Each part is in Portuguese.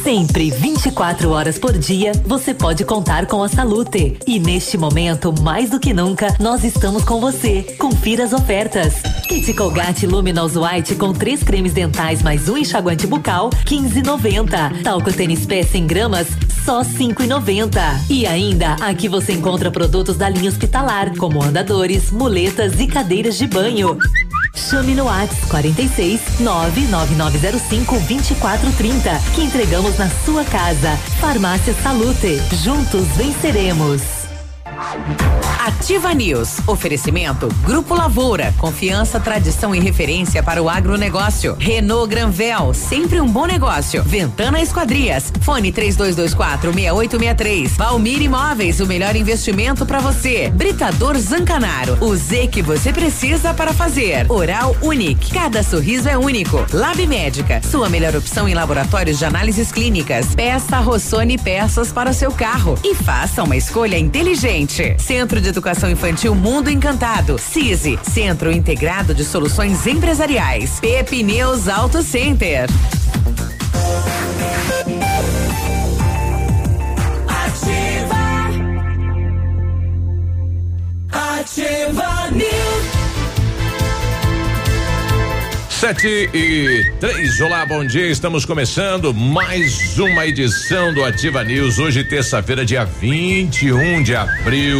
Sempre, 24 horas por dia, você pode contar com a Salute. E neste momento, mais do que nunca, nós estamos com você. Confira as ofertas. Kit Colgate Luminous White com três cremes dentais mais um enxaguante bucal, 15,90. Talco Tênis Pé 100 gramas, só 5,90. E ainda, aqui você encontra produtos da linha hospitalar, como andadores, muletas e cadeiras de banho. Chame no WhatsApp 46 99905 2430 que entregamos na sua casa. Farmácia Salute. Juntos venceremos. Ativa News. Oferecimento Grupo Lavoura. Confiança, tradição e referência para o agronegócio. Renault Granvel. Sempre um bom negócio. Ventana Esquadrias. Fone 3224 6863. Valmir Imóveis. O melhor investimento para você. Britador Zancanaro. O Z que você precisa para fazer. Oral Unique. Cada sorriso é único. Lab Médica. Sua melhor opção em laboratórios de análises clínicas. Peça Rossoni peças para seu carro. E faça uma escolha inteligente. Centro de Educação Infantil Mundo Encantado. CISI, Centro Integrado de Soluções Empresariais. Pepineus Auto Center. Ativa. Ativa News. Sete e três, olá, bom dia. Estamos começando mais uma edição do Ativa News. Hoje, terça-feira, dia 21 de abril.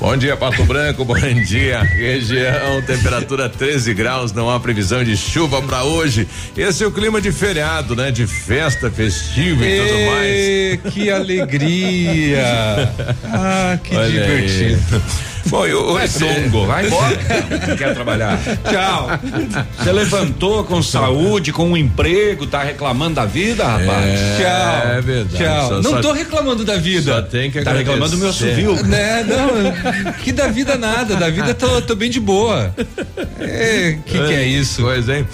Bom dia, Pato Branco. Bom dia, região. Temperatura 13 graus. Não há previsão de chuva para hoje. Esse é o clima de feriado, né? De festa festiva e, e tudo mais. Que alegria! ah, que Olha divertido. Aí. Bom, eu, vai songo, vai embora. Não quer trabalhar. Tchau. Você levantou com saúde, com um emprego, tá reclamando da vida, rapaz? É, Tchau. É verdade. Tchau. Só, não só, tô reclamando da vida. Só tem que Tá reclamando do meu civil. Né, não, que da vida nada, da vida tô, tô bem de boa. É, que que é isso? Pois, hein?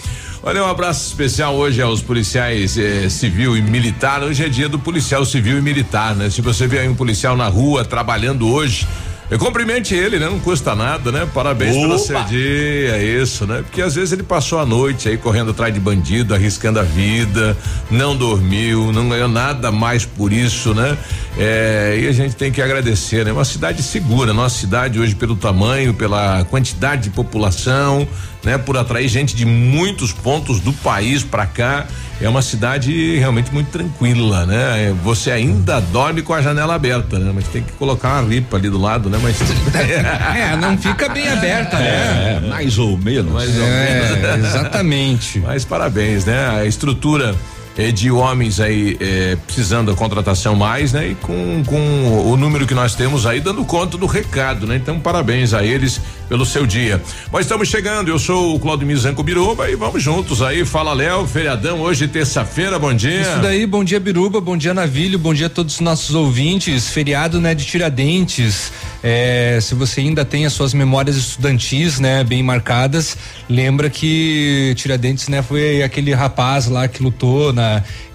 Olha, um abraço especial hoje aos policiais eh, civil e militar. Hoje é dia do policial civil e militar, né? Se você vê aí um policial na rua trabalhando hoje, eu cumprimente ele, né? Não custa nada, né? Parabéns Opa. pelo seu dia, é isso, né? Porque às vezes ele passou a noite aí correndo atrás de bandido, arriscando a vida, não dormiu, não ganhou nada mais por isso, né? É, e a gente tem que agradecer, né? Uma cidade segura, nossa cidade hoje pelo tamanho, pela quantidade de população, né? Por atrair gente de muitos pontos do país para cá é uma cidade realmente muito tranquila, né? Você ainda dorme com a janela aberta, né? Mas tem que colocar uma ripa ali do lado, né? Mas é, não fica bem aberta, né? É, mais ou menos. Mais é, ou menos. Exatamente. Mas parabéns, né? A estrutura é, de homens aí é, precisando da contratação mais, né? E com, com o número que nós temos aí dando conta do recado, né? Então parabéns a eles pelo seu dia. Mas estamos chegando, eu sou o Claudio Mizanco Biruba e vamos juntos aí. Fala Léo, feriadão hoje terça-feira, bom dia. Isso daí, bom dia Biruba, bom dia Navilho, bom dia a todos os nossos ouvintes. Feriado, né, de Tiradentes. É, se você ainda tem as suas memórias estudantis, né, bem marcadas, lembra que Tiradentes, né, foi aquele rapaz lá que lutou na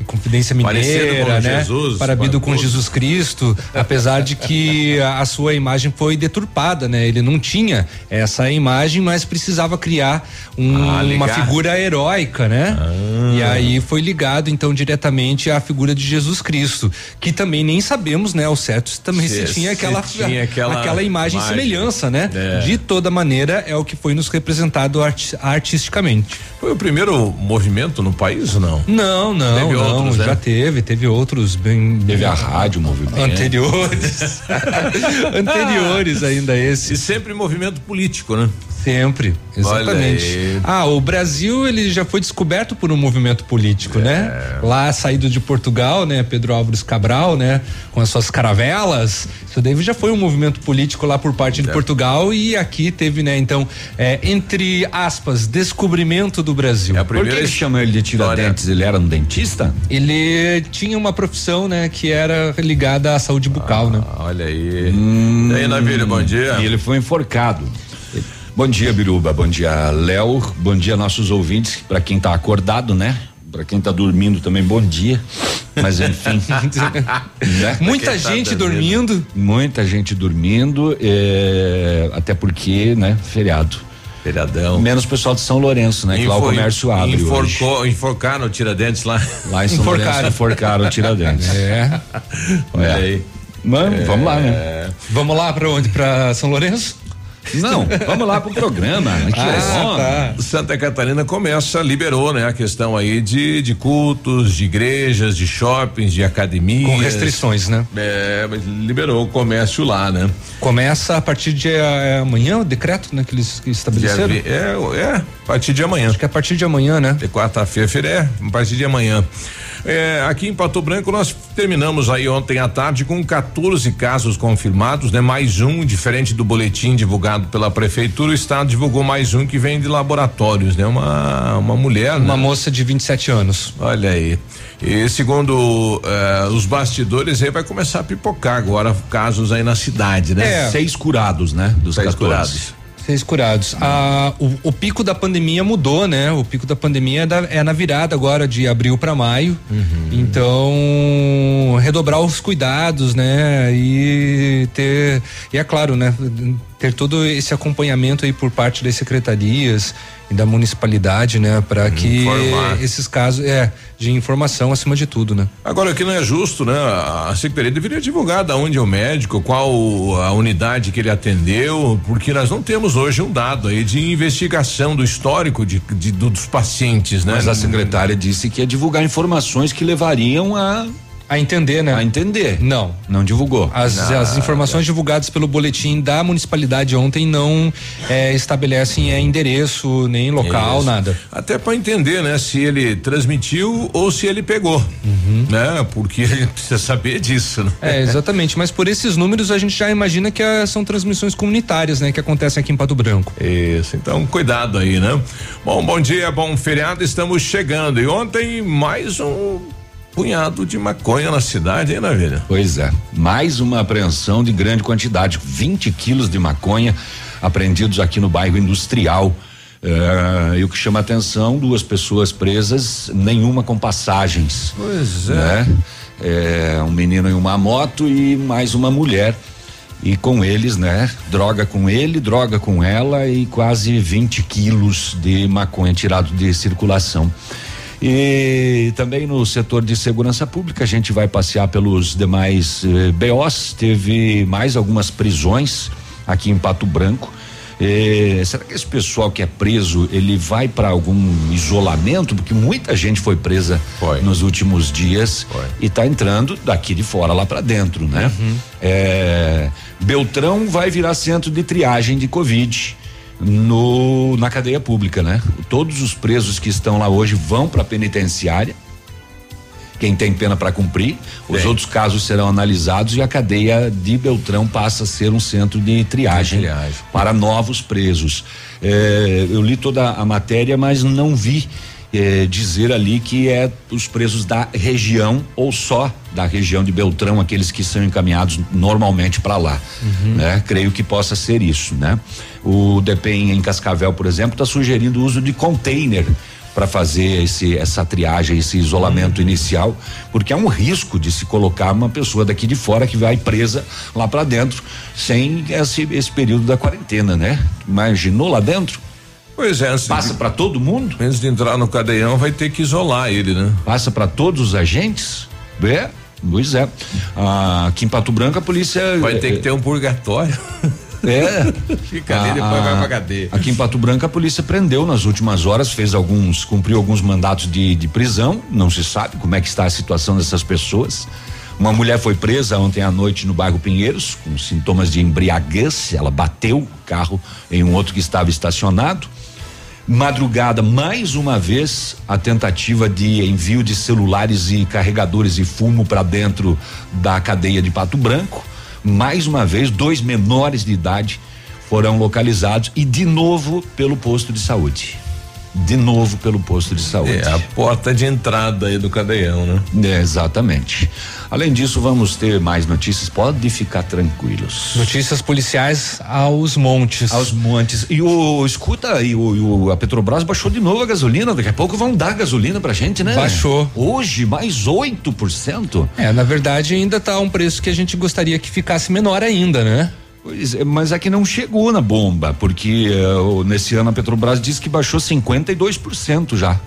Confidência Mineira, né? Jesus, Parabido com Jesus Cristo, apesar de que a, sua imagem foi deturpada, né? Ele não tinha essa imagem, mas precisava criar um, ah, uma figura heróica, né? Ah. E aí foi ligado então diretamente à figura de Jesus Cristo, que também nem sabemos, né, ao certo se também se, se tinha aquela tinha aquela, aquela imagem, imagem, semelhança, né? É. De toda maneira é o que foi nos representado art, artisticamente. Foi o primeiro movimento no país, não? Não, não, teve não, outros, já né? teve, teve outros bem. Teve a rádio movimento. Anteriores. anteriores ainda esse. E sempre movimento político, né? Sempre, exatamente. Ah, o Brasil ele já foi descoberto por um movimento político, né? é. né? Lá saído de Portugal, né? Pedro Álvares Cabral, né? Com as suas caravelas, isso daí já foi um movimento político lá por parte de é. Portugal e aqui teve, né? Então, é, entre aspas, descobrimento do Brasil. É a primeira Por que chamam ele de Tiradentes? Ele era um dentista? Ele tinha uma profissão, né? Que era ligada à saúde bucal, né? ah, né? Olha aí. Hum, e aí, Navírio, bom dia. E ele foi enforcado. Bom dia, Biruba. Bom dia, Léo. Bom dia, nossos ouvintes. Para quem tá acordado, né? Para quem tá dormindo também, bom dia. Mas enfim. né? Muita tá gente tá dormindo. Muita gente dormindo. É, até porque, né? Feriado. Feriadão. Menos o pessoal de São Lourenço, né? que lá o comércio abre enforcou, hoje. Enforcaram o Tiradentes lá. Lá em São enforcaram. Lourenço enforcaram o Tiradentes. É. Olha é. aí. Mano, é. vamos lá, né? Vamos lá para onde? Para São Lourenço? Não, vamos lá pro programa. ah, tá. Santa Catarina começa, liberou, né, a questão aí de, de cultos, de igrejas, de shoppings, de academias. Com restrições, né? É, mas liberou o comércio lá, né? Começa a partir de é, amanhã o decreto, né, que eles estabeleceram? É, é, a partir de amanhã. Acho que é a partir de amanhã, né? De quarta-feira, é, a partir de amanhã. É, aqui em Pato Branco nós terminamos aí ontem à tarde com 14 casos confirmados, né? Mais um, diferente do boletim divulgado pela prefeitura, o estado divulgou mais um que vem de laboratórios, né? Uma uma mulher, uma né? moça de 27 anos. Olha aí. E segundo uh, os bastidores aí vai começar a pipocar agora casos aí na cidade, né? É. Seis curados, né? Dos Seis 14. curados. Seis curados. Ah, o, o, pico da pandemia mudou, né? O pico da pandemia é, da, é na virada agora de abril para maio. Uhum. Então, redobrar os cuidados, né? E ter. E é claro, né? Ter todo esse acompanhamento aí por parte das secretarias e da municipalidade, né? Para que Informar. esses casos. É de informação acima de tudo, né? Agora o que não é justo, né? A secretaria deveria divulgar da onde é o médico, qual a unidade que ele atendeu, porque nós não temos hoje um dado aí de investigação do histórico de, de dos pacientes, né? Mas a secretária disse que ia divulgar informações que levariam a a entender, né? A entender. Não. Não divulgou. As, as informações divulgadas pelo boletim da municipalidade ontem não é, estabelecem é, endereço, nem local, Isso. nada. Até para entender, né? Se ele transmitiu ou se ele pegou. Uhum. Né? Porque a gente precisa saber disso, né? É, exatamente. Mas por esses números a gente já imagina que a, são transmissões comunitárias, né? Que acontecem aqui em Pato Branco. Isso. Então, cuidado aí, né? Bom, bom dia, bom feriado. Estamos chegando. E ontem mais um punhado de maconha na cidade, hein, Navilha? Pois é. Mais uma apreensão de grande quantidade, 20 quilos de maconha apreendidos aqui no bairro industrial. É, e o que chama atenção, duas pessoas presas, nenhuma com passagens. Pois é. Né? é. Um menino em uma moto e mais uma mulher. E com eles, né? Droga com ele, droga com ela e quase 20 quilos de maconha tirado de circulação. E também no setor de segurança pública, a gente vai passear pelos demais eh, BOs. Teve mais algumas prisões aqui em Pato Branco. Eh, será que esse pessoal que é preso ele vai para algum isolamento? Porque muita gente foi presa foi. nos últimos dias foi. e está entrando daqui de fora lá para dentro, né? Uhum. É, Beltrão vai virar centro de triagem de Covid no na cadeia pública, né? Todos os presos que estão lá hoje vão para a penitenciária. Quem tem pena para cumprir, os Bem. outros casos serão analisados e a cadeia de Beltrão passa a ser um centro de triagem, de triagem. para novos presos. É, eu li toda a matéria, mas não vi eh, dizer ali que é os presos da região ou só da região de Beltrão, aqueles que são encaminhados normalmente para lá, uhum. né? Creio que possa ser isso, né? O DEPEN em Cascavel, por exemplo, está sugerindo o uso de container para fazer esse, essa triagem, esse isolamento uhum. inicial, porque é um risco de se colocar uma pessoa daqui de fora que vai presa lá para dentro sem esse, esse período da quarentena, né? Imaginou lá dentro? Pois é, passa para todo mundo? Antes de entrar no cadeião, vai ter que isolar ele, né? Passa para todos os agentes? É, pois é. Ah, aqui em Pato Branco a polícia. Vai ter que ter um purgatório. É. Fica ali, depois vai pra cadeia. Aqui em Pato Branco a polícia prendeu nas últimas horas, fez alguns, cumpriu alguns mandatos de, de prisão. Não se sabe como é que está a situação dessas pessoas. Uma mulher foi presa ontem à noite no bairro Pinheiros, com sintomas de embriaguez. Ela bateu o carro em um outro que estava estacionado. Madrugada, mais uma vez, a tentativa de envio de celulares e carregadores e fumo para dentro da cadeia de Pato Branco. Mais uma vez, dois menores de idade foram localizados e de novo pelo posto de saúde de novo pelo posto de saúde. É a porta de entrada aí do cadeião, né? É, exatamente. Além disso, vamos ter mais notícias. Pode ficar tranquilos. Notícias policiais aos montes. Aos montes. E o escuta e o, o, a Petrobras baixou de novo a gasolina. Daqui a pouco vão dar gasolina pra gente, né? Baixou. Hoje mais 8%. É, na verdade ainda tá um preço que a gente gostaria que ficasse menor ainda, né? Pois é, mas é que não chegou na bomba, porque uh, nesse ano a Petrobras disse que baixou 52% já.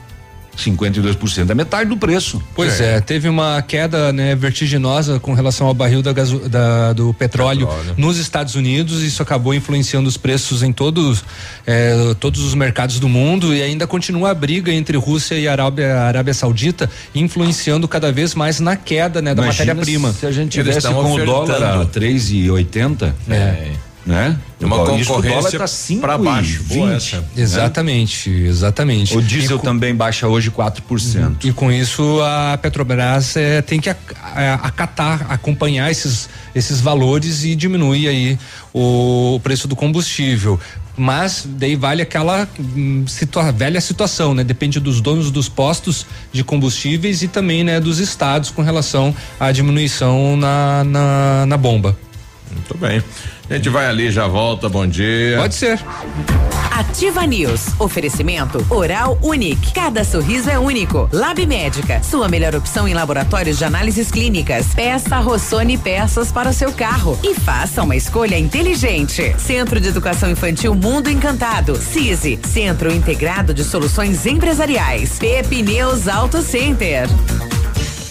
52% é metade do preço. Pois é. é. teve uma queda né, vertiginosa com relação ao barril da, gaso, da do petróleo, petróleo, nos Estados Unidos. Isso acabou influenciando os preços em todos, é, todos os mercados do mundo e ainda continua a briga entre Rússia e Arábia, Arábia Saudita, influenciando cada vez mais na queda né, da matéria-prima. Se a gente tivesse com o dólar a 3,80, é. é né? Uma concorrência tá para baixo. Boa essa, exatamente, né? exatamente. O diesel também baixa hoje 4%. E com isso a Petrobras é, tem que acatar, acompanhar esses, esses valores e diminuir aí o preço do combustível mas daí vale aquela hum, situa velha situação, né? Depende dos donos dos postos de combustíveis e também, né, dos estados com relação à diminuição na, na, na bomba. Muito bem. A gente vai ali, já volta, bom dia. Pode ser. Ativa News. Oferecimento Oral Unique. Cada sorriso é único. Lab Médica. Sua melhor opção em laboratórios de análises clínicas. Peça Rossoni peças para o seu carro. E faça uma escolha inteligente. Centro de Educação Infantil Mundo Encantado. CISI. Centro Integrado de Soluções Empresariais. Pepineus Auto Center.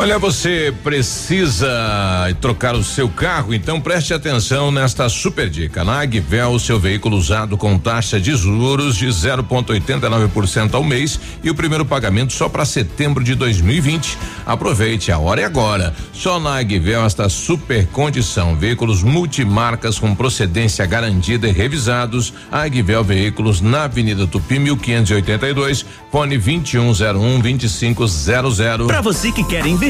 Olha, você precisa trocar o seu carro, então preste atenção nesta super dica. Na Agvel, seu veículo usado com taxa de juros de 0,89% ao mês e o primeiro pagamento só para setembro de 2020. Aproveite, a hora é agora. Só na Agvel esta super condição. Veículos multimarcas com procedência garantida e revisados. Agvel Veículos na Avenida Tupi 1582, fone 2101 2500. Para você que quer investir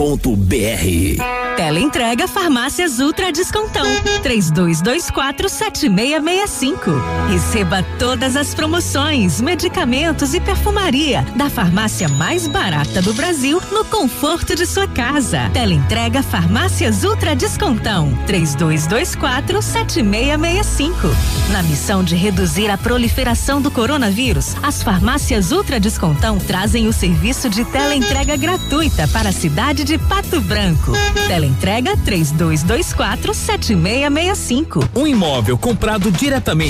www.ativafm.net.br Teleentrega Farmácias Ultra Descontão. 32247665. Receba todas as promoções, medicamentos e perfumaria da farmácia mais barata do Brasil no conforto de sua casa. Teleentrega Farmácias Ultra Descontão. 32247665. Na missão de reduzir a proliferação do coronavírus, as farmácias Ultra Descontão trazem o serviço de teleentrega gratuita para a cidade de Pato Branco. Tele entrega 3224 7665. Um imóvel comprado diretamente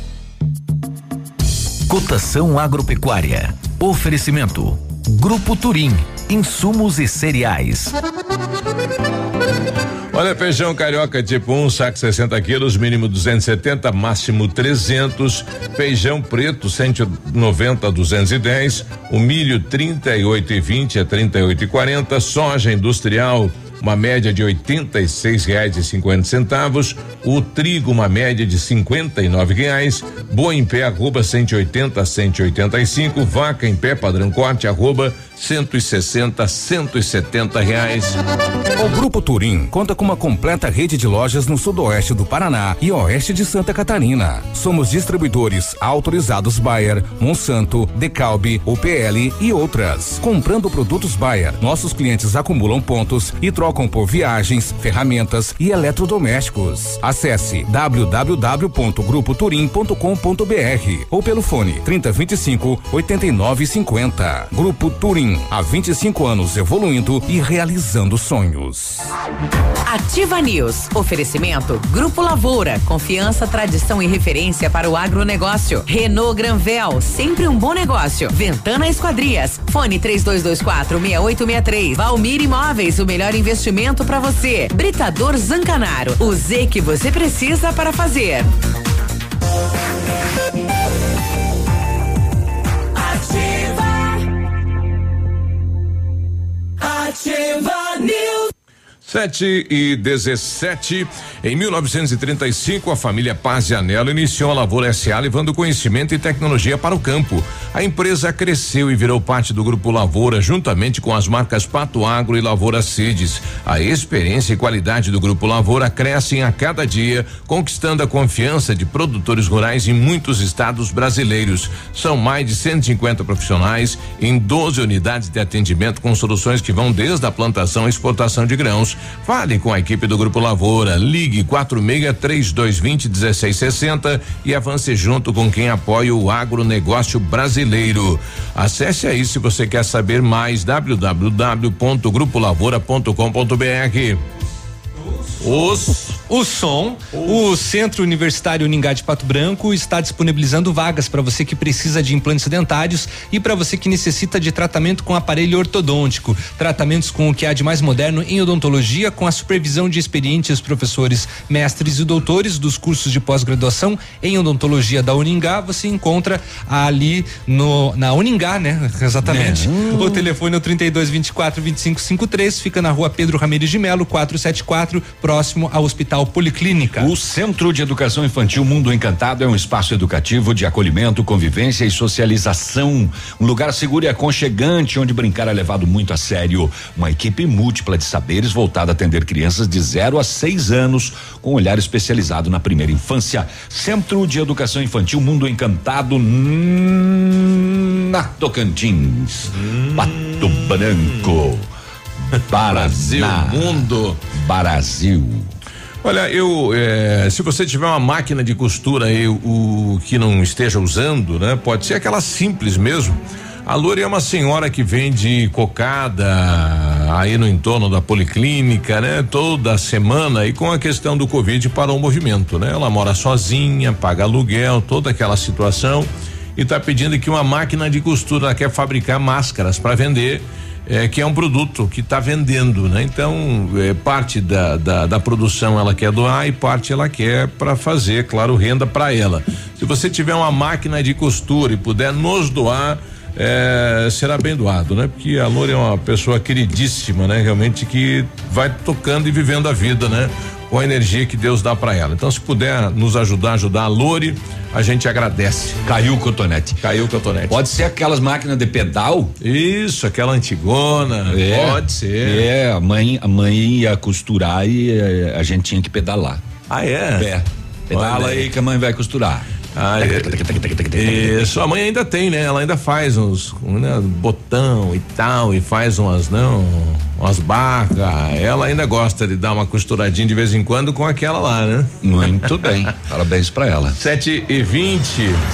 Cotação agropecuária. Oferecimento. Grupo Turim. Insumos e cereais. Olha, feijão carioca tipo 1, um, saco 60 quilos, mínimo 270, máximo 300. Feijão preto 190 a 210. O milho 38 e 20 a 38 e 40. Soja industrial uma média de cinquenta centavos, o trigo uma média de nove reais, boa em pé arroba cento e oitenta a cento e oitenta e cinco, vaca em pé padrão corte arroba 160, 170 reais. O Grupo Turim conta com uma completa rede de lojas no sudoeste do Paraná e oeste de Santa Catarina. Somos distribuidores autorizados Bayer, Monsanto, Decalbe, UPL e outras. Comprando produtos Bayer, nossos clientes acumulam pontos e trocam Compor viagens, ferramentas e eletrodomésticos. Acesse www.grupoturim.com.br ou pelo fone 3025 8950. Grupo Turim, há 25 anos evoluindo e realizando sonhos. Ativa News. Oferecimento Grupo Lavoura. Confiança, tradição e referência para o agronegócio. Renault Granvel. Sempre um bom negócio. Ventana Esquadrias. Fone 3224 6863. Valmir Imóveis. O melhor investimento para você. Britador Zancanaro. O Z que você precisa para fazer. Ativa News. 7 e 17. Em 1935, a família Paz e Anelo iniciou a Lavoura SA, levando conhecimento e tecnologia para o campo. A empresa cresceu e virou parte do Grupo Lavoura, juntamente com as marcas Pato Agro e Lavoura Seeds. A experiência e qualidade do Grupo Lavoura crescem a cada dia, conquistando a confiança de produtores rurais em muitos estados brasileiros. São mais de 150 profissionais em 12 unidades de atendimento com soluções que vão desde a plantação à exportação de grãos. Fale com a equipe do Grupo Lavoura. Ligue 46 3220 1660 e avance junto com quem apoia o agronegócio brasileiro. Acesse aí se você quer saber mais www.grupolavoura.com.br. Os O som, o Centro Universitário Uningá de Pato Branco está disponibilizando vagas para você que precisa de implantes dentários e para você que necessita de tratamento com aparelho ortodôntico. Tratamentos com o que há de mais moderno em odontologia, com a supervisão de experientes professores, mestres e doutores dos cursos de pós-graduação em odontologia da Uningá. Você encontra ali no na Uningá, né? Exatamente. O telefone é o 32 24 25 53, fica na rua Pedro Ramirez de Melo, 474, próximo ao Hospital Policlínica. O Centro de Educação Infantil Mundo Encantado é um espaço educativo de acolhimento, convivência e socialização. Um lugar seguro e aconchegante onde brincar é levado muito a sério. Uma equipe múltipla de saberes voltada a atender crianças de 0 a 6 anos com olhar especializado na primeira infância. Centro de Educação Infantil Mundo Encantado na Tocantins. Pato Branco. Brasil, mundo. Brasil. Olha, eu, eh, se você tiver uma máquina de costura aí, o que não esteja usando, né? Pode ser aquela simples mesmo. A Lore é uma senhora que vende cocada aí no entorno da policlínica, né? Toda semana e com a questão do Covid parou o movimento, né? Ela mora sozinha, paga aluguel, toda aquela situação e está pedindo que uma máquina de costura quer fabricar máscaras para vender é, que é um produto que está vendendo, né? Então, é, parte da, da, da produção ela quer doar e parte ela quer para fazer, claro, renda para ela. Se você tiver uma máquina de costura e puder nos doar, é, será bem doado, né? Porque a Lore é uma pessoa queridíssima, né? Realmente que vai tocando e vivendo a vida, né? Com a energia que Deus dá para ela. Então, se puder nos ajudar, ajudar a Lore, a gente agradece. Caiu o cotonete. Caiu o cotonete. Pode ser aquelas máquinas de pedal? Isso, aquela antigona. É, Pode ser. É, a mãe, a mãe ia costurar e eh, a gente tinha que pedalar. Ah, é? É. Pedala aí. que a mãe vai costurar. Ah, é. Isso, a mãe ainda tem, né? Ela ainda faz uns né, botão e tal, e faz umas, não, umas barras. Ela ainda gosta de dar uma costuradinha de vez em quando com aquela lá, né? Muito bem. Parabéns pra ela. 7 e 20.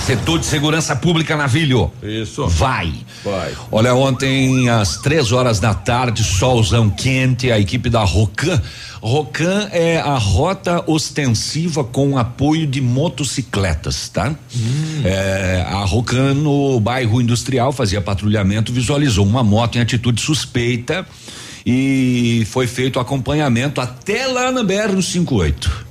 Setor de segurança pública Navilho. Isso. Vai. Vai. Olha, ontem às três horas da tarde, solzão quente, a equipe da Rocan. Rocan é a rota ostensiva com apoio de motocicletas, tá? É, a Rocan no bairro industrial fazia patrulhamento, visualizou uma moto em atitude suspeita e foi feito acompanhamento até lá na BR 58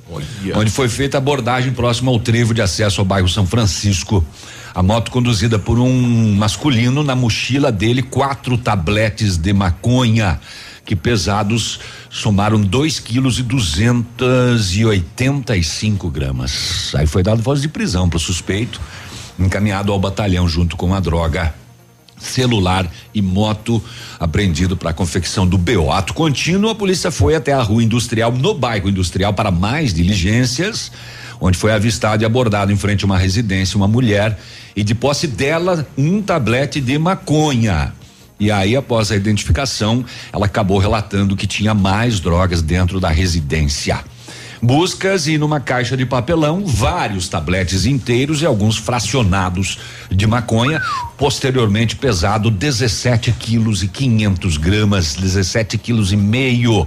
onde foi feita a abordagem próxima ao trevo de acesso ao bairro São Francisco. A moto conduzida por um masculino, na mochila dele, quatro tabletes de maconha, que pesados somaram 2 quilos e 285 gramas. Aí foi dado voz de prisão para o suspeito, encaminhado ao batalhão junto com a droga celular e moto apreendido para a confecção do BO. Ato contínuo, a polícia foi até a rua industrial, no bairro industrial, para mais diligências, onde foi avistado e abordado em frente a uma residência uma mulher e de posse dela um tablete de maconha. E aí, após a identificação, ela acabou relatando que tinha mais drogas dentro da residência. Buscas e numa caixa de papelão, vários tabletes inteiros e alguns fracionados de maconha, posteriormente pesado 17 quilos e 500 gramas, 17 quilos e meio.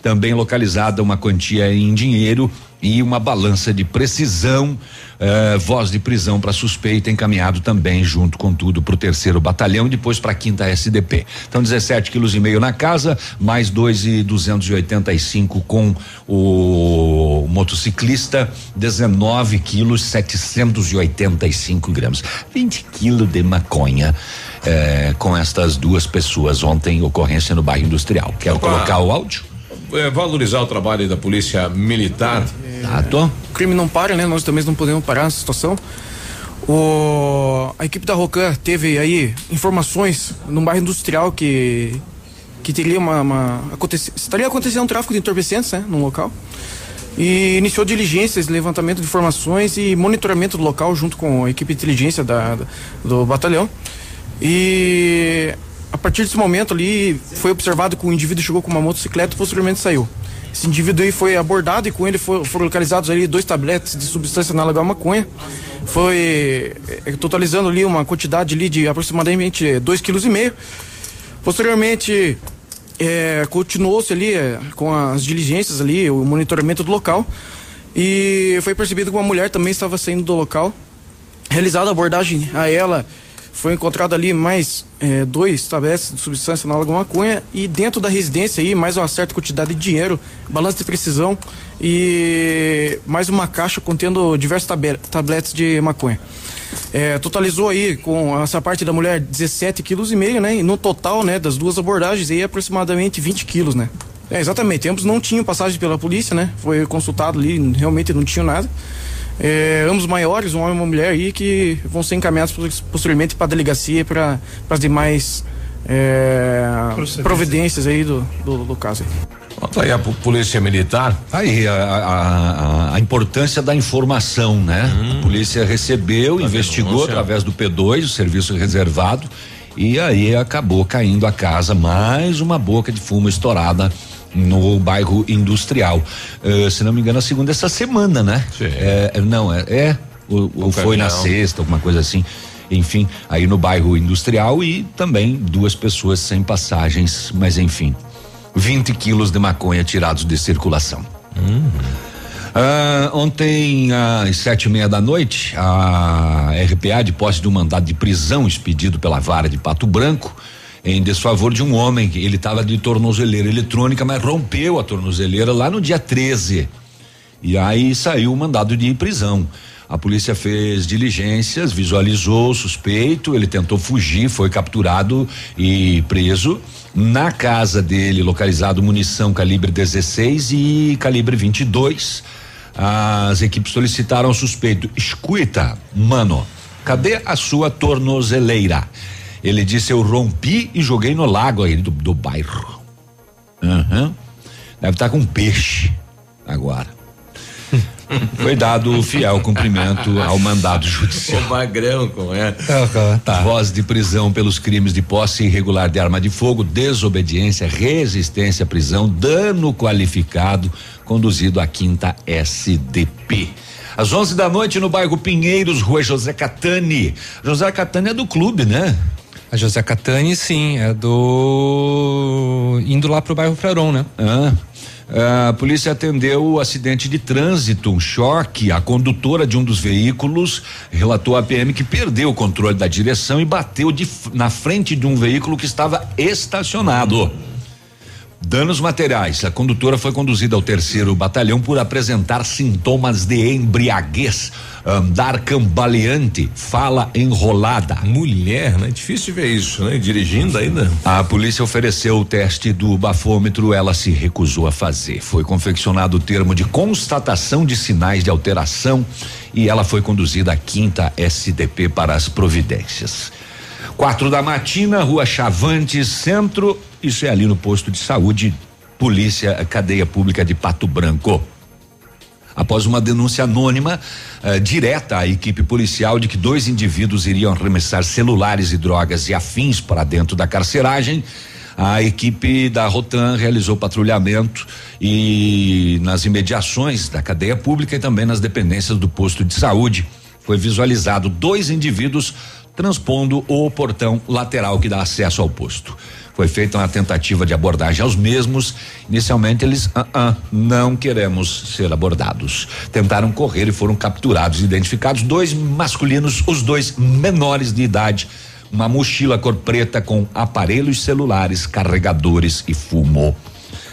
Também localizada uma quantia em dinheiro e uma balança de precisão, eh, voz de prisão para suspeita encaminhado também junto com tudo para o terceiro batalhão e depois para a quinta SDP. Então 17 quilos e meio na casa, mais dois e duzentos e oitenta e cinco com o motociclista, 19 quilos 785 gramas, 20 quilos de maconha. eh, com estas duas pessoas ontem ocorrência no bairro industrial. Quer Opa. colocar o áudio? É, valorizar o trabalho da polícia militar. Tá, tô. O crime não para, né? Nós também não podemos parar nessa situação. O, a equipe da Rocan teve aí informações num bairro industrial que que teria uma, uma acontece, estaria acontecendo um tráfico de entorpecentes, né, no local. E iniciou diligências, levantamento de informações e monitoramento do local junto com a equipe de inteligência da, da- do batalhão. E a partir desse momento ali foi observado que o indivíduo chegou com uma motocicleta e posteriormente saiu. Esse indivíduo aí foi abordado e com ele foram localizados ali dois tabletes de substância análoga à maconha. Foi eh, totalizando ali uma quantidade ali de aproximadamente dois quilos e meio. Posteriormente, eh, continuou-se ali eh, com as diligências ali, o monitoramento do local. E foi percebido que uma mulher também estava saindo do local. Realizada a abordagem a ela, foi encontrado ali mais eh, dois tabletes de substância análoga à maconha e dentro da residência aí mais uma certa quantidade de dinheiro, balança de precisão e mais uma caixa contendo diversos tabletes de maconha. Eh, totalizou aí com essa parte da mulher 17 quilos e meio, né? E no total, né, das duas abordagens aí aproximadamente 20 quilos, né? É, exatamente, ambos não tinham passagem pela polícia, né? Foi consultado ali, realmente não tinham nada. É, ambos maiores, um homem e uma mulher aí, que vão ser encaminhados pos- posteriormente para a delegacia para as demais é, providências aí do, do, do caso. aí. Conta aí a po- polícia militar. Aí a, a- a- importância da informação, né? A polícia recebeu, investigou denúncia. através do P2, o serviço reservado, e aí acabou caindo a casa mais uma boca de fumo estourada no bairro industrial. Eh, se não me engano, a segunda essa semana, né? É, é, não, é, é ou, ou foi na sexta, alguma coisa assim. Enfim, aí no bairro industrial e também duas pessoas sem passagens, mas enfim. 20 quilos de maconha tirados de circulação. Ah, ontem, às sete e meia da noite, a RPA, de posse de um mandado de prisão expedido pela vara de Pato Branco, em desfavor de um homem ele estava de tornozeleira eletrônica, mas rompeu a tornozeleira lá no dia 13. E aí saiu o mandado de prisão. A polícia fez diligências, visualizou o suspeito, ele tentou fugir, foi capturado e preso. Na casa dele, localizado munição calibre 16 e calibre 22. As equipes solicitaram ao suspeito: escuta, mano, cadê a sua tornozeleira? Ele disse: eu rompi e joguei no lago aí do, do bairro. Aham. Deve estar com peixe agora. Foi dado o fiel cumprimento ao mandado judicial. O magrão, como é? Tá. Voz de prisão pelos crimes de posse irregular de arma de fogo, desobediência, resistência à prisão, dano qualificado, conduzido à quinta SDP. Às 11 da noite no bairro Pinheiros, rua José Catani. José Catani é do clube, né? A José Catani, sim, é do. indo lá pro bairro Fraron, né? Ah, a polícia atendeu o acidente de trânsito, um choque. A condutora de um dos veículos relatou à PM que perdeu o controle da direção e bateu de na frente de um veículo que estava estacionado. Danos materiais. A condutora foi conduzida ao terceiro batalhão por apresentar sintomas de embriaguez, andar cambaleante, fala enrolada. Mulher, né? Difícil ver isso, né? Dirigindo ainda. A polícia ofereceu o teste do bafômetro, ela se recusou a fazer. Foi confeccionado o termo de constatação de sinais de alteração e ela foi conduzida à quinta SDP para as providências. Quatro da matina, rua Chavantes, centro. Isso é ali no posto de saúde, polícia, cadeia pública de Pato Branco. após uma denúncia anônima eh, direta à equipe policial de que dois indivíduos iriam arremessar celulares e drogas e afins para dentro da carceragem. A equipe da Rotan realizou patrulhamento e nas imediações da cadeia pública e também nas dependências do posto de saúde foi visualizado dois indivíduos transpondo o portão lateral que dá acesso ao posto. Foi feita uma tentativa de abordagem aos mesmos. Inicialmente eles uh -uh, não queremos ser abordados. Tentaram correr e foram capturados, identificados dois masculinos, os dois menores de idade, uma mochila cor preta com aparelhos celulares, carregadores e fumo.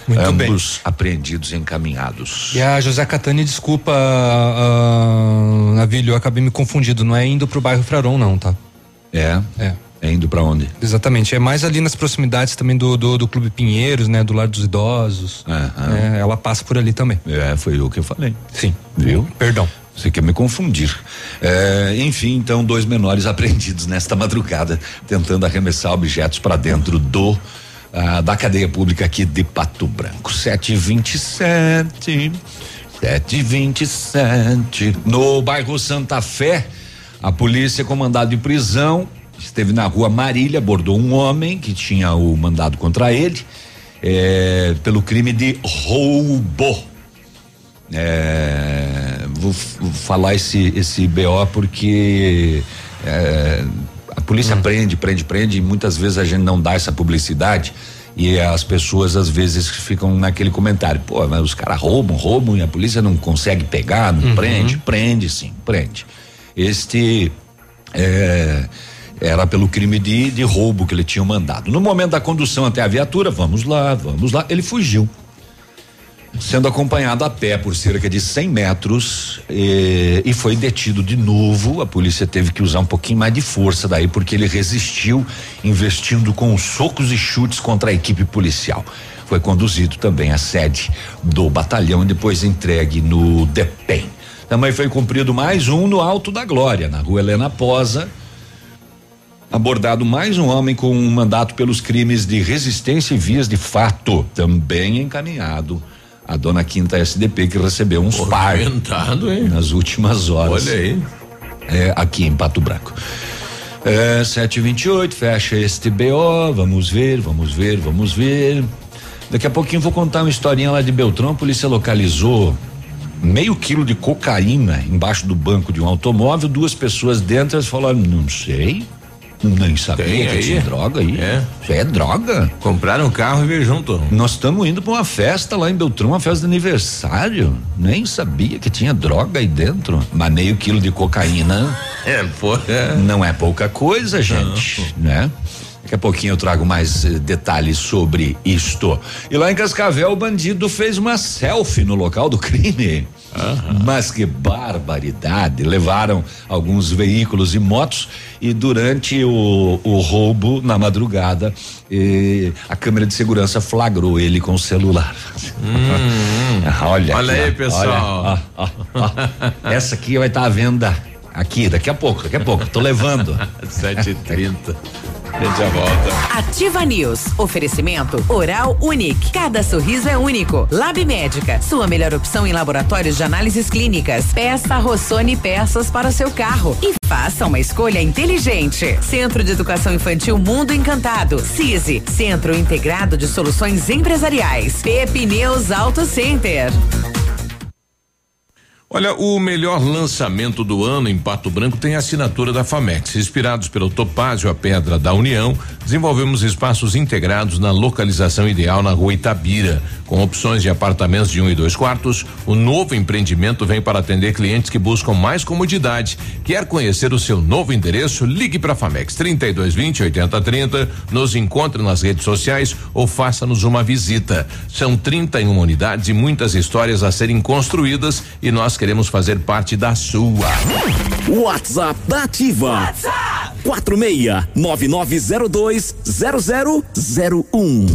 Muito Ambos bem. apreendidos e encaminhados. E a José Catani, desculpa, uh, Navilho, eu acabei me confundindo. Não é indo pro bairro Fraron, não, tá? É? É. É indo para onde? Exatamente. É mais ali nas proximidades também do, do, do Clube Pinheiros, né? Do Lar dos Idosos. Aham. É, ela passa por ali também. É, foi o que eu falei. Sim. Viu? Perdão. Você quer me confundir. É, enfim, então, dois menores apreendidos nesta madrugada, tentando arremessar objetos para dentro do ah, da cadeia pública aqui de Pato Branco. 727. 727. No bairro Santa Fé, a polícia com mandado de prisão esteve na rua Marília, abordou um homem que tinha o mandado contra ele eh, pelo crime de roubo. É, vou, vou falar esse esse BO porque é, a polícia prende, prende, prende e muitas vezes a gente não dá essa publicidade e as pessoas às vezes ficam naquele comentário, pô, mas os caras roubam, roubam e a polícia não consegue pegar, não prende, prende sim, prende. Este é, era pelo crime de, de roubo que ele tinha mandado. No momento da condução até a viatura, vamos lá, vamos lá, ele fugiu sendo acompanhado a pé por cerca de 100 metros eh, e foi detido de novo. A polícia teve que usar um pouquinho mais de força daí porque ele resistiu, investindo com socos e chutes contra a equipe policial. Foi conduzido também à sede do batalhão e depois entregue no DEPEN. Também foi cumprido mais um no Alto da Glória, na rua Helena Posa. Abordado mais um homem com um mandato pelos crimes de resistência e vias de fato, também encaminhado a dona Quinta SDP que recebeu uns par nas últimas horas. Olha aí. É, aqui em Pato Branco. É, 728, fecha este BO, vamos ver, vamos ver, vamos ver. Daqui a pouquinho vou contar uma historinha lá de Beltrão, a polícia localizou meio quilo de cocaína embaixo do banco de um automóvel, duas pessoas dentro, falaram, não sei, nem sabia Tem que tinha droga aí. É. Isso é droga. Compraram um carro e veio junto. Nós estamos indo para uma festa lá em Beltrão, uma festa de aniversário. Nem sabia que tinha droga aí dentro. Mas meio quilo de cocaína É. É. não é pouca coisa, gente, né? Daqui a pouquinho eu trago mais eh, detalhes sobre isto. E lá em Cascavel, o bandido fez uma selfie no local do crime. Mas que barbaridade! Levaram alguns veículos e motos e durante o, o roubo na madrugada a câmera de segurança flagrou ele com o celular. olha, Olha aqui, aí, ó, pessoal. olha, ó, ó, ó. Essa aqui vai estar à venda aqui daqui a pouco, daqui a pouco. Tô levando. 7h30. Gente já volta. Ativa News. Oferecimento Oral Unique. Cada sorriso é único. Lab Médica. Sua melhor opção em laboratórios de análises clínicas. Peça Rossoni peças para o seu carro. E faça uma escolha inteligente. Centro de Educação Infantil Mundo Encantado. CISI. Centro Integrado de Soluções Empresariais. Pepineus Auto Center. Olha, o melhor lançamento do ano em Pato Branco tem a assinatura da Famex. Inspirados pelo Topázio, a Pedra da União, desenvolvemos espaços integrados na localização ideal na rua Itabira. Com opções de apartamentos de um e dois quartos, o novo empreendimento vem para atender clientes que buscam mais comodidade. Quer conhecer o seu novo endereço? Ligue para a Famex 3220 8030, nos encontre nas redes sociais ou faça-nos uma visita. São 31 unidades e muitas histórias a serem construídas e nós queremos fazer parte da sua. WhatsApp da Ativa. Quatro meia nove nove zero dois zero zero zero um.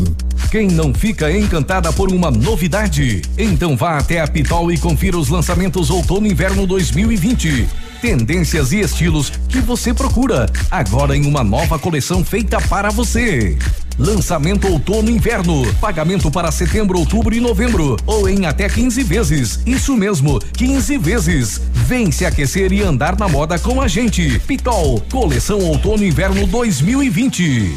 Quem não fica encantada por uma novidade? Então vá até a Pitol e confira os lançamentos outono e inverno 2020. Tendências e estilos que você procura, agora em uma nova coleção feita para você. Lançamento outono inverno. Pagamento para setembro, outubro e novembro. Ou em até 15 vezes. Isso mesmo, 15 vezes. Vem se aquecer e andar na moda com a gente. Pitol, coleção outono inverno 2020.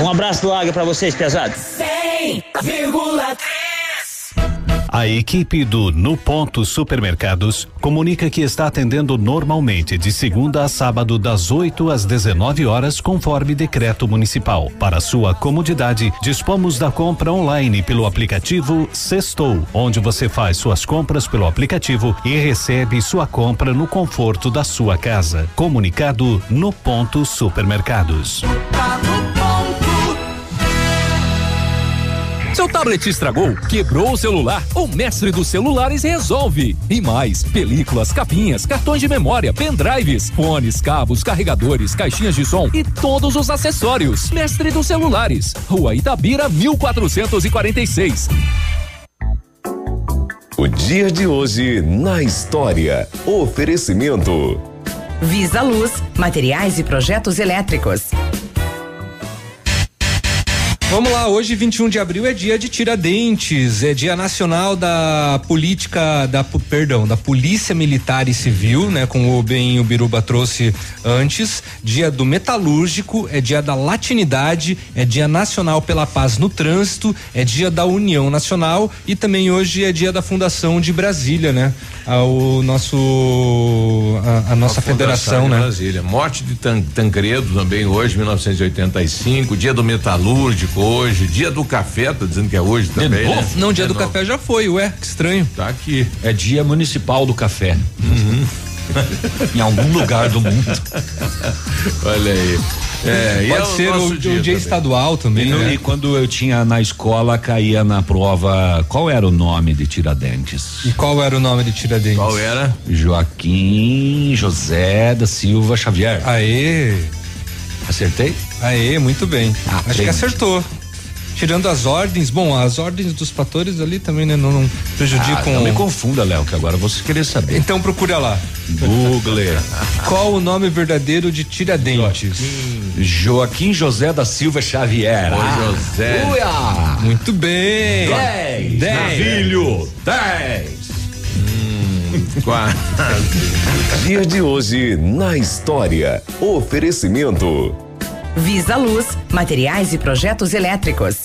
Um abraço do Águia pra vocês, pesados. 100,3 A equipe do No Ponto Supermercados comunica que está atendendo normalmente de segunda a sábado das 8 às 19 horas, conforme decreto municipal. Para sua comodidade, dispomos da compra online pelo aplicativo Sextou, onde você faz suas compras pelo aplicativo e recebe sua compra no conforto da sua casa. Comunicado No Ponto Supermercados. Seu tablet estragou, quebrou o celular? O mestre dos celulares resolve. E mais, películas, capinhas, cartões de memória, pendrives, fones, cabos, carregadores, caixinhas de som e todos os acessórios. Mestre dos celulares, Rua Itabira, 1446. O dia de hoje na história. Oferecimento. Visa Luz, materiais e projetos elétricos. Vamos lá, hoje 21 de abril é dia de Tiradentes, é dia nacional da política da perdão, da Polícia Militar e Civil, né, como o bem o Biruba trouxe antes, dia do metalúrgico, é dia da latinidade, é dia nacional pela paz no trânsito, é dia da União Nacional e também hoje é dia da fundação de Brasília, né? A, o nosso a, a nossa A federação, de né? Brasília. Morte de Tan- Tancredo também hoje, 1985. Dia do metalúrgico hoje. Dia do café, tá dizendo que é hoje também. novo? Né? Não, dia É do novo. café já foi, ué, que estranho. Tá aqui. É dia municipal do café. em algum lugar do mundo. Olha aí. É, Pode é o ser o, o dia dia, também. estadual também, E, no- né? e quando eu tinha na escola, caía na prova. Qual era o nome de Tiradentes? E qual era o nome de Tiradentes? Qual era? Joaquim José da Silva Xavier. Aê! Acertei? Aê, muito bem. Ah, Acho que bem. acertou. Tirando as ordens, bom, as ordens dos fatores ali também, né, não, não prejudicam. Ah, não me confunda, Léo, que agora você querer saber. Então procura lá. Google. Qual o nome verdadeiro de Tiradentes? Joaquim José da Silva Xavier. Ô, Ah, José. uia! Muito bem. Dez. Dez. Filho. Dez. Quase. Dia de hoje na história. Oferecimento. Visa Luz, materiais e projetos elétricos.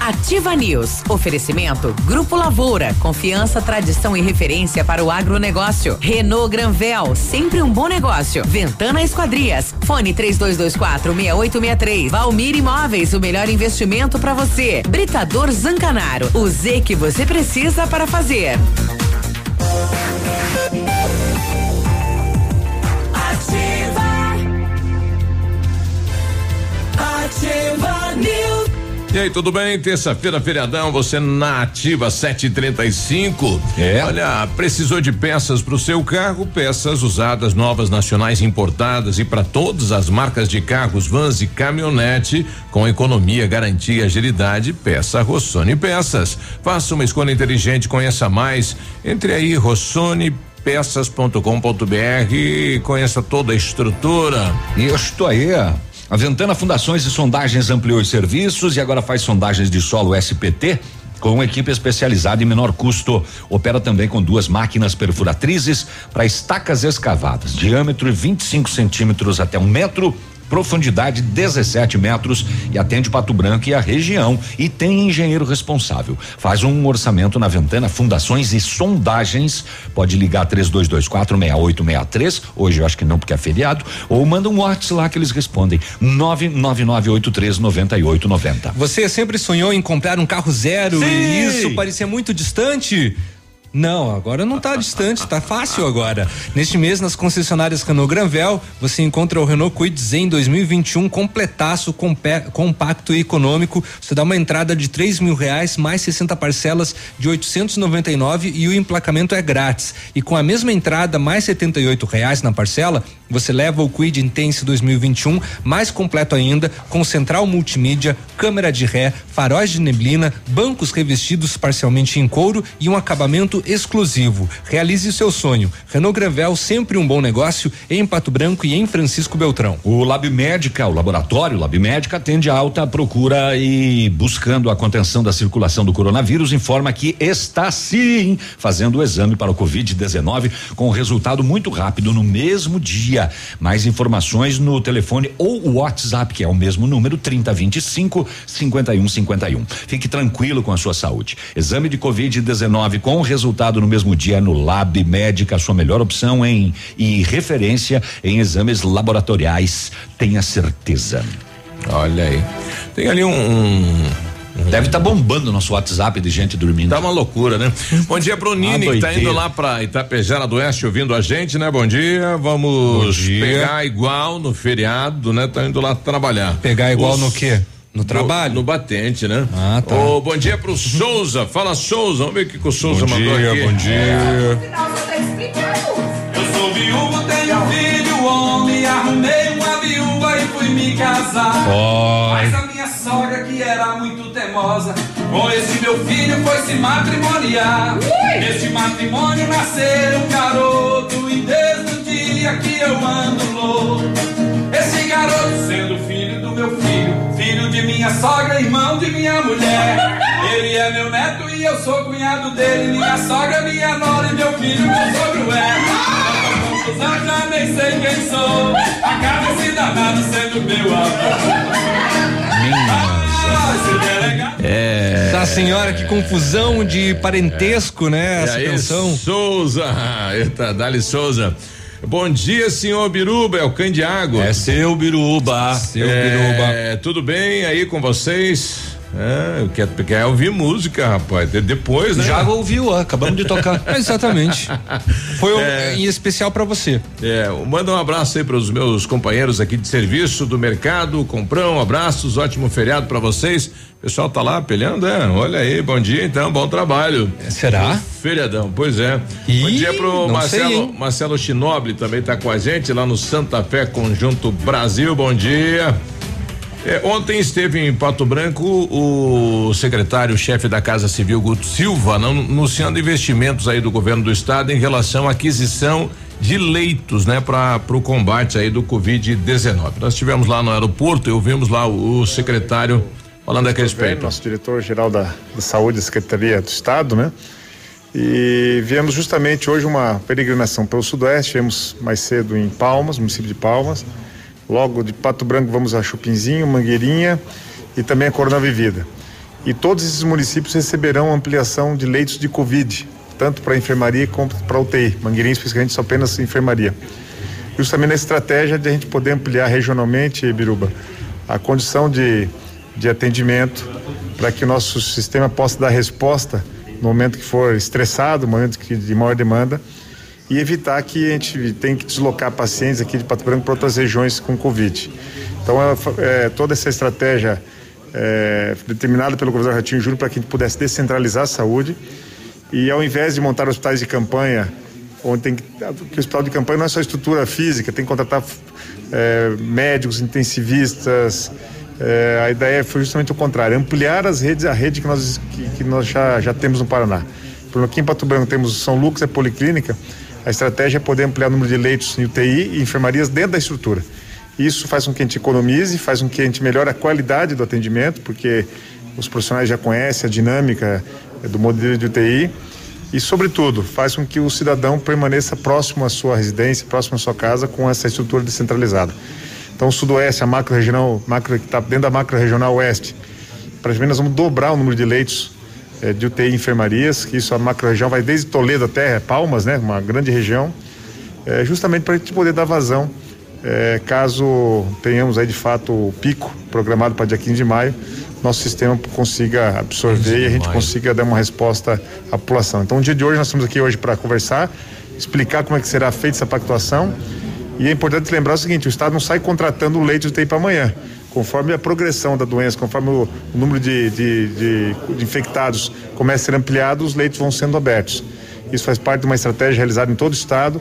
Ativa News. Oferecimento Grupo Lavoura. Confiança, tradição e referência para o agronegócio. Renault Granvel. Sempre um bom negócio. Ventana Esquadrias. Fone 3224 6863. Valmir Imóveis. O melhor investimento para você. Britador Zancanaro. O Z que você precisa para fazer. Ativa News. E aí, tudo bem? Terça-feira, feriadão, você na ativa 735. É. Olha, precisou de peças para o seu carro, peças usadas, novas, nacionais importadas e para todas as marcas de carros, vans e caminhonete, com economia, garantia, agilidade, peça Rossoni Peças. Faça uma escolha inteligente, conheça mais. Entre aí, Rossoni peças.com.br e conheça toda a estrutura. Isto aí. A Ventana Fundações e Sondagens ampliou os serviços e agora faz sondagens de solo SPT com equipe especializada e menor custo. Opera também com duas máquinas perfuratrizes para estacas escavadas, diâmetro 25 centímetros até um metro profundidade 17 metros e atende Pato Branco e a região e tem engenheiro responsável. Faz um orçamento na Ventana Fundações e Sondagens. Pode ligar 3224 6863. Hoje eu acho que não porque é feriado ou manda um WhatsApp lá que eles respondem 99983 9890. Você sempre sonhou em comprar um carro zero Sim. e isso parecia muito distante? Não, agora não está distante, está fácil agora. Neste mês, nas concessionárias Renault Granvel, você encontra o Renault Kwid Zen 2021 completaço, compacto e econômico. Você dá uma entrada de três mil reais, mais 60 parcelas de 899 e o emplacamento é grátis. E com a mesma entrada, mais 78 reais na parcela, você leva o Quid Intense 2021 mais completo ainda, com central multimídia, câmera de ré, faróis de neblina, bancos revestidos parcialmente em couro e um acabamento exclusivo. Realize seu sonho. Renault Granvel, sempre um bom negócio em Pato Branco e em Francisco Beltrão. O Lab Médica, o laboratório Lab Médica atende a alta procura e buscando a contenção da circulação do coronavírus, informa que está sim fazendo o exame para o Covid-19 com resultado muito rápido no mesmo dia. Mais informações no telefone ou WhatsApp, que é o mesmo número 3025 5151. Fique tranquilo com a sua saúde. Exame de Covid-19 com resultado no mesmo dia no Lab Médica, a sua melhor opção em e referência em exames laboratoriais. Tenha certeza. Olha aí. Tem ali um. um Deve estar bombando o nosso WhatsApp de gente dormindo. Tá uma loucura, né? Bom dia pro Nini, que tá indo lá pra Itapejara do Oeste ouvindo a gente, né? Bom dia. Vamos Bom dia. pegar igual no feriado, né? Tá indo lá trabalhar. Pegar igual Os- no quê? No trabalho? No, batente, né? Ah, tá. Ô, bom dia pro Souza. Fala, Souza. Vamos ver o que, que o Souza Bom mandou dia, aqui. bom dia. Eu sou viúvo, tenho um filho, homem, arrumei uma viúva e fui me casar. Oi. Mas a minha sogra, que era muito teimosa, com esse meu filho foi se matrimoniar. Neste matrimônio nasceram um garoto, e desde o dia que eu ando louco. Esse garoto sendo filho de minha sogra, irmão de minha mulher. Ele é meu neto e eu sou cunhado dele. Minha sogra, minha nora e meu filho, meu sogro é. Não tô confusão, já nem sei quem sou. Acaba esse danado sendo meu avô. É. Tá, senhora, que confusão de parentesco, né? E Essa aí, canção. Souza. Eita, Dali Souza. Bom dia, senhor Biruba, é o Candiago. É seu Biruba. Seu É, tudo bem aí com vocês? É, eu quero, quero ouvir música, rapaz. de- Depois, né? Já ouviu, ó, acabamos de tocar. Exatamente. Foi um- É. em especial pra você. É, manda um abraço aí para os meus companheiros aqui de serviço do mercado, comprão, abraços, ótimo feriado para vocês. O pessoal tá lá peleando, é? Olha aí, bom dia então, bom trabalho. Será? Feriadão, pois é. bom Ih, dia pro sei, Marcelo, hein? Marcelo Chinoble também tá com a gente lá no Santa Fé Conjunto Brasil, bom dia. É, ontem esteve em Pato Branco o secretário-chefe da Casa Civil, Guto Silva, anunciando investimentos aí do governo do estado em relação à aquisição de leitos, né, para o combate aí do Covid-19. Nós estivemos lá no aeroporto e ouvimos lá o, o secretário falando a respeito. Nosso diretor-geral da, da Saúde Secretaria do Estado, né? E viemos justamente hoje uma peregrinação pelo Sudoeste, viemos mais cedo em Palmas, município de Palmas. Logo de Pato Branco vamos a Chupinzinho, Mangueirinha e também a Corona Vivida. E todos esses municípios receberão ampliação de leitos de Covid, tanto para enfermaria como para UTI. Mangueirinha especificamente só apenas enfermaria. Justamente na estratégia de a gente poder ampliar regionalmente, Biruba, a condição de, de atendimento para que o nosso sistema possa dar resposta no momento que for estressado, no momento que, de maior demanda e evitar que a gente tenha que deslocar pacientes aqui de Pato Branco para outras regiões com Covid. Então, é, é, toda essa estratégia é, determinada pelo governador Ratinho Júnior para que a gente pudesse descentralizar a saúde e ao invés de montar hospitais de campanha, onde tem que, o hospital de campanha não é só estrutura física, tem que contratar é, médicos, intensivistas. É, a ideia foi justamente o contrário, ampliar as redes, a rede que nós, que, que nós já, já temos no Paraná. Aqui em Pato Branco temos São Lucas, é policlínica. A estratégia é poder ampliar o número de leitos em UTI e enfermarias dentro da estrutura. Isso faz com que a gente economize, faz com que a gente melhore a qualidade do atendimento, porque os profissionais já conhecem a dinâmica eh, do modelo de UTI e, sobretudo, faz com que o cidadão permaneça próximo à sua residência, próximo à sua casa, com essa estrutura descentralizada. Então, o Sudoeste, a macro regional, macro, que está dentro da macro regional Oeste, praticamente nós vamos dobrar o número de leitos eh, de UTI em enfermarias, que isso a macro região vai desde Toledo até Palmas, né, uma grande região, eh, justamente para a gente poder dar vazão, eh, caso tenhamos aí de fato o pico programado para dia 15 de maio, nosso sistema consiga absorver e a gente consiga dar uma resposta à população. Então, no dia de hoje, nós estamos aqui hoje para conversar, explicar como é que será feita essa pactuação. E é importante lembrar o seguinte: o Estado não sai contratando o leite de UTI para amanhã. Conforme a progressão da doença, conforme o, o número de, de, de, de infectados começa a ser ampliado, os leitos vão sendo abertos. Isso faz parte de uma estratégia realizada em todo o Estado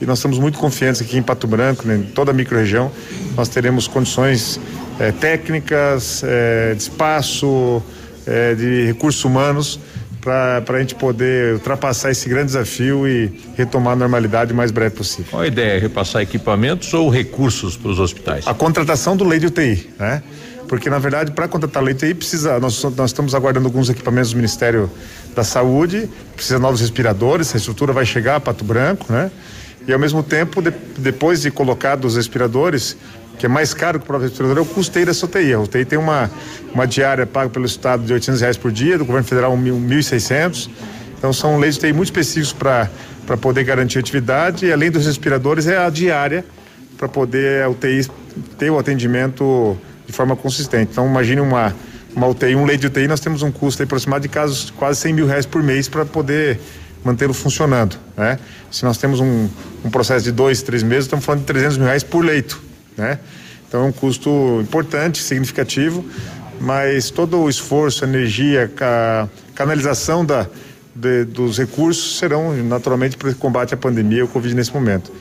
e nós estamos muito confiantes aqui em Pato Branco, né, em toda a microrregião, nós teremos condições eh, técnicas, eh, de espaço, eh, de recursos humanos para a gente poder ultrapassar esse grande desafio e retomar a normalidade o mais breve possível. Qual a ideia? Repassar equipamentos ou recursos para os hospitais? A contratação do leite de UTI, né? Porque na verdade para contratar leite de UTI precisa, nós, nós estamos aguardando alguns equipamentos do Ministério da Saúde, precisa de novos respiradores, a estrutura vai chegar a Pato Branco, né? E ao mesmo tempo, de, depois de colocados os respiradores, que é mais caro que o próprio respirador, é o custeio dessa UTI. A UTI tem uma, uma diária paga pelo Estado de 800 reais por dia, do governo federal 1.600. Então são leis de UTI muito específicos para poder garantir atividade e além dos respiradores é a diária para poder a UTI ter o atendimento de forma consistente. Então imagine uma, uma UTI, um leite de UTI, nós temos um custo aproximado de casos quase 100 mil reais por mês para poder mantê-lo funcionando, né? Se nós temos um, um processo de dois, três meses, estamos falando de 300 mil reais por leito, né? Então é um custo importante, significativo, mas todo o esforço, a energia, a canalização da, de, dos recursos serão naturalmente para o combate à pandemia e ao Covid nesse momento.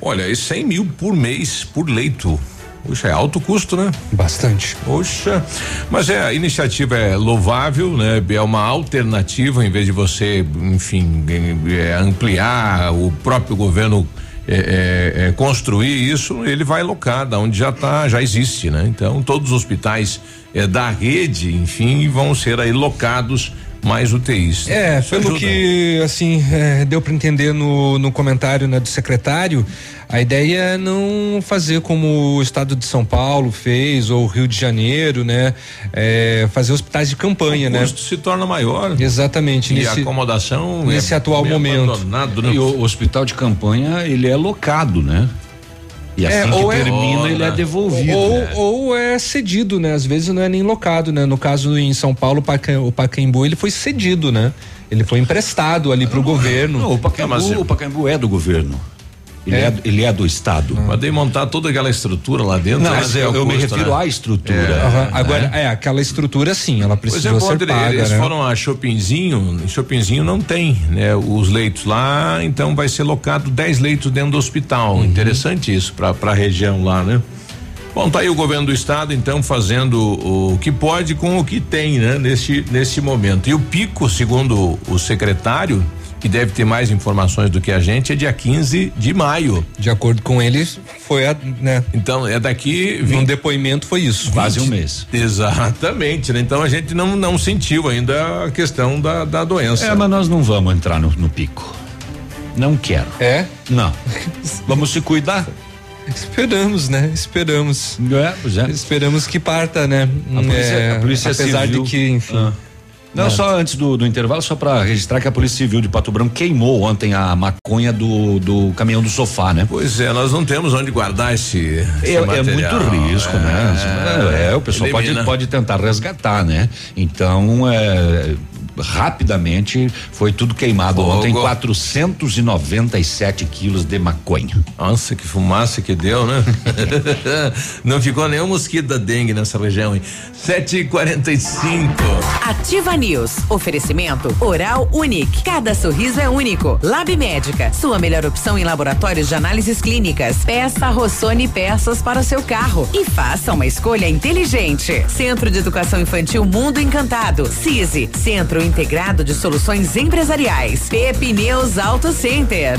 Olha, e 100 mil por mês por leito. Puxa, é alto custo, né? Bastante. Poxa, mas é, a iniciativa é louvável, né? É uma alternativa em vez de você, enfim, é, ampliar o próprio governo é, é, é, construir isso, ele vai alocar da onde já tá, já existe, né? Então todos os hospitais é, da rede, enfim, vão ser aí locados mais UTIs. É, Isso pelo ajuda. que assim é, deu para entender no, no comentário né, do secretário, a ideia é não fazer como o estado de São Paulo fez ou o Rio de Janeiro, né? É, fazer hospitais de campanha, o né? O custo se torna maior. Exatamente. E nesse, a acomodação nesse é atual momento. Né? E o hospital de campanha ele é locado, né? E assim é, que é termina, é, ele é devolvido. Ou, né? ou é cedido, né? Às vezes não é nem locado, né? No caso em São Paulo, o Pacaembu, ele foi cedido, né? Ele foi emprestado ali para o governo. Não, o Pacaembu, o Pacaembu é do governo. Ele é, é, ele é do Estado. Não. Podem montar toda aquela estrutura lá dentro. Não, mas eu, eu me refiro né? à estrutura. É, uhum. Agora, é. aquela estrutura sim, ela precisa pois é, ser paga, Eles né? foram a Chopinzinho, Chopinzinho não tem, né? Os leitos lá, então vai ser locado 10 leitos dentro do hospital. Uhum. Interessante isso para a região lá, né? Bom, tá aí o governo do estado, então, fazendo o que pode com o que tem, né? Nesse, nesse momento. E o pico, segundo o secretário, que deve ter mais informações do que a gente, é dia 15 de maio. De acordo com eles, foi a, né? Então, é daqui. 20, um depoimento foi isso. Quase 20, um mês. Exatamente, né? Então a gente não, não sentiu ainda a questão da, da doença. É, mas nós não vamos entrar no, no pico. Não quero. É? Não. vamos se cuidar. Esperamos, né? Esperamos. É, pois é. Esperamos que parta, né? A polícia, é, a polícia apesar civil, de que, enfim. Ah. Não, é. só antes do, do intervalo, só para registrar que a Polícia Civil de Pato Branco queimou ontem a maconha do, do caminhão do sofá, né? Pois é, nós não temos onde guardar esse. esse é, é, muito risco, né? é, né? É, o pessoal pode, pode tentar resgatar, né? Então, é, rapidamente foi tudo queimado Fogo. ontem 497 quilos de maconha. Nossa, que fumaça que deu, né? Não ficou nenhum mosquito da dengue nessa região, hein? 7h45. Ativa News. Oferecimento Oral Unique. Cada sorriso é único. Lab Médica. Sua melhor opção em laboratórios de análises clínicas. Peça Rossoni peças para o seu carro. E faça uma escolha inteligente. Centro de Educação Infantil Mundo Encantado. CISI. Centro integrado de soluções empresariais. Pepineus Auto Center.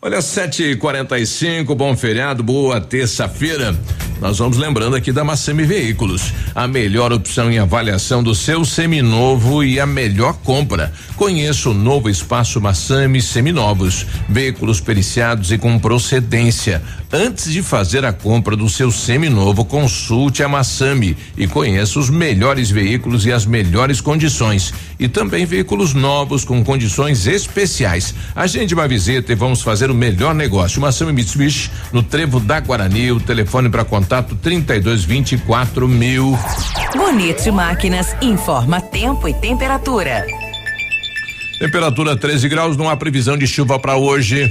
Olha, 7h45, bom feriado, boa terça-feira. Nós vamos lembrando aqui da Massami Veículos, a melhor opção em avaliação do seu seminovo e a melhor compra. Conheça o novo espaço Massami Seminovos, veículos periciados e com procedência. Antes de fazer a compra do seu seminovo, consulte a Massami e conheça os melhores veículos e as melhores condições. E também veículos novos com condições especiais. Agende uma visita e vamos fazer o melhor negócio. Massami Mitsubishi, no Trevo da Guarani, o telefone para contato 3224 mil. Bonito Máquinas informa tempo e temperatura. Temperatura 13 graus, não há previsão de chuva para hoje.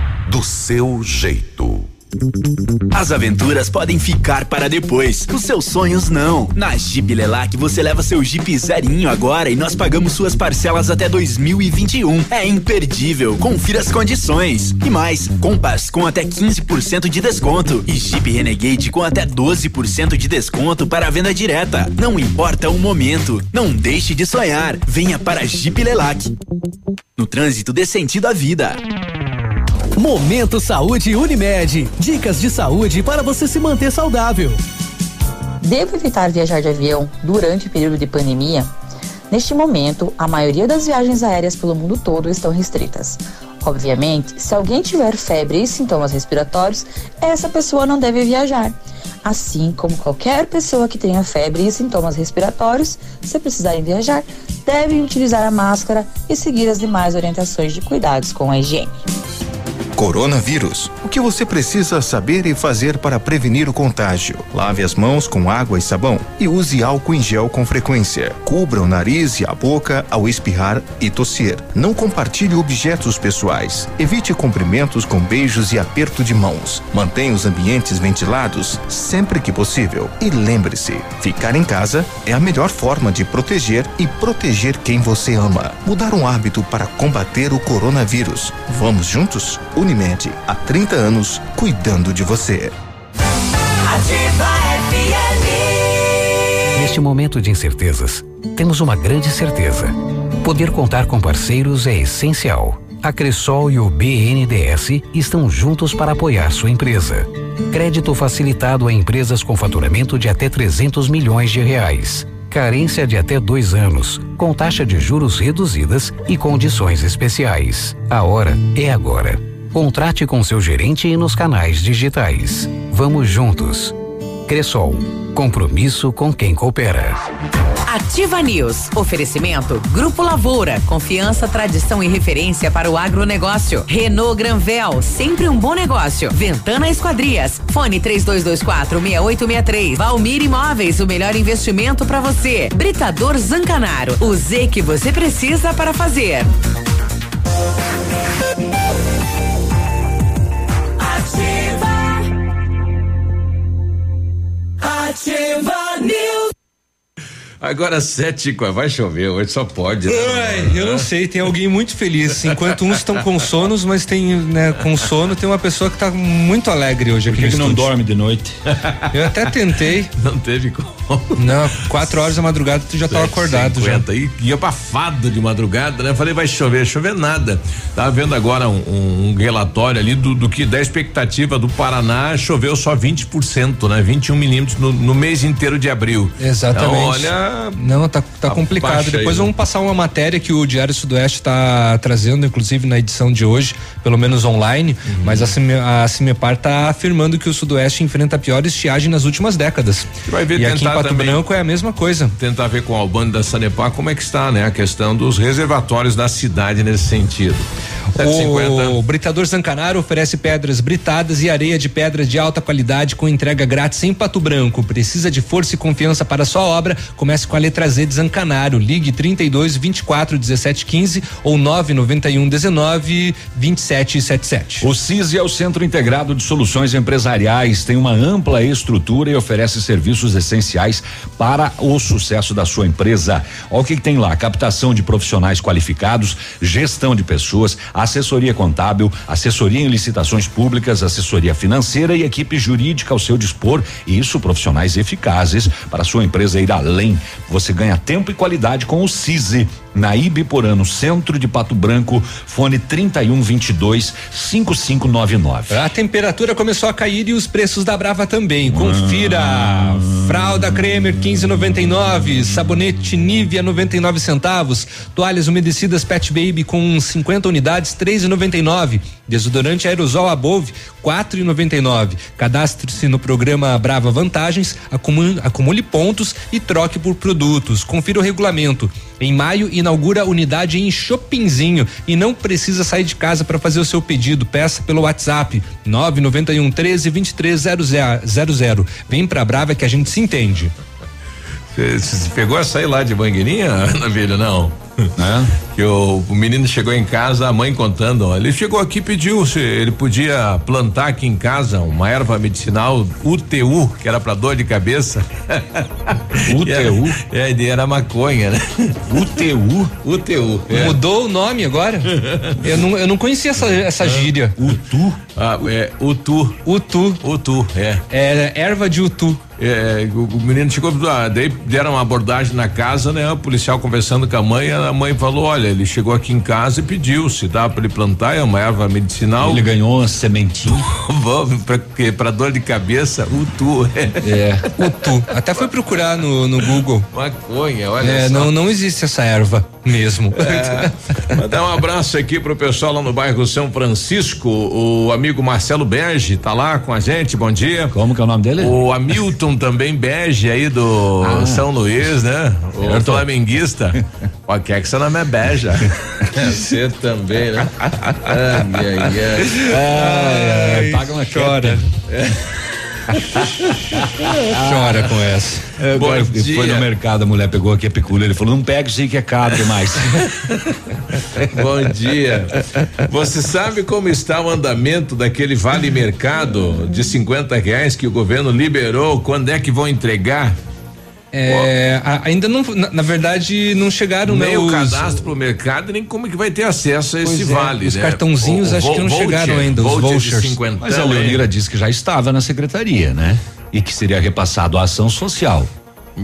do seu jeito. As aventuras podem ficar para depois, os seus sonhos não. Na Jeep Lelac você leva seu Jeep zerinho agora e nós pagamos suas parcelas até 2021. É imperdível, confira as condições. E mais, Compass com até 15% de desconto e Jeep Renegade com até 12% de desconto para venda direta. Não importa o momento, não deixe de sonhar. Venha para Jeep Lelac. No trânsito dê sentido à vida. Momento Saúde Unimed. Dicas de saúde para você se manter saudável. Devo evitar viajar de avião durante o período de pandemia? Neste momento, a maioria das viagens aéreas pelo mundo todo estão restritas. Obviamente, se alguém tiver febre e sintomas respiratórios, essa pessoa não deve viajar. Assim como qualquer pessoa que tenha febre e sintomas respiratórios, se precisarem viajar, devem utilizar a máscara e seguir as demais orientações de cuidados com a higiene. Coronavírus. O que você precisa saber e fazer para prevenir o contágio? Lave as mãos com água e sabão e use álcool em gel com frequência. Cubra o nariz e a boca ao espirrar e tossir. Não compartilhe objetos pessoais. Evite cumprimentos com beijos e aperto de mãos. Mantenha os ambientes ventilados sempre que possível. E lembre-se, ficar em casa é a melhor forma de proteger e proteger quem você ama. Mudar um hábito para combater o coronavírus. Vamos juntos? Unimed, há 30 anos, cuidando de você. Ativa FM. Neste momento de incertezas, temos uma grande certeza. Poder contar com parceiros é essencial. A Cressol e o BNDES estão juntos para apoiar sua empresa. Crédito facilitado a empresas com faturamento de até 300 milhões de reais. Carência de até dois anos, com taxa de juros reduzidas e condições especiais. A hora é agora. Contrate com seu gerente e nos canais digitais. Vamos juntos. Cressol. Compromisso com quem coopera. Ativa News. Oferecimento Grupo Lavoura. Confiança, tradição e referência para o agronegócio. Renault Granvel. Sempre um bom negócio. Ventana Esquadrias. Fone 3224 6863. Valmir Imóveis. O melhor investimento para você. Britador Zancanaro. O Z que você precisa para fazer. Ativa News. Agora sete, vai chover, hoje só pode. Né? Ai, eu não sei, tem alguém muito feliz. Enquanto uns estão com sonos, mas tem, né, com sono, tem uma pessoa que está muito alegre hoje Por aqui que, que não dorme de noite? Eu até tentei. Não teve como. Não, quatro horas da madrugada tu já estava acordado já. 50 e, e abafado de madrugada, né? Falei, vai chover, chover nada. Tava vendo agora um, um- um relatório ali do, do que da expectativa do Paraná, choveu só 20%, né? 21 milímetros no, no mês inteiro de abril. Exatamente. Então, olha. Não, tá, tá complicado. Abaixa aí, Depois né? vamos passar uma matéria que o Diário Sudoeste está trazendo, inclusive na edição de hoje, pelo menos online, Uhum. mas a, Cime, a Cimepar está afirmando que o Sudoeste enfrenta a pior estiagem nas últimas décadas. Vai ver e aqui em Pato também- Branco é a mesma coisa. Tentar ver com o Albano da Sanepar como é que está, né? A questão dos reservatórios da cidade nesse sentido. O Britador Zancanaro oferece pedras britadas e areia de pedra de alta qualidade com entrega grátis em Pato Branco. Precisa de força e confiança para sua obra? Comece com a letra Z de Zancanaro. Ligue 32 24 17 15 ou 991 19 27 77. O CISI é o Centro Integrado de Soluções Empresariais, tem uma ampla estrutura e oferece serviços essenciais para o sucesso da sua empresa. Olha o que, que tem lá: captação de profissionais qualificados, gestão de pessoas, assessoria contábil, assessoria em licitações públicas, assessoria financeira e equipe jurídica ao seu dispor. Isso profissionais eficazes para sua empresa ir além. Você ganha tempo e qualidade com o CISI na Ibiporã, centro de Pato Branco, fone 3122 5599. A temperatura começou a cair e os preços da Brava também. Confira. Ah. Fralda Cremer 15,99, sabonete Nivea 99 centavos, toalhas umedecidas Pet Baby com 50 unidades 3,99, desodorante aerosol Above 4,99. Cadastre-se no programa Brava Vantagens, acumule, acumule pontos e troque por produtos. Confira o regulamento. Em maio inaugura unidade em Shoppingzinho e não precisa sair de casa para fazer o seu pedido. Peça pelo WhatsApp 991 13 2300. Vem pra Brava que a gente se entende. Você pegou a sair lá de Mangueirinha, Ana Velha? Não. É? Que o, o, menino chegou em casa, a mãe contando, ó, ele chegou aqui e pediu se ele podia plantar aqui em casa uma erva medicinal UTU, que era para dor de cabeça. UTU? é, ele era maconha, né? UTU? UTU. É. Mudou o nome agora? eu, não, eu não conhecia essa, essa gíria. UTU? Ah, é, UTU. UTU. UTU, é. É erva de UTU. É, o, o, menino chegou, ah, daí deram uma abordagem na casa, né? O policial conversando com a mãe, a mãe falou: olha, ele chegou aqui em casa e pediu se dá para ele plantar, é uma erva medicinal. Ele ganhou uma sementinha. para dor de cabeça, o tu. É. O tu. Até foi procurar no, no Google. Maconha, olha é, só. Não, não existe essa erva mesmo. É. Mandar um abraço aqui pro pessoal lá no bairro São Francisco, o amigo Marcelo Bege tá lá com a gente, bom dia. Como que é o nome dele? O Hamilton também Bege aí do ah, São Luís, né? O flamenguista. Ó, quer que seu nome é Beja. Você também, né? Ai, ai, ai. ai, ai paga uma chora. Chora com essa. É, Bom dia. Foi no mercado, a mulher pegou aqui a picula, ele falou, não pega isso aí que é caro demais. Bom dia. Você sabe como está o andamento daquele vale mercado de 50 reais que o governo liberou? Quando é que vão entregar? É, a, ainda não, na, na, verdade, não chegaram nem né, o cadastro pro mercado, nem como que vai ter acesso a esse é, vale, os né? cartãozinhos o, acho que não chegaram ainda, os vouchers. Mas a Leonira disse que já estava na secretaria, né? E que seria repassado a ação social.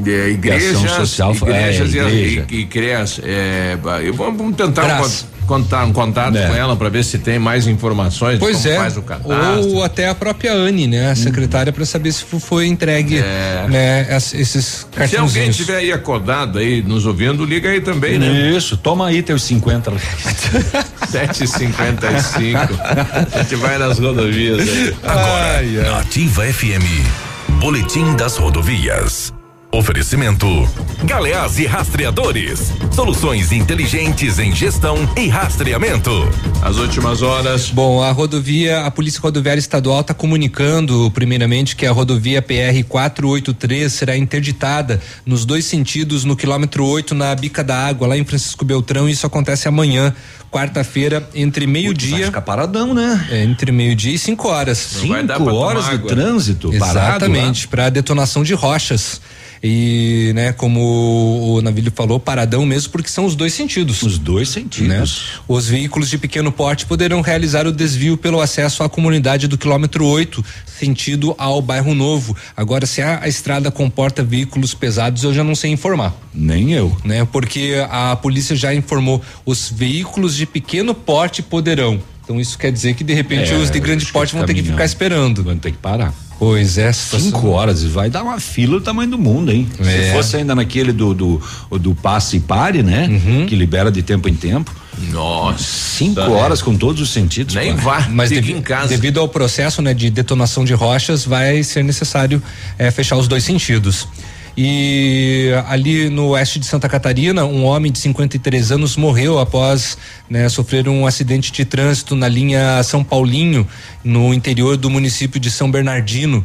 É, igrejas, ação social, igrejas é, igreja. e, e, e crianças. É, vamos tentar contar um contato é. com ela para ver se tem mais informações pois de como é. faz o cadastro. Ou até a própria Anne, né, a secretária, para saber se foi entregue, é. né, esses cartões. Se alguém estiver aí acordado aí nos ouvindo, liga aí também, né? Isso, toma aí teus 50 7,55. a gente vai nas rodovias. Aí. Agora, ai, ai. Ativa FM. Boletim das rodovias. Oferecimento: Galeás e Rastreadores. Soluções inteligentes em gestão e rastreamento. As últimas horas. Bom, a rodovia, a Polícia Rodoviária Estadual está comunicando, primeiramente, que a rodovia PR 483 será interditada nos dois sentidos no quilômetro 8 na Bica da Água, lá em Francisco Beltrão. Isso acontece amanhã, quarta-feira, entre meio-dia. Vai ficar paradão, né? É, entre meio-dia e 5 horas. Cinco horas de água, trânsito, né? Exatamente, para detonação de rochas. E, né, como o Navilho falou, paradão mesmo, porque são os dois sentidos. Os dois sentidos. Né? Os veículos de pequeno porte poderão realizar o desvio pelo acesso à comunidade do quilômetro 8, sentido ao bairro Novo. Agora, se a, a estrada comporta veículos pesados, eu já não sei informar. Nem eu. Né? Porque a polícia já informou, os veículos de pequeno porte poderão. Então isso quer dizer que de repente é, os de grande porte vão ter que ficar esperando. Vão ter que parar. Pois é, cinco horas e vai dar uma fila do tamanho do mundo, hein? É. Se fosse ainda naquele do do, do passe e pare, né? Uhum. Que libera de tempo em tempo. Nossa. Cinco é. horas com todos os sentidos. Nem vá, mas devi, em casa. devido ao processo, né, de detonação de rochas, vai ser necessário é, fechar os dois sentidos. E ali no oeste de Santa Catarina, um homem de 53 anos morreu após né, sofrer um acidente de trânsito na linha São Paulinho, no interior do município de São Bernardino.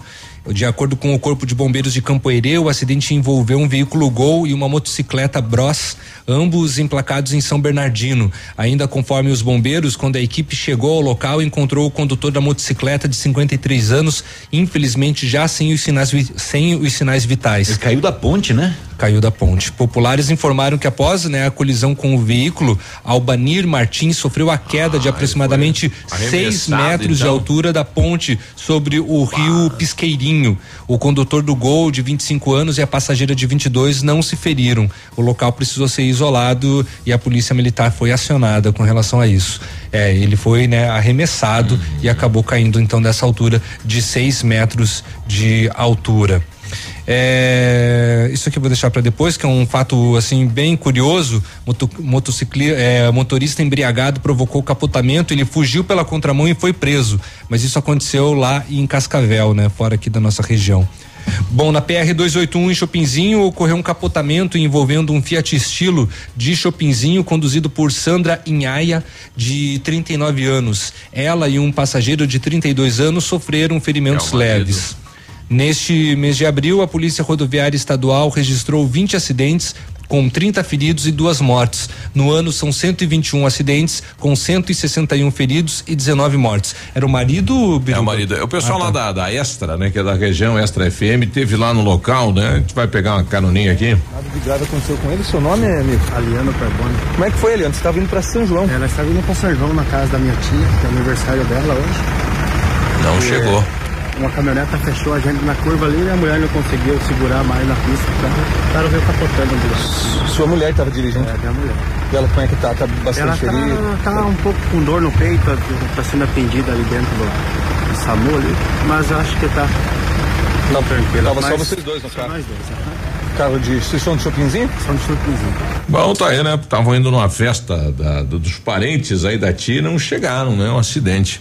De acordo com o Corpo de Bombeiros de Campoerê, o acidente envolveu um veículo Gol e uma motocicleta Bros, ambos emplacados em São Bernardino. Ainda conforme os bombeiros, quando a equipe chegou ao local, encontrou o condutor da motocicleta de 53 anos, infelizmente já sem os sinais, sem os sinais vitais. Ele caiu da ponte, né? Caiu da ponte. Populares informaram que após né, a colisão com o veículo, Albanir Martins sofreu a queda ah, de aproximadamente 6 metros então. de altura da ponte sobre o rio Pisqueirinho o condutor do Gol, de 25 anos, e a passageira de 22 não se feriram. O local precisou ser isolado e a polícia militar foi acionada com relação a isso. É, ele foi né, arremessado e acabou caindo então dessa altura de 6 metros de altura. É, isso aqui eu vou deixar para depois, que é um fato assim bem curioso. Moto, motociclista, é, motorista embriagado provocou capotamento, ele fugiu pela contramão e foi preso. Mas isso aconteceu lá em Cascavel, né, fora aqui da nossa região. Bom, na PR 281 em Chopinzinho ocorreu um capotamento envolvendo um Fiat Estilo de Chopinzinho conduzido por Sandra Inhaia, de 39 anos. Ela e um passageiro de 32 anos sofreram ferimentos é leves. Neste mês de abril, a Polícia Rodoviária Estadual registrou 20 acidentes com 30 feridos e duas mortes. No ano são 121 acidentes com 161 feridos e 19 mortes. Era o marido, Biruba? É o marido. É o pessoal ah, tá. lá da, da Extra, né, que é da região Extra FM, teve lá no local, né? A gente vai pegar uma canoninha aqui. Nada de grave aconteceu com ele. Seu nome é, amigo? Aliano Carbone. Como é que foi, Aliano? Você estava indo para São João? Ela estava indo para São João na casa da minha tia, que é o aniversário dela hoje. Não e chegou. Uma caminhoneta fechou a gente na curva ali e a mulher não conseguiu segurar mais na pista. O cara veio capotando ali. Sua mulher estava dirigindo? É, minha mulher. E ela como é que tá? Tá bastante ela ferida? Tá, tá um pouco com dor no peito, tá, tá sendo atendida ali dentro do, do SAMU ali, mas eu acho que tá, tranquilo. Tava só vocês dois no carro? Nós dois, uhum. Carro de. Vocês são de Chopinzinho? São de Chopinzinho. Bom, tá aí, né? Estavam indo numa festa da, dos parentes aí da tia não chegaram, né? Um acidente.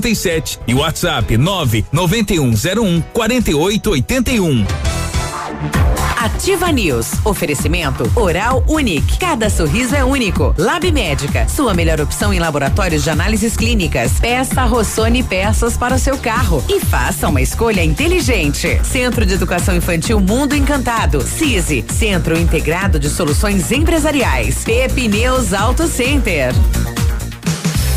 57 e WhatsApp 99101 4881. Ativa News. Oferecimento Oral Unique. Cada sorriso é único. Lab Médica. Sua melhor opção em laboratórios de análises clínicas. Peça Rossoni peças para o seu carro e faça uma escolha inteligente. Centro de Educação Infantil Mundo Encantado. CISI. Centro Integrado de Soluções Empresariais. Pepineus Auto Center.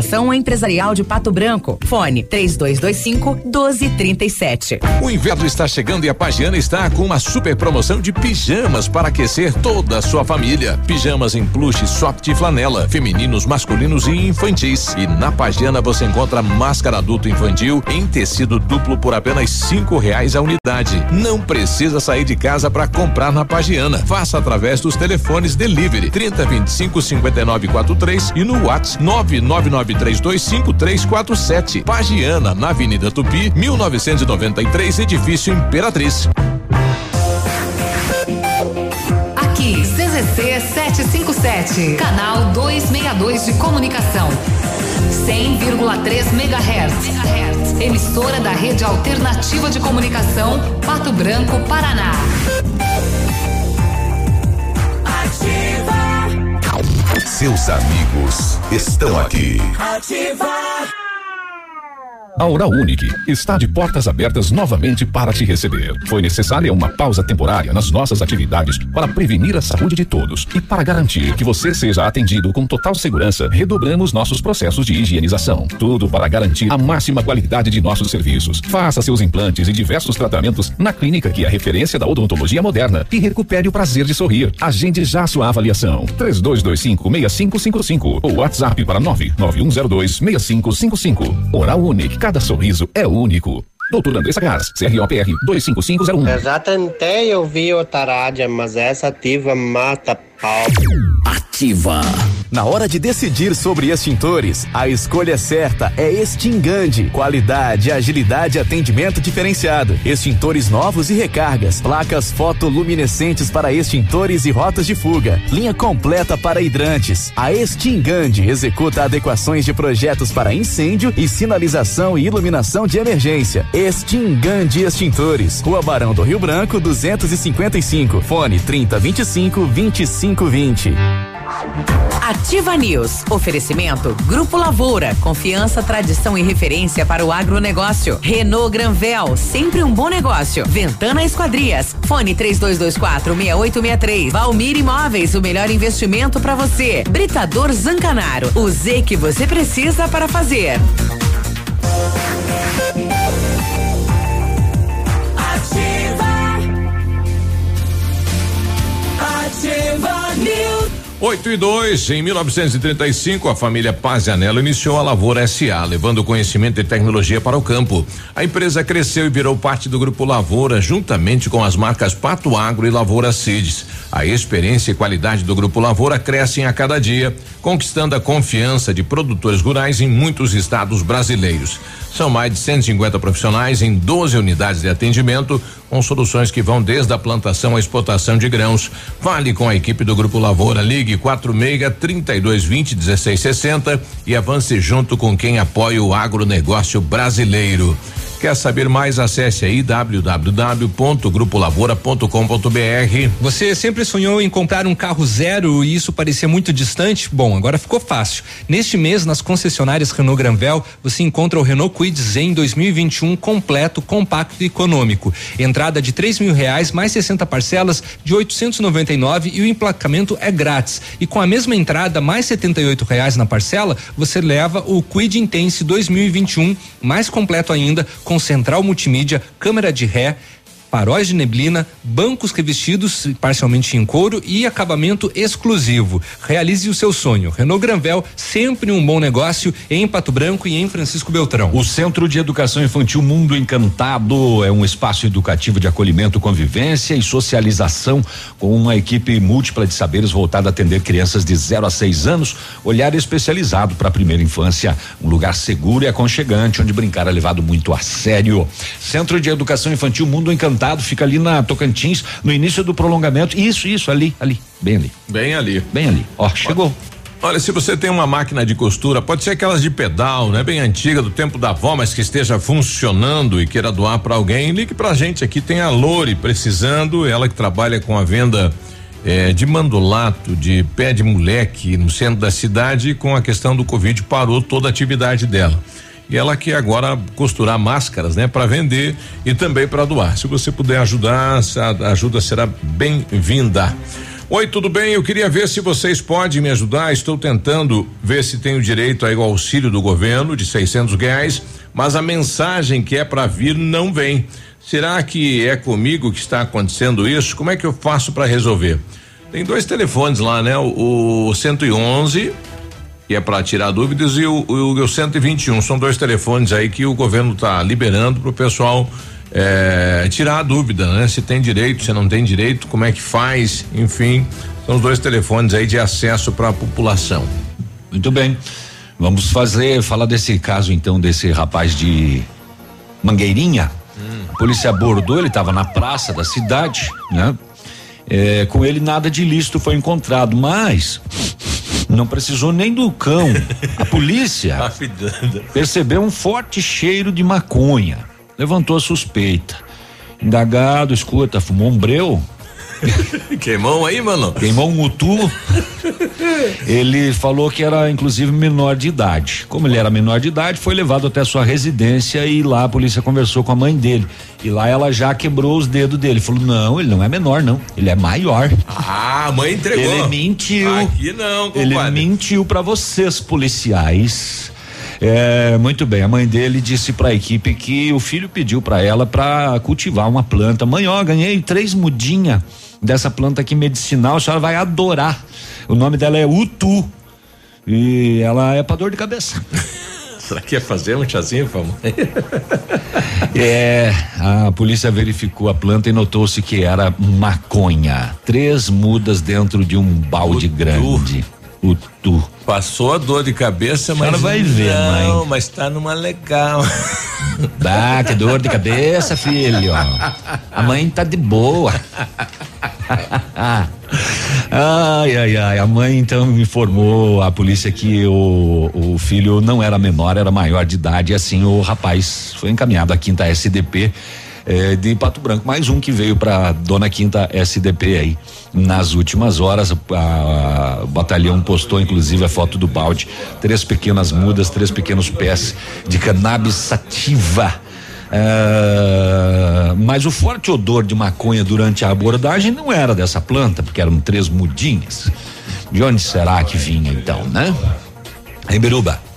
Associação Empresarial de Pato Branco. Fone 3225 1237. O inverno está chegando e a Pagiana está com uma super promoção de pijamas para aquecer toda a sua família. Pijamas em plush, soft e flanela, femininos, masculinos e infantis. E na Pagiana você encontra máscara adulto infantil em tecido duplo por apenas cinco reais a unidade. Não precisa sair de casa para comprar na Pagiana. Faça através dos telefones delivery 3025 5943 e no WhatsApp 999 99325 Pagiana, na Avenida Tupi, 1993, edifício Imperatriz. Aqui, CZC 757, canal 262 de comunicação. 100,3 MHz. Emissora da Rede Alternativa de Comunicação, Pato Branco, Paraná. Seus amigos estão aqui. Ativa. A Oral Unique está de portas abertas novamente para te receber. Foi necessária uma pausa temporária nas nossas atividades para prevenir a saúde de todos e para garantir que você seja atendido com total segurança, redobramos nossos processos de higienização. Tudo para garantir a máxima qualidade de nossos serviços. Faça seus implantes e diversos tratamentos na clínica que é a referência da odontologia moderna e recupere o prazer de sorrir. Agende já sua avaliação. 3225-6555 ou WhatsApp para 99102-6555. Oral Unique Cada sorriso é único. Doutor Andressa Gás, CROPR 25501. Eu já tentei ouvir o Tarádia, mas essa ativa mata. Ativa. Na hora de decidir sobre extintores, a escolha certa é Extingande. Qualidade, agilidade e atendimento diferenciado. Extintores novos e recargas. Placas fotoluminescentes para extintores e rotas de fuga. Linha completa para hidrantes. A Extingande executa adequações de projetos para incêndio e sinalização e iluminação de emergência. Extingande Extintores. Rua Barão do Rio Branco, 255. Fone 3025 2520. Ativa News. Oferecimento Grupo Lavoura. Confiança, tradição e referência para o agronegócio. Renault Granvel. Sempre um bom negócio. Ventana Esquadrias. Fone 3224 6863. Valmir Imóveis. O melhor investimento para você. Britador Zancanaro. O Z que você precisa para fazer. 8 e 2, em 1935, a família Pazianello iniciou a Lavoura SA, levando conhecimento e tecnologia para o campo. A empresa cresceu e virou parte do grupo Lavoura, juntamente com as marcas Pato Agro e Lavoura Seeds. A experiência e qualidade do grupo Lavoura crescem a cada dia, conquistando a confiança de produtores rurais em muitos estados brasileiros. São mais de 150 profissionais em 12 unidades de atendimento, com soluções que vão desde a plantação à exportação de grãos. Fale com a equipe do Grupo Lavoura, ligue 46 3220 1660 e avance junto com quem apoia o agronegócio brasileiro. Quer saber mais? Acesse aí www.grupolavoura.com.br. Você sempre sonhou em comprar um carro zero e isso parecia muito distante? Bom, agora ficou fácil. Neste mês, nas concessionárias Renault Granvel, você encontra o Renault Kwid Zen 2021 completo, compacto e econômico. Entrada de três mil reais, mais 60 parcelas de 899 e o emplacamento é grátis. E com a mesma entrada, mais 78 reais na parcela, você leva o Kwid Intense 2021, mais completo ainda, com central multimídia, câmera de ré, faróis de neblina, bancos revestidos parcialmente em couro e acabamento exclusivo. Realize o seu sonho. Renault Granvel, sempre um bom negócio em Pato Branco e em Francisco Beltrão. O Centro de Educação Infantil Mundo Encantado é um espaço educativo de acolhimento, convivência e socialização com uma equipe múltipla de saberes voltada a atender crianças de 0 a 6 anos, olhar especializado para a primeira infância, um lugar seguro e aconchegante onde brincar é levado muito a sério. Centro de Educação Infantil Mundo Encantado fica ali na Tocantins, no início do prolongamento. Isso, isso, ali, ali, bem ali. Bem ali. Bem ali. Ó, chegou. Olha, se você tem uma máquina de costura, pode ser aquelas de pedal, né? Bem antiga, do tempo da avó, mas que esteja funcionando e queira doar para alguém, ligue pra gente aqui, tem a Lore precisando, ela que trabalha com a venda eh, de mandolato, de pé de moleque no centro da cidade, com a questão do Covid parou toda a atividade dela. E ela quer agora costurar máscaras, né, para vender e também para doar. Se você puder ajudar, a ajuda será bem-vinda. Oi, tudo bem? Eu queria ver se vocês podem me ajudar. Estou tentando ver se tenho direito ao auxílio do governo de 600 reais, mas a mensagem que é para vir não vem. Será que é comigo que está acontecendo isso? Como é que eu faço para resolver? Tem dois telefones lá, né? O, o 111 que é para tirar dúvidas, e o, o, o 121. São dois telefones aí que o governo está liberando para o pessoal é, tirar a dúvida, né? Se tem direito, se não tem direito, como é que faz, enfim. São os dois telefones aí de acesso para a população. Muito bem. Vamos fazer, falar desse caso então, desse rapaz de Mangueirinha. Hum. A polícia abordou, ele estava na praça da cidade, né? É, com ele nada de ilícito foi encontrado, mas Não precisou nem do cão. A polícia percebeu um forte cheiro de maconha. Levantou a suspeita. Indagado, escuta, fumou um breu? Queimou aí, mano? Queimou um mutu. Ele falou que era inclusive menor de idade. Como ele era menor de idade, foi levado até sua residência e lá a polícia conversou com a mãe dele. E lá ela já quebrou os dedos dele. Falou: não, ele não é menor, não. Ele é maior. Ah, a mãe entregou. Ele mentiu. Aqui não, Ele compadre. mentiu para vocês, policiais. É, muito bem. A mãe dele disse para a equipe que o filho pediu para ela para cultivar uma planta. Mãe, ó, ganhei três mudinhas dessa planta aqui medicinal. A senhora vai adorar. O nome dela é Utu. E ela é para dor de cabeça. Será que ia fazer um chazinho, fama? É, a polícia verificou a planta e notou-se que era maconha. Três mudas dentro de um balde grande. O tu. Passou a dor de cabeça, mas. senhora vai ver, não, mãe. mas tá numa legal. Bah, que dor de cabeça, filho. A mãe tá de boa. ai, ai, ai. A mãe então informou a polícia que o, o filho não era menor, era maior de idade. E assim o rapaz foi encaminhado à quinta SDP eh, de Pato Branco. Mais um que veio para Dona Quinta SDP aí. Nas últimas horas, o batalhão postou inclusive a foto do balde. Três pequenas mudas, três pequenos pés de cannabis sativa. Ah, mas o forte odor de maconha durante a abordagem não era dessa planta, porque eram três mudinhas. De onde será que vinha então, né? Em Biruba.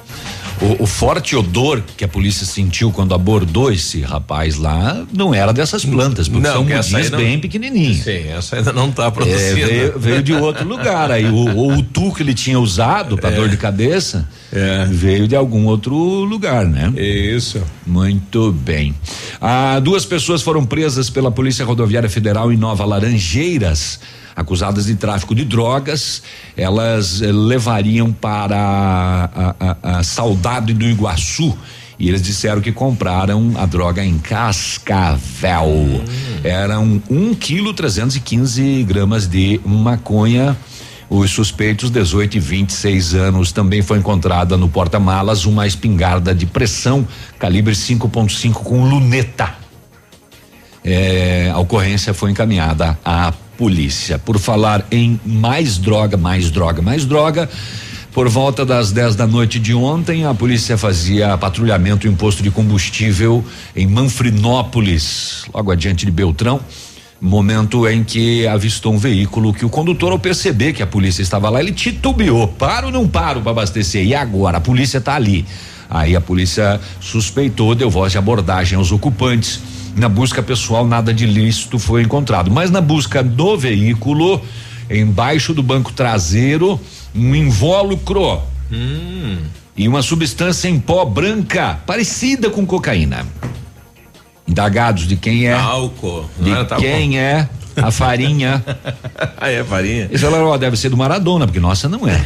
O, o forte odor que a polícia sentiu quando abordou esse rapaz lá não era dessas plantas, porque são que essa aí mudinhas não- bem pequenininhas. Sim, essa ainda não tá É, produzindo. veio, veio de outro lugar. Aí o, o, o tu que ele tinha usado para dor de cabeça veio de algum outro lugar, né? Isso. Muito bem. Ah, duas pessoas foram presas pela Polícia Rodoviária Federal em Nova Laranjeiras. Acusadas de tráfico de drogas, elas eh, levariam para a, a, a Saudade do Iguaçu e eles disseram que compraram a droga em Cascavel. Eram um quilo 315 gramas de maconha. Os suspeitos, 18 e 26 anos, também foi encontrada no porta-malas uma espingarda de pressão calibre 5.5 com luneta. É, a ocorrência foi encaminhada à polícia. Por falar em mais droga, mais droga, mais droga. Por volta das 10 da noite de ontem, a polícia fazia patrulhamento em posto de combustível em Manfrinópolis, logo adiante de Beltrão. Momento em que avistou um veículo que o condutor, ao perceber que a polícia estava lá, ele titubeou. Paro ou não paro para abastecer? E agora? A polícia está ali. Aí a polícia suspeitou, deu voz de abordagem aos ocupantes. Na busca pessoal, nada de ilícito foi encontrado. Mas na busca do veículo, embaixo do banco traseiro, um invólucro e uma substância em pó branca, parecida com cocaína. Indagados de quem é. Álcool. De Ah, tá quem é a farinha. ah, é farinha. Eles falaram, ó, deve ser do Maradona, porque nossa não é.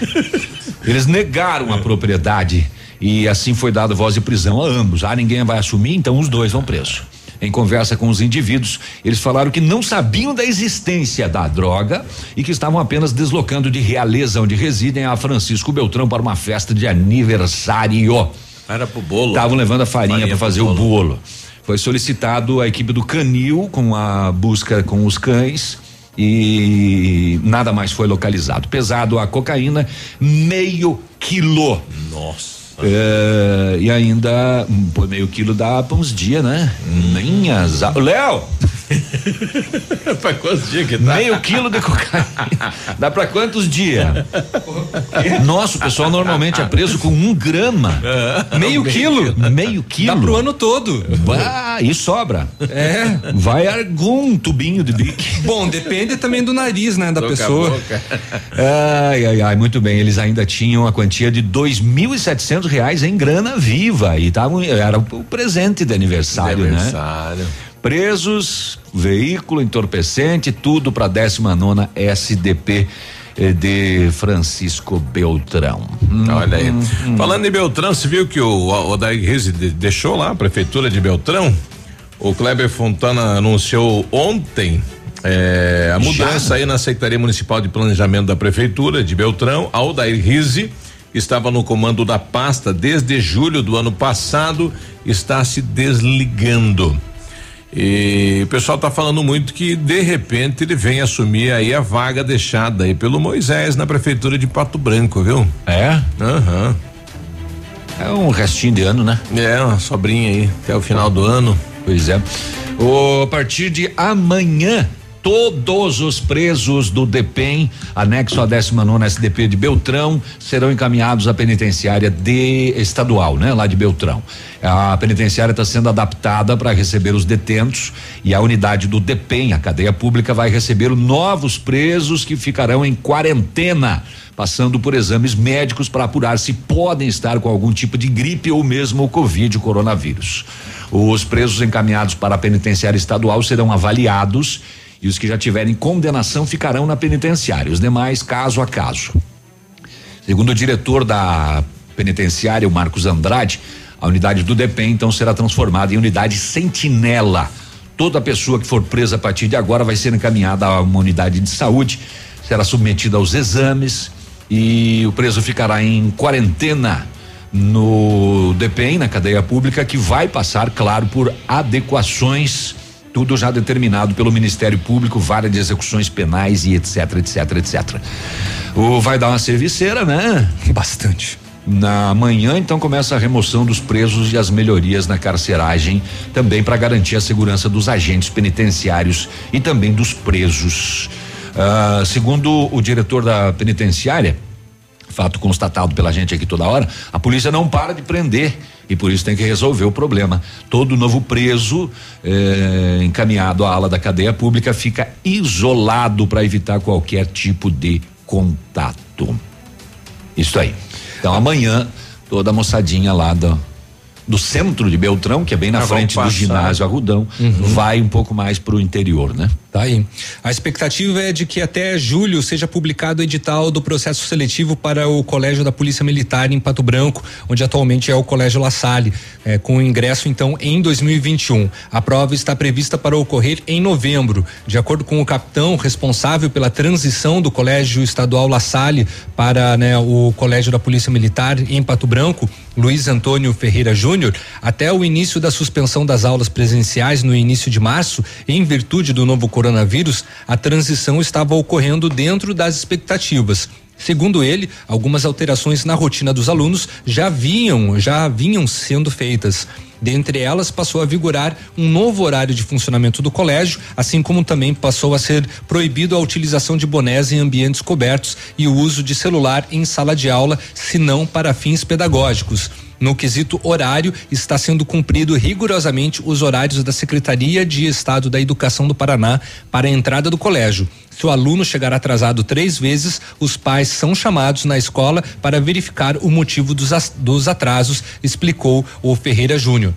Eles negaram a propriedade e assim foi dado voz de prisão a ambos. Ah, ninguém vai assumir, então os dois vão presos. Em conversa com os indivíduos, eles falaram que não sabiam da existência da droga e que estavam apenas deslocando de Realeza, onde residem, a Francisco Beltrão para uma festa de aniversário. Era pro bolo. Estavam levando a farinha, para fazer pro o bolo. Foi solicitado a equipe do Canil com a busca com os cães e nada mais foi localizado. Pesado a cocaína, meio quilo. Nossa. É, e ainda, hum, pô, meio quilo dá pra uns dias, né? Minhas. Léo! pra quantos dias que dá? Meio quilo de cocaína. Dá pra quantos dias? Nossa, o pessoal normalmente é preso com um grama. Meio quilo? Meio quilo. Dá pro ano todo. Bah, e sobra. É. Vai algum tubinho de bique. Bom, depende também do nariz, né, da Boca a pessoa. Ai, ai, ai, muito bem. Eles ainda tinham a quantia de dois mil e setecentos reais em grana viva e tavam, era o presente de aniversário, né? Aniversário. Presos, veículo entorpecente, tudo para 19 SDP de Francisco Beltrão. Olha aí. Hum, Falando em Beltrão, você viu que o Odair Reis de- deixou lá a prefeitura de Beltrão? O Kleber Fontana anunciou ontem É, a mudança aí na Secretaria Municipal de Planejamento da Prefeitura de Beltrão, Aldair Rize, estava no comando da pasta desde julho do ano passado, está se desligando. E o pessoal está falando muito que de repente ele vem assumir aí a vaga deixada aí pelo Moisés na prefeitura de Pato Branco, viu? É? Aham. É um restinho de ano, né? É, uma sobrinha aí, até o final do ano. Pois é. O, a partir de amanhã, todos os presos do DEPEN, anexo à 19 SDP de Beltrão, serão encaminhados à penitenciária de estadual, né? Lá de Beltrão. A penitenciária está sendo adaptada para receber os detentos e a unidade do DEPEN, a cadeia pública, vai receber novos presos que ficarão em quarentena passando por exames médicos para apurar se podem estar com algum tipo de gripe ou mesmo o Covid, o coronavírus. Os presos encaminhados para a penitenciária estadual serão avaliados e os que já tiverem condenação ficarão na penitenciária, os demais caso a caso. Segundo o diretor da penitenciária, o Marcos Andrade, a unidade do DEPEN então será transformada em unidade sentinela. Toda pessoa que for presa a partir de agora vai ser encaminhada a uma unidade de saúde, será submetida aos exames e o preso ficará em quarentena no DEPEN, na cadeia pública, que vai passar, claro, por adequações tudo já determinado pelo Ministério Público, vara de execuções penais e etc, etc, etc. O vai dar uma serviceira, né? Bastante. Na manhã, então, começa a remoção dos presos e as melhorias na carceragem, também para garantir a segurança dos agentes penitenciários e também dos presos. Ah, segundo o diretor da penitenciária, fato constatado pela gente aqui toda hora, a polícia não para de prender e por isso tem que resolver o problema. Todo novo preso eh, encaminhado à ala da cadeia pública fica isolado para evitar qualquer tipo de contato. Isso aí. Então amanhã toda a moçadinha lá do do centro de Beltrão, que é bem na Ah, frente do ginásio Arrudão, Uhum. vai um pouco mais pro interior, né? Tá aí. A expectativa é de que até julho seja publicado o edital do processo seletivo para o Colégio da Polícia Militar em Pato Branco, onde atualmente é o Colégio La Salle, eh, com ingresso então em 2021. A prova está prevista para ocorrer em novembro. De acordo com o capitão responsável pela transição do Colégio Estadual La Salle para né, o Colégio da Polícia Militar em Pato Branco, Luiz Antônio Ferreira Júnior, até o início da suspensão das aulas presenciais no início de março, em virtude do novo coronavírus, a transição estava ocorrendo dentro das expectativas. Segundo ele, algumas alterações na rotina dos alunos já vinham, já vinham sendo feitas. Dentre elas, passou a vigorar um novo horário de funcionamento do colégio, assim como também passou a ser proibido a utilização de bonés em ambientes cobertos e o uso de celular em sala de aula, se não para fins pedagógicos. No quesito horário, está sendo cumprido rigorosamente os horários da Secretaria de Estado da Educação do Paraná para a entrada do colégio. Se o aluno chegar atrasado três vezes, os pais são chamados na escola para verificar o motivo dos, as- dos atrasos, explicou o Ferreira Júnior.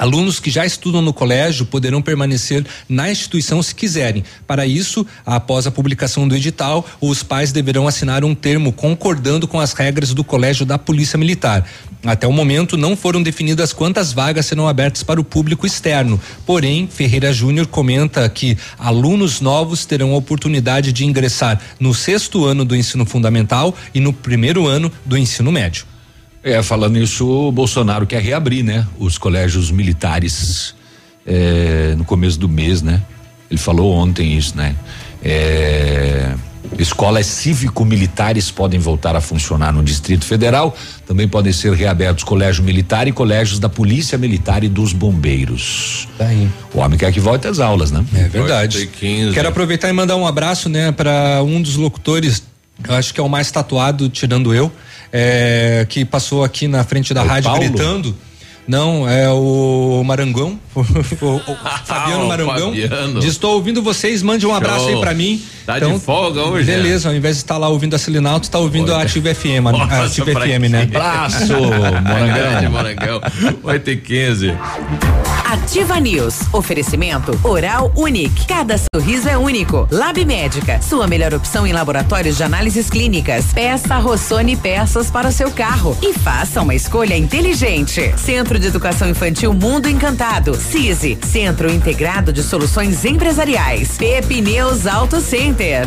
Alunos que já estudam no colégio poderão permanecer na instituição se quiserem. Para isso, após a publicação do edital, os pais deverão assinar um termo concordando com as regras do Colégio da Polícia Militar. Até o momento, não foram definidas quantas vagas serão abertas para o público externo. Porém, Ferreira Júnior comenta que alunos novos terão a oportunidade de ingressar no sexto ano do ensino fundamental e no primeiro ano do ensino médio. É, falando isso, o Bolsonaro quer reabrir, né? Os colégios militares é, no começo do mês, né? Ele falou ontem isso, né? É, escolas cívico-militares podem voltar a funcionar no Distrito Federal, também podem ser reabertos colégio militar e colégios da Polícia Militar e dos Bombeiros. Tá aí. O homem quer que volte às aulas, né? É verdade. Quero aproveitar e mandar um abraço, né, para um dos locutores, eu acho que é o mais tatuado, tirando eu, é, que passou aqui na frente da É o rádio Paulo? gritando. Não, é o Marangão, o, o Fabiano o Marangão. Fabiano. Diz, estou ouvindo vocês, mande um abraço aí Show. pra mim. Tá de folga hoje, né? Beleza, ao invés de estar lá ouvindo a Silinalto, está ouvindo a Ativa FM, a Nossa, Ativa pra FM, né? Abraço, Grande Morangão. 8 e 15 Ativa News. Oferecimento Oral Unique. Cada sorriso é único. Lab Médica. Sua melhor opção em laboratórios de análises clínicas. Peça Rossoni peças para o seu carro e faça uma escolha inteligente. Centro de Educação Infantil Mundo Encantado. CISI. Centro Integrado de Soluções Empresariais. Pepineus Auto Center.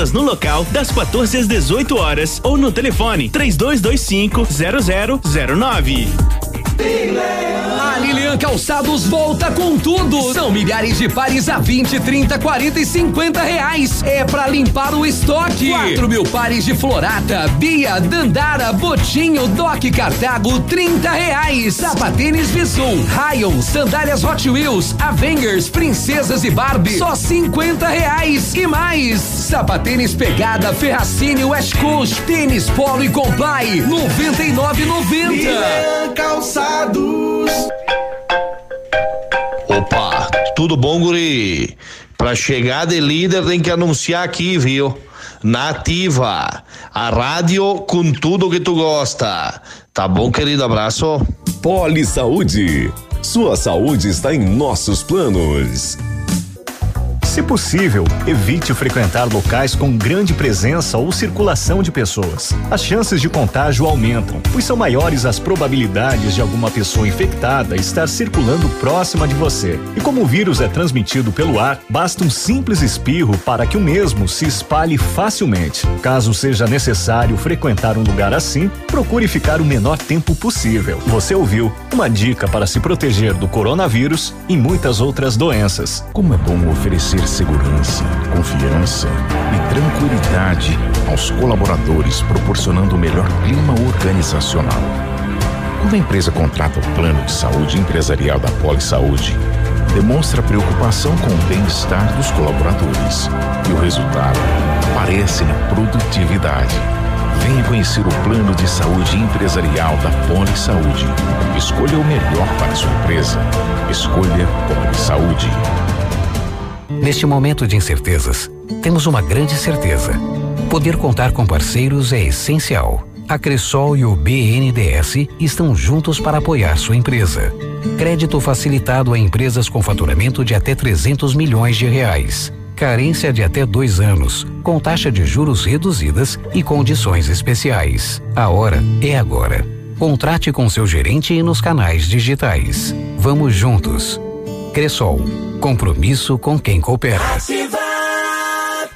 vendas no local das 14 às 18 horas ou no telefone 3225 0009. A Lilian Calçados volta com tudo. São milhares de pares a 20, 30, 40 e 50 reais. É pra limpar o estoque. 4 mil pares de Florata, Bia, Dandara, Botinho, Doc Cartago, 30 reais. Sapatênis Visum, Rayon, sandálias Hot Wheels, Avengers, Princesas e Barbie, só 50 reais. E mais, sapatênis Pegada, Ferracini, West Coast, tênis Polo e Comply, 99,90. Calçados. Opa, tudo bom, guri? Pra chegar de líder tem que anunciar aqui, viu? Nativa, a rádio com tudo que tu gosta. Tá bom, querido? Abraço. Poli Saúde. Sua saúde está em nossos planos. Se possível, evite frequentar locais com grande presença ou circulação de pessoas. As chances de contágio aumentam, pois são maiores as probabilidades de alguma pessoa infectada estar circulando próxima de você. E como o vírus é transmitido pelo ar, basta um simples espirro para que o mesmo se espalhe facilmente. Caso seja necessário frequentar um lugar assim, procure ficar o menor tempo possível. Você ouviu uma dica para se proteger do coronavírus e muitas outras doenças. Como é bom oferecer segurança, confiança e tranquilidade aos colaboradores, proporcionando o melhor clima organizacional. Quando a empresa contrata o plano de saúde empresarial da Poli Saúde, demonstra preocupação com o bem-estar dos colaboradores e o resultado aparece na produtividade. Venha conhecer o plano de saúde empresarial da Poli Saúde. Escolha o melhor para sua empresa. Escolha Poli Saúde. Neste momento de incertezas, temos uma grande certeza. Poder contar com parceiros é essencial. A Cressol e o BNDES estão juntos para apoiar sua empresa. Crédito facilitado a empresas com faturamento de até 300 milhões de reais. Carência de até dois anos, com taxa de juros reduzidas e condições especiais. A hora é agora. Contrate com seu gerente e nos canais digitais. Vamos juntos. Cressol. Compromisso com quem coopera.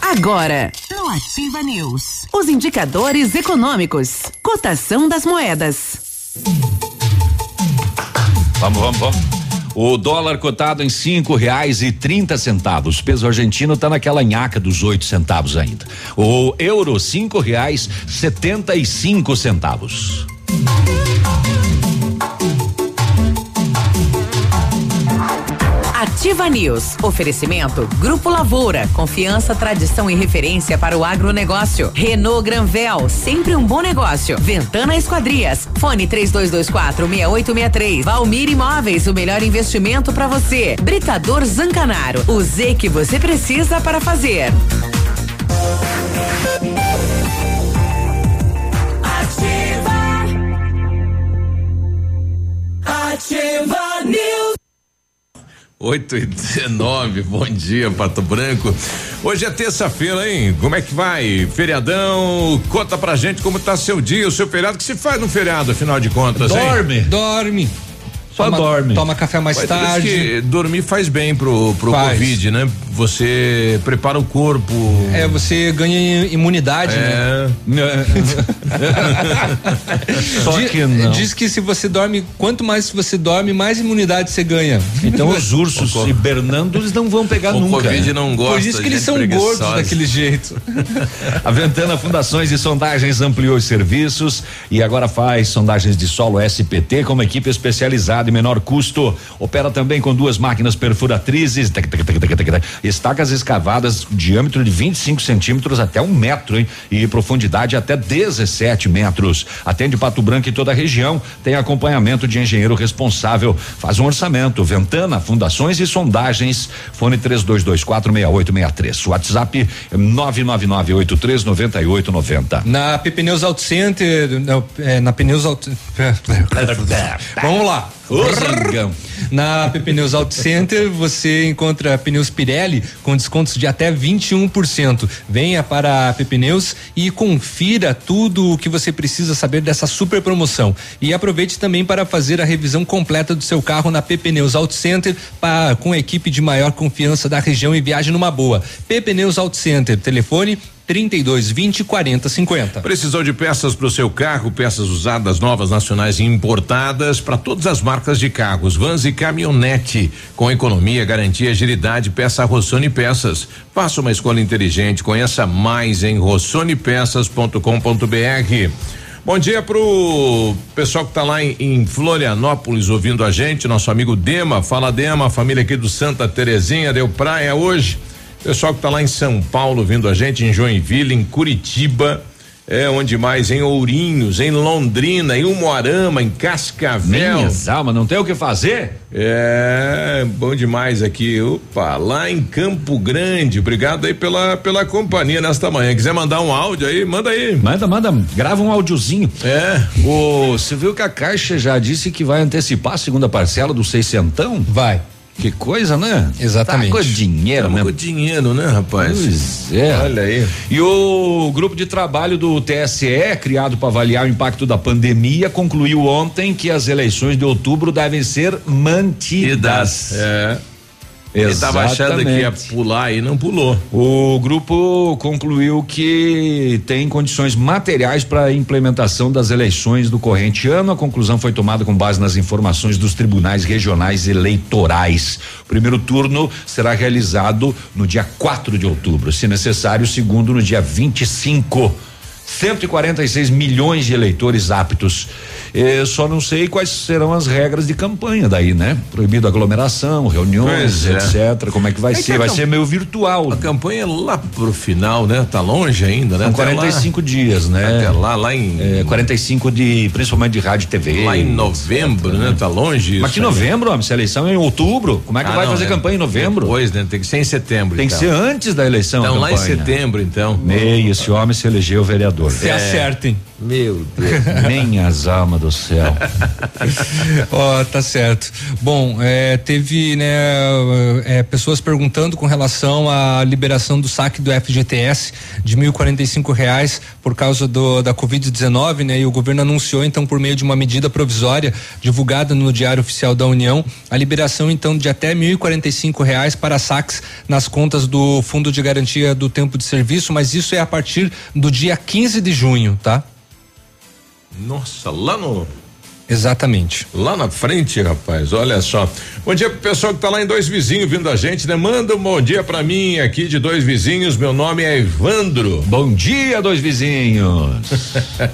Agora, no Ativa News, os indicadores econômicos, cotação das moedas. Vamos, vamos, vamos. O dólar cotado em cinco reais e trinta centavos. Peso argentino está naquela nhaca dos oito centavos ainda. O euro cinco reais setenta e cinco centavos. Ativa News. Oferecimento Grupo Lavoura. Confiança, tradição e referência para o agronegócio. Renault Granvel. Sempre um bom negócio. Ventana Esquadrias. Fone 3224 6863. Valmir Imóveis. O melhor investimento para você. Britador Zancanaro. O Z que você precisa para fazer. Ativa. Ativa News. 8 e 19, bom dia, Pato Branco. Hoje é terça-feira, hein? Como é que vai? Feriadão, conta pra gente como tá seu dia, o seu feriado, que se faz no feriado, afinal de contas, hein? Dorme. Só toma, dorme. Toma café mais Mas tarde. dormir faz bem pro, pro Faz. Covid, né? Você prepara o corpo. É, você ganha imunidade, É. né? Só Diz- que não. Diz que se você dorme, quanto mais você dorme, mais imunidade você ganha. Então os ursos hibernando, eles não vão pegar O nunca. Covid né? não gosta. Por isso que eles são gordos daquele jeito. A Ventana Fundações e Sondagens ampliou os serviços e agora faz sondagens de solo SPT com uma equipe especializada e menor custo. Opera também com duas máquinas perfuratrizes, tac, tac, tac, tac, tac, tac. estacas escavadas, diâmetro de 25 centímetros até um metro, hein? E profundidade até 17 metros. Atende Pato Branco e toda a região. Tem acompanhamento de engenheiro responsável. Faz um orçamento. Ventana Fundações e Sondagens. Fone 32246863. WhatsApp 999839890. Na PP Neus Auto Center, na, é, na Pneus Auto Vamos lá. Ô, zangão. Na PP Neus Auto Center você encontra pneus Pirelli com descontos de até 21%. Venha para a PP e confira tudo o que você precisa saber dessa super promoção. E aproveite também para fazer a revisão completa do seu carro na PP Neus Auto Center pa- com a equipe de maior confiança da região e viaje numa boa. PP Neus Auto Center, telefone 32 20 40 50. Precisou de peças para o seu carro, peças usadas, novas, nacionais e importadas para todas as marcas de carros, vans e caminhonete. Com economia, garantia, agilidade, peça Rossoni Peças. Faça uma escolha inteligente, conheça mais em rossonepeças.com.br. Bom dia pro pessoal que tá lá em, em Florianópolis ouvindo a gente, nosso amigo Dema. Fala Dema, família aqui do Santa Terezinha, deu praia hoje. Pessoal que tá lá em São Paulo vindo a gente, em Joinville, em Curitiba, é onde mais? Em Ourinhos, em Londrina, em Umuarama, em Cascavel. Minhas almas, não tem o que fazer? É, bom demais aqui. Opa, lá em Campo Grande. Obrigado aí pela, pela companhia nesta manhã. Quiser mandar um áudio aí, manda aí. Manda, manda, grava um áudiozinho. É. O, você viu que a Caixa já disse que vai antecipar a segunda parcela do seiscentão? Vai. Que coisa, né? Exatamente. Tá com dinheiro Tamo mesmo. com dinheiro, né, rapaz? Pois é. Olha aí. E o grupo de trabalho do TSE, criado para avaliar o impacto da pandemia, concluiu ontem que as eleições de outubro devem ser mantidas. É. Ele tava achando que ia pular e não pulou. O grupo concluiu que tem condições materiais para a implementação das eleições do corrente ano. A conclusão foi tomada com base nas informações dos tribunais regionais eleitorais. O primeiro turno será realizado no dia 4 de outubro, se necessário, o segundo no dia 25. 146 milhões de eleitores aptos. Eh, só não sei quais serão as regras de campanha daí, né? Proibido aglomeração, reuniões, Pois é. etc. Como é que vai É que ser? a Vai cam- ser meio virtual. A campanha é lá pro final, né? Tá longe ainda, né? São Até lá- 45 dias, né? Até lá, lá em. É, 45 de, principalmente de rádio e TV. Lá em novembro, né? Tá longe Mas que novembro, homem? Se a eleição é em outubro, como é que Ah, vai não, fazer é campanha em novembro? Depois, né? Tem que ser em setembro. Tem que então. ser antes da eleição. Então, lá em setembro, então. Meio, esse homem se elegeu vereador. Se É. acertem. Meu Deus. Minhas almas do céu. Ó, tá certo. Bom, é, teve, né, é, pessoas perguntando com relação à liberação do saque do FGTS de 1.045 reais por causa do, da Covid-19, né? E o governo anunciou, então, por meio de uma medida provisória divulgada no Diário Oficial da União, a liberação, então, de até 1.045 reais para saques nas contas do Fundo de Garantia do Tempo de Serviço, mas isso é a partir do dia 15 de junho, tá? Nossa, lá no. Exatamente. Lá na frente, rapaz, olha só. Bom dia pro pessoal que tá lá em Dois Vizinhos vindo a gente, né? Manda um bom dia pra mim aqui de Dois Vizinhos. Meu nome é Evandro. Bom dia, dois vizinhos.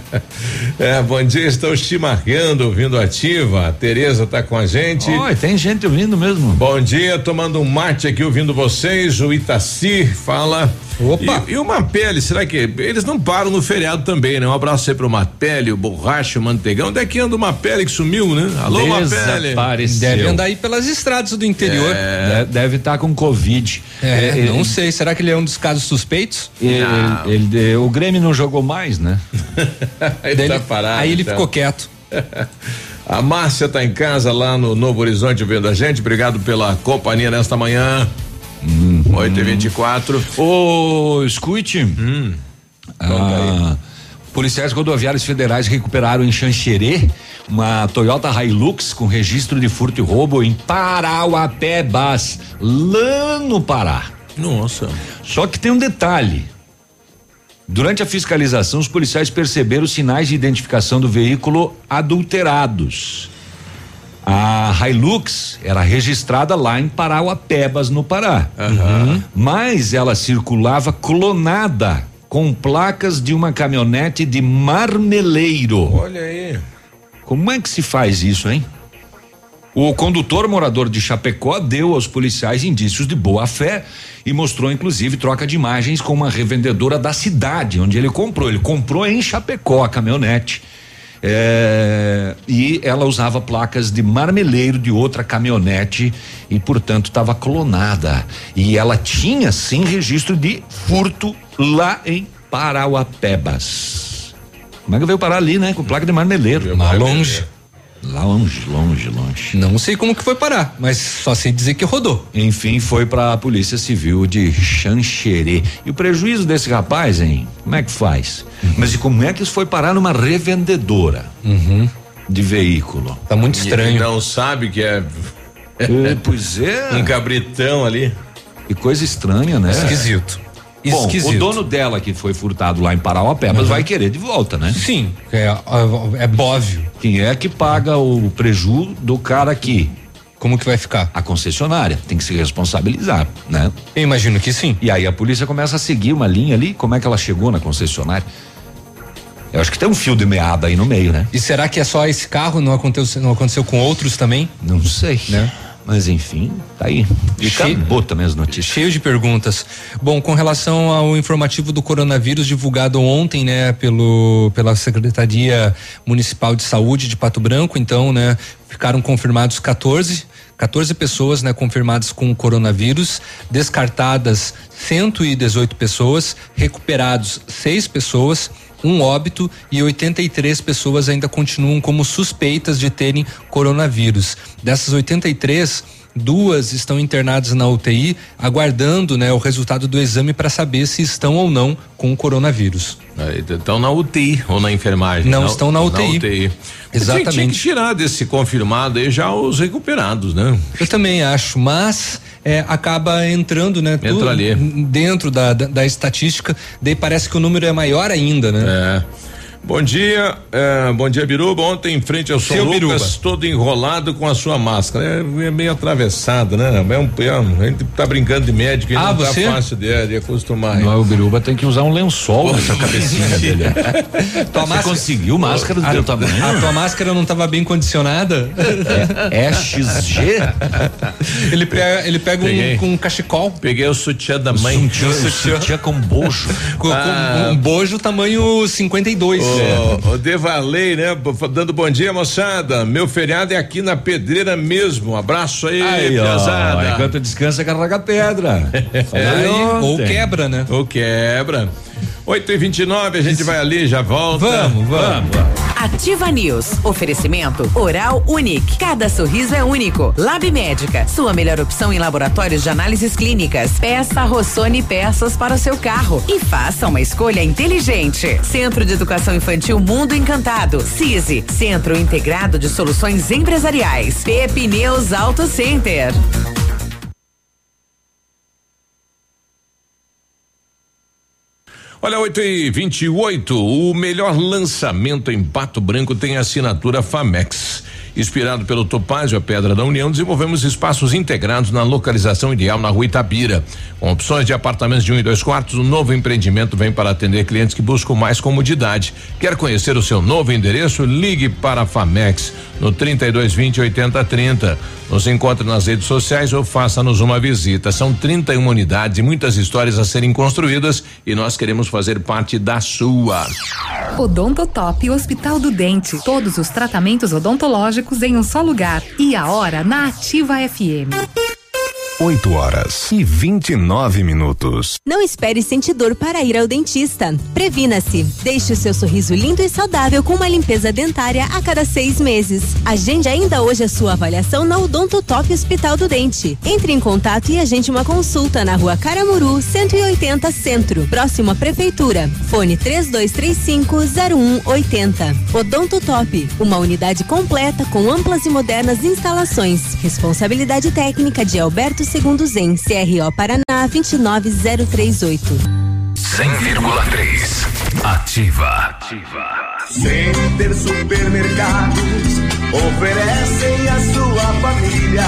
é, bom dia, estão te marcando, ouvindo ativa. A Tereza tá com a gente. Oi, tem gente ouvindo mesmo. Bom dia, tomando um mate aqui ouvindo vocês. O Itaci fala. Opa! E, e o Mapele, será que eles não param no feriado também, né? Um abraço aí pro Mapele, o Borracha, o Mantegão. Onde é que anda o Mapele que sumiu, né? Alô, Mapele. Deve andar aí pelas estradas do interior. É, deve estar com Covid. É, É, não ele- sei. Será que ele é um dos casos suspeitos? Ele, ele- ele- o Grêmio não jogou mais, né? Ele tá ele- parado. aí ele então. ficou quieto. A Márcia tá em casa lá no Novo Horizonte vendo a gente. Obrigado pela companhia nesta manhã. Uhum. 8 e 24 Ô, escute. Hum. Ah, Policiais rodoviários federais recuperaram em Xanxerê uma Toyota Hilux com registro de furto e roubo em Parauapebas, lá no Pará. Nossa. Só que tem um detalhe. Durante a fiscalização, os policiais perceberam sinais de identificação do veículo adulterados. A Hilux era registrada lá em Parauapebas, no Pará. Uhum. Mas ela circulava clonada com placas de uma caminhonete de marmeleiro. Olha aí. Como é que se faz isso, hein? O condutor morador de Chapecó deu aos policiais indícios de boa fé e mostrou inclusive troca de imagens com uma revendedora da cidade onde ele comprou. Ele comprou em Chapecó a caminhonete. É, e ela usava placas de marmeleiro de outra caminhonete e, portanto, estava clonada. E ela tinha sim registro de furto lá em Parauapebas. Como é que veio parar ali, né? Com placa de marmeleiro. Lá longe. Lá longe, longe, longe. Não sei como que foi parar, mas só sei dizer que rodou. Enfim, foi para a Polícia Civil de Xanxerê. E o prejuízo desse rapaz, hein? Como é que faz? Uhum. Mas e como é que isso foi parar numa revendedora uhum. de veículo? Tá muito estranho. E não sabe que é. é pois é. Um cabritão ali. Que coisa estranha, né? Esquisito. Bom, Esquisito. o dono dela que foi furtado lá em Parauapebas uhum. vai querer de volta, né? Sim, é, é óbvio. Quem é que paga o preju do cara aqui? Como que vai ficar? A concessionária tem que se responsabilizar, né? Eu imagino que sim. E aí a polícia começa a seguir uma linha ali, como é que ela chegou na concessionária? Eu acho que tem um fio de meada aí no meio, né? E será que é só esse carro? Não aconteceu, não aconteceu com outros também? Não sei. Né? Mas enfim, tá aí. E Cheio- acabou também as notícias. Cheio de perguntas. Bom, com relação ao informativo do coronavírus divulgado ontem, né, pelo pela Secretaria Municipal de Saúde de Pato Branco, então, né, ficaram confirmados 14 14 pessoas, né, confirmadas com o coronavírus, descartadas 118 pessoas, recuperados seis pessoas, um óbito e 83 pessoas ainda continuam como suspeitas de terem coronavírus. Dessas 83, duas estão internadas na UTI, aguardando, né, o resultado do exame para saber se estão ou não com o coronavírus. Aí, Estão na UTI ou na enfermagem? Não, estão na UTI. Exatamente. Tinha que tirar desse confirmado aí já os recuperados, né? Eu também acho, mas é, acaba entrando, né? Entra tudo ali. Dentro da, da, da estatística, daí parece que o número é maior ainda, né? É. Bom dia, é, bom dia, Biruba. Ontem, em frente ao São Seu Lucas, Biruba. todo enrolado com a sua máscara. É, é meio atravessado, né? É um, é um- a gente tá brincando de médico e Ah, não você? tá fácil de, de acostumar. Não, o Biruba tem que usar um lençol nessa cabecinha dele. Tua Você máscara- conseguiu máscara do a, teu tamanho? A tua máscara não estava bem condicionada? É XG? Ele pega, ele pega Peguei. um, com um cachecol. Peguei o sutiã da mãe. Sutiã, sutiã com bojo. Com, com Ah. um bojo tamanho 52. O, o Devalei, né? Dando bom dia, moçada. Meu feriado é aqui na pedreira mesmo. Abraço aí, Aí, ó, piazada. enquanto descansa, carrega pedra. Aí, ou quebra, né? Ou quebra. 8 e 29 a gente vai ali, já volta. Vamos, vamos. Ativa News. Oferecimento Oral Unique. Cada sorriso é único. Lab Médica. Sua melhor opção em laboratórios de análises clínicas. Peça Rossoni peças para o seu carro e faça uma escolha inteligente. Centro de Educação Infantil Mundo Encantado. CISI. Centro Integrado de Soluções Empresariais. Pepineus Auto Center. Olha, 8 e 28 o melhor lançamento em Pato Branco tem assinatura Famex. Inspirado pelo Topázio, a Pedra da União, desenvolvemos espaços integrados na localização ideal na rua Itabira. Com opções de apartamentos de um e dois quartos, o novo empreendimento vem para atender clientes que buscam mais comodidade. Quer conhecer o seu novo endereço? Ligue para a Famex no 3220 8030. Nos encontre nas redes sociais ou faça-nos uma visita. São 31 unidades e muitas histórias a serem construídas e nós queremos fazer parte da sua. Odontotop Hospital do Dente. Todos os tratamentos odontológicos em um só lugar. E a hora na Ativa FM. 8 horas e 29 minutos. Não espere sentir dor para ir ao dentista. Previna-se. Deixe o seu sorriso lindo e saudável com uma limpeza dentária a cada seis meses. Agende ainda hoje a sua avaliação na Odonto Top Hospital do Dente. Entre em contato e agende uma consulta na rua Caramuru, 180 Centro, próximo à Prefeitura. Fone 3235 0180. Odonto Top, uma unidade completa com amplas e modernas instalações. Responsabilidade técnica de Alberto Segundo Zen, CRO Paraná 29038. 100,3. Ativa. Ativa. Center Supermercados oferecem à sua família.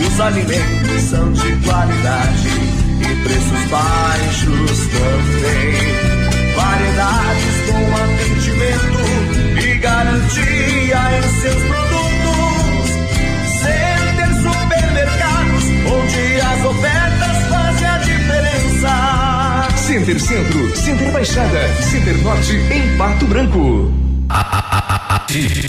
Os alimentos são de qualidade e preços baixos também. Variedades com atendimento e garantia em seus produtos. Center Centro, Center Baixada, Center Norte em Pato Branco. Ativa.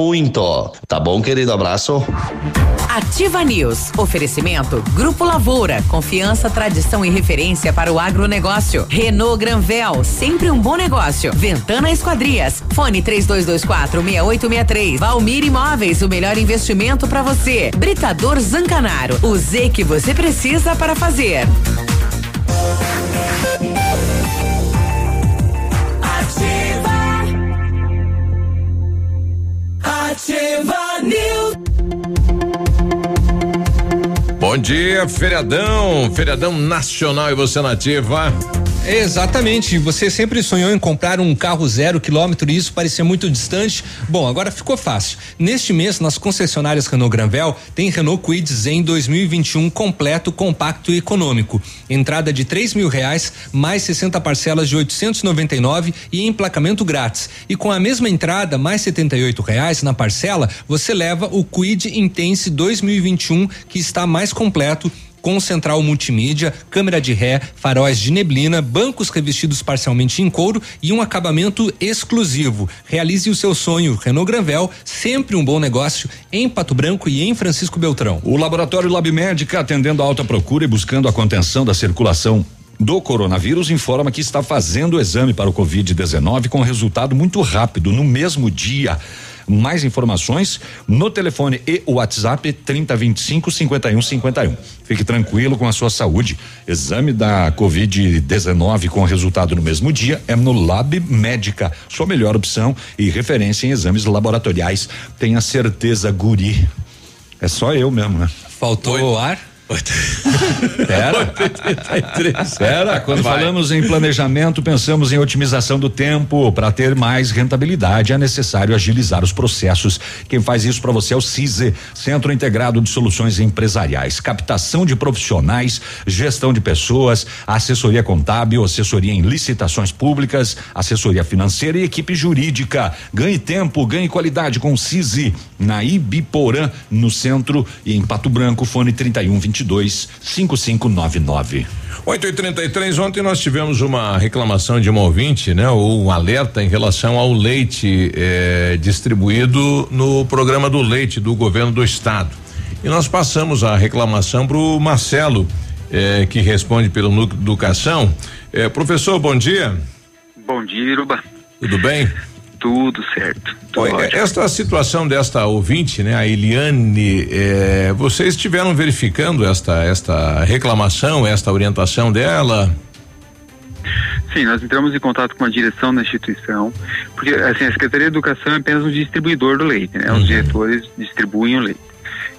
Tá bom, querido? Abraço. Ativa News. Oferecimento Grupo Lavoura. Confiança, tradição e referência para o agronegócio. Renault Granvel. Sempre um bom negócio. Ventana Esquadrias. Fone 3224 6863. Valmir Imóveis. O melhor investimento para você. Britador Zancanaro. O Z que você precisa para fazer. Ativa News. Bom dia, feriadão, feriadão nacional e você nativa. Exatamente. Você sempre sonhou em comprar um carro zero quilômetro e isso parecia muito distante. Bom, agora ficou fácil. Neste mês, nas concessionárias Renault Granvel, tem Renault Kwid Zen 2021 completo, compacto e econômico. Entrada de três mil reais, mais 60 parcelas de 899 e emplacamento grátis. E com a mesma entrada, mais 78 reais na parcela, você leva o Kwid Intense 2021 que está mais completo com central multimídia, câmera de ré, faróis de neblina, bancos revestidos parcialmente em couro e um acabamento exclusivo. Realize o seu sonho. Renault Granvel, sempre um bom negócio em Pato Branco e em Francisco Beltrão. O laboratório Lab Médica, atendendo a alta procura e buscando a contenção da circulação do coronavírus, informa que está fazendo o exame para o Covid-19 com resultado muito rápido, no mesmo dia. Mais informações no telefone e o WhatsApp 3025 5151. Fique tranquilo com a sua saúde. Exame da Covid-19 com resultado no mesmo dia é no Lab Médica. Sua melhor opção e referência em exames laboratoriais. Tenha certeza, guri. É só eu mesmo, né? Faltou ar? Pera. Pera, quando Vai. falamos em planejamento, pensamos em otimização do tempo. Para ter mais rentabilidade, é necessário agilizar os processos. Quem faz isso para você é o CISE, Centro Integrado de Soluções Empresariais. Captação de profissionais, gestão de pessoas, assessoria contábil, assessoria em licitações públicas, assessoria financeira e equipe jurídica. Ganhe tempo, ganhe qualidade com o CISE na Ibiporã, no centro e em Pato Branco, fone 3122 5599. 8 e 33 ontem nós tivemos uma reclamação de uma ouvinte, né? Ou um alerta em relação ao leite eh, distribuído no programa do leite do governo do estado. E nós passamos a reclamação para o Marcelo, eh, que responde pelo núcleo de educação. Eh, professor, bom dia. Bom dia, Iruba. Tudo bem? Tudo certo. Tudo ótimo. esta situação desta ouvinte, né, a Eliane, eh, vocês estiveram verificando esta esta reclamação, esta orientação dela? Sim, nós entramos em contato com a direção da instituição, porque assim, a Secretaria de Educação é apenas um distribuidor do leite, né? Os diretores distribuem o leite.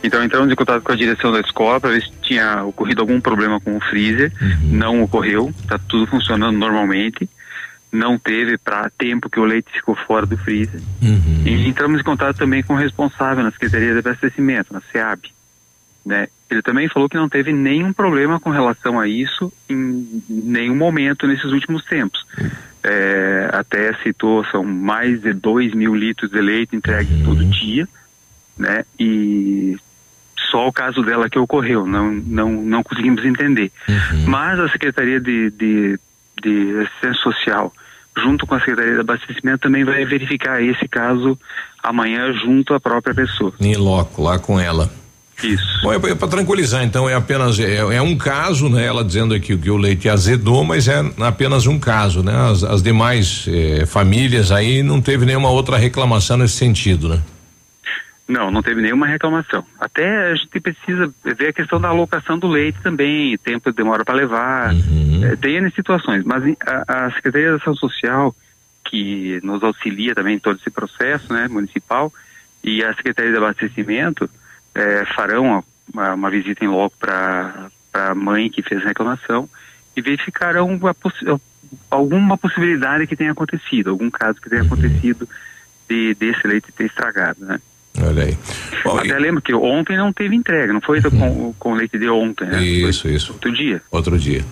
Então entramos em contato com a direção da escola para ver se tinha ocorrido algum problema com o freezer. Não ocorreu, está tudo funcionando normalmente. Não teve para tempo que o leite ficou fora do freezer. E entramos em contato também com o responsável na Secretaria de Abastecimento, na SEAB. né? Ele também falou que não teve nenhum problema com relação a isso em nenhum momento nesses últimos tempos. É, até citou, são mais de 2 mil litros de leite entregues todo dia, né? E só o caso dela que ocorreu, não, não, não conseguimos entender. Mas a Secretaria de, de, de Assistência Social, junto com a Secretaria de Abastecimento, também vai verificar esse caso amanhã junto à própria pessoa. Em loco, lá com ela. Isso. Bom, é para tranquilizar, então é apenas é, é um caso, né? Ela dizendo aqui que o leite azedou, mas é apenas um caso, né? As, as demais eh, famílias aí não teve nenhuma outra reclamação nesse sentido, né? Não, não teve nenhuma reclamação. Até a gente precisa ver a questão da alocação do leite também, tempo que demora para levar, eh, tem N situações, mas a, a Secretaria da Ação Social, que nos auxilia também em todo esse processo, né, municipal, e a Secretaria de Abastecimento eh, farão uma, uma visita em loco para a mãe que fez a reclamação e verificarão possi- alguma possibilidade que tenha acontecido, algum caso que tenha acontecido de, desse leite ter estragado, né? Olha aí. Até lembro que ontem não teve entrega, não foi com, com o leite de ontem, né? Isso, isso. Outro dia. Outro dia.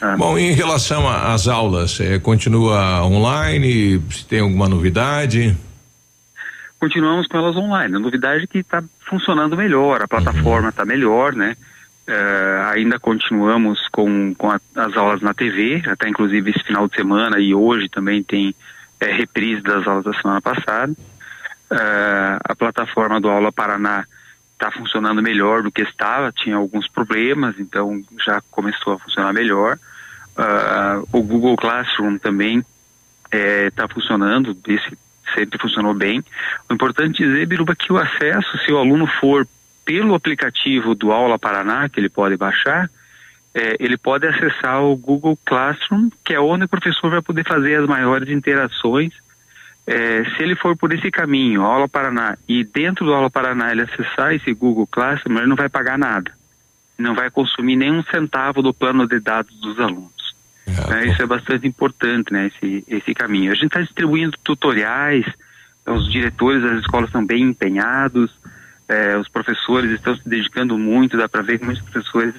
Ah. Bom, em relação às aulas, eh, continua online? Se tem alguma novidade? Continuamos com elas online. A novidade é que está funcionando melhor, a plataforma está melhor, né? Eh, ainda continuamos com, com a- as aulas na TV, até inclusive esse final de semana e hoje também tem eh, reprise das aulas da semana passada. Eh, a plataforma do Aula Paraná está funcionando melhor do que estava, tinha alguns problemas, então já começou a funcionar melhor. Ah, o Google Classroom também está funcionando, esse sempre funcionou bem. O importante dizer, Biruba, é que o acesso, se o aluno for pelo aplicativo do Aula Paraná, que ele pode baixar, eh, ele pode acessar o Google Classroom, que é onde o professor vai poder fazer as maiores interações. Eh, se ele for por esse caminho, Aula Paraná, e dentro do Aula Paraná ele acessar esse Google Classroom, ele não vai pagar nada. Não vai consumir nenhum centavo do plano de dados dos alunos. Né, Isso é bastante importante, né? Esse, esse caminho. A gente está distribuindo tutoriais, os diretores das escolas estão bem empenhados, eh, os professores estão se dedicando muito, dá para ver que muitos professores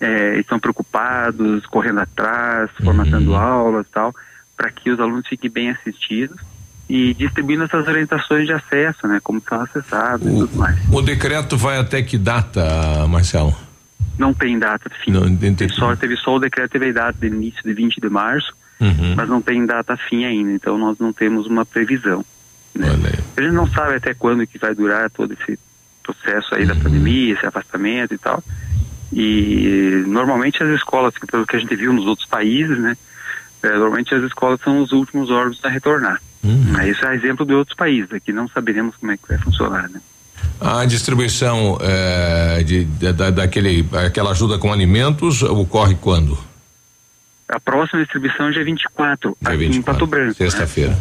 eh, estão preocupados, correndo atrás, formatando aulas e tal, para que os alunos fiquem bem assistidos e distribuindo essas orientações de acesso, né? Como são acessados e tudo mais. O decreto vai até que data, Marcelo? Não tem data fim. Teve só, teve só o decreto teve data de início de 20 de março, Uhum. mas não tem data fim ainda, então nós não temos uma previsão. né? A gente não sabe até quando que vai durar todo esse processo aí da Uhum. pandemia, esse afastamento e tal. E normalmente as escolas, pelo que a gente viu nos outros países, né? eh, normalmente as escolas são os últimos órgãos a retornar. Uhum. Mas Isso é exemplo de outros países, aqui não saberemos como é que vai funcionar, né? A distribuição eh, de, da- da, daquele, aquela ajuda com alimentos ocorre quando? A próxima distribuição é dia 24, Dia aqui em Pato Branco. né? Sexta-feira.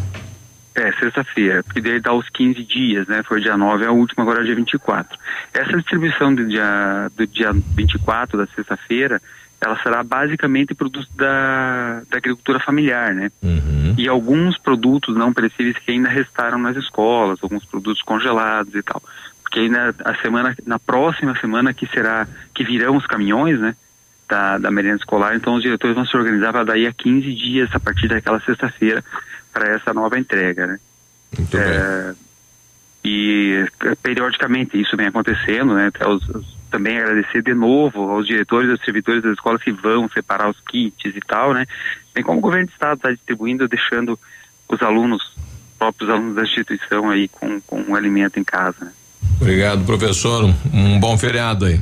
É, sexta-feira, porque daí dá os 15 dias, né? Foi dia 9, é a última, agora é dia 24. Essa distribuição do dia, do dia 24, da sexta-feira, ela será basicamente produto da, da agricultura familiar, né? E alguns produtos não perecíveis que ainda restaram nas escolas, alguns produtos congelados e tal. Porque aí na, a semana, na próxima semana que será, que virão os caminhões, né? Da, da merenda escolar, então os diretores vão se organizar para daí a 15 dias, a partir daquela sexta-feira, para essa nova entrega, né? É, e eh, periodicamente isso vem acontecendo, né? Até os- os- também agradecer de novo aos diretores e aos servidores das escolas que vão separar os kits e tal, né? Bem como o governo do estado está distribuindo, deixando os alunos, os próprios alunos da instituição aí com, com o alimento em casa, né? Obrigado, professor. Um, um bom feriado aí.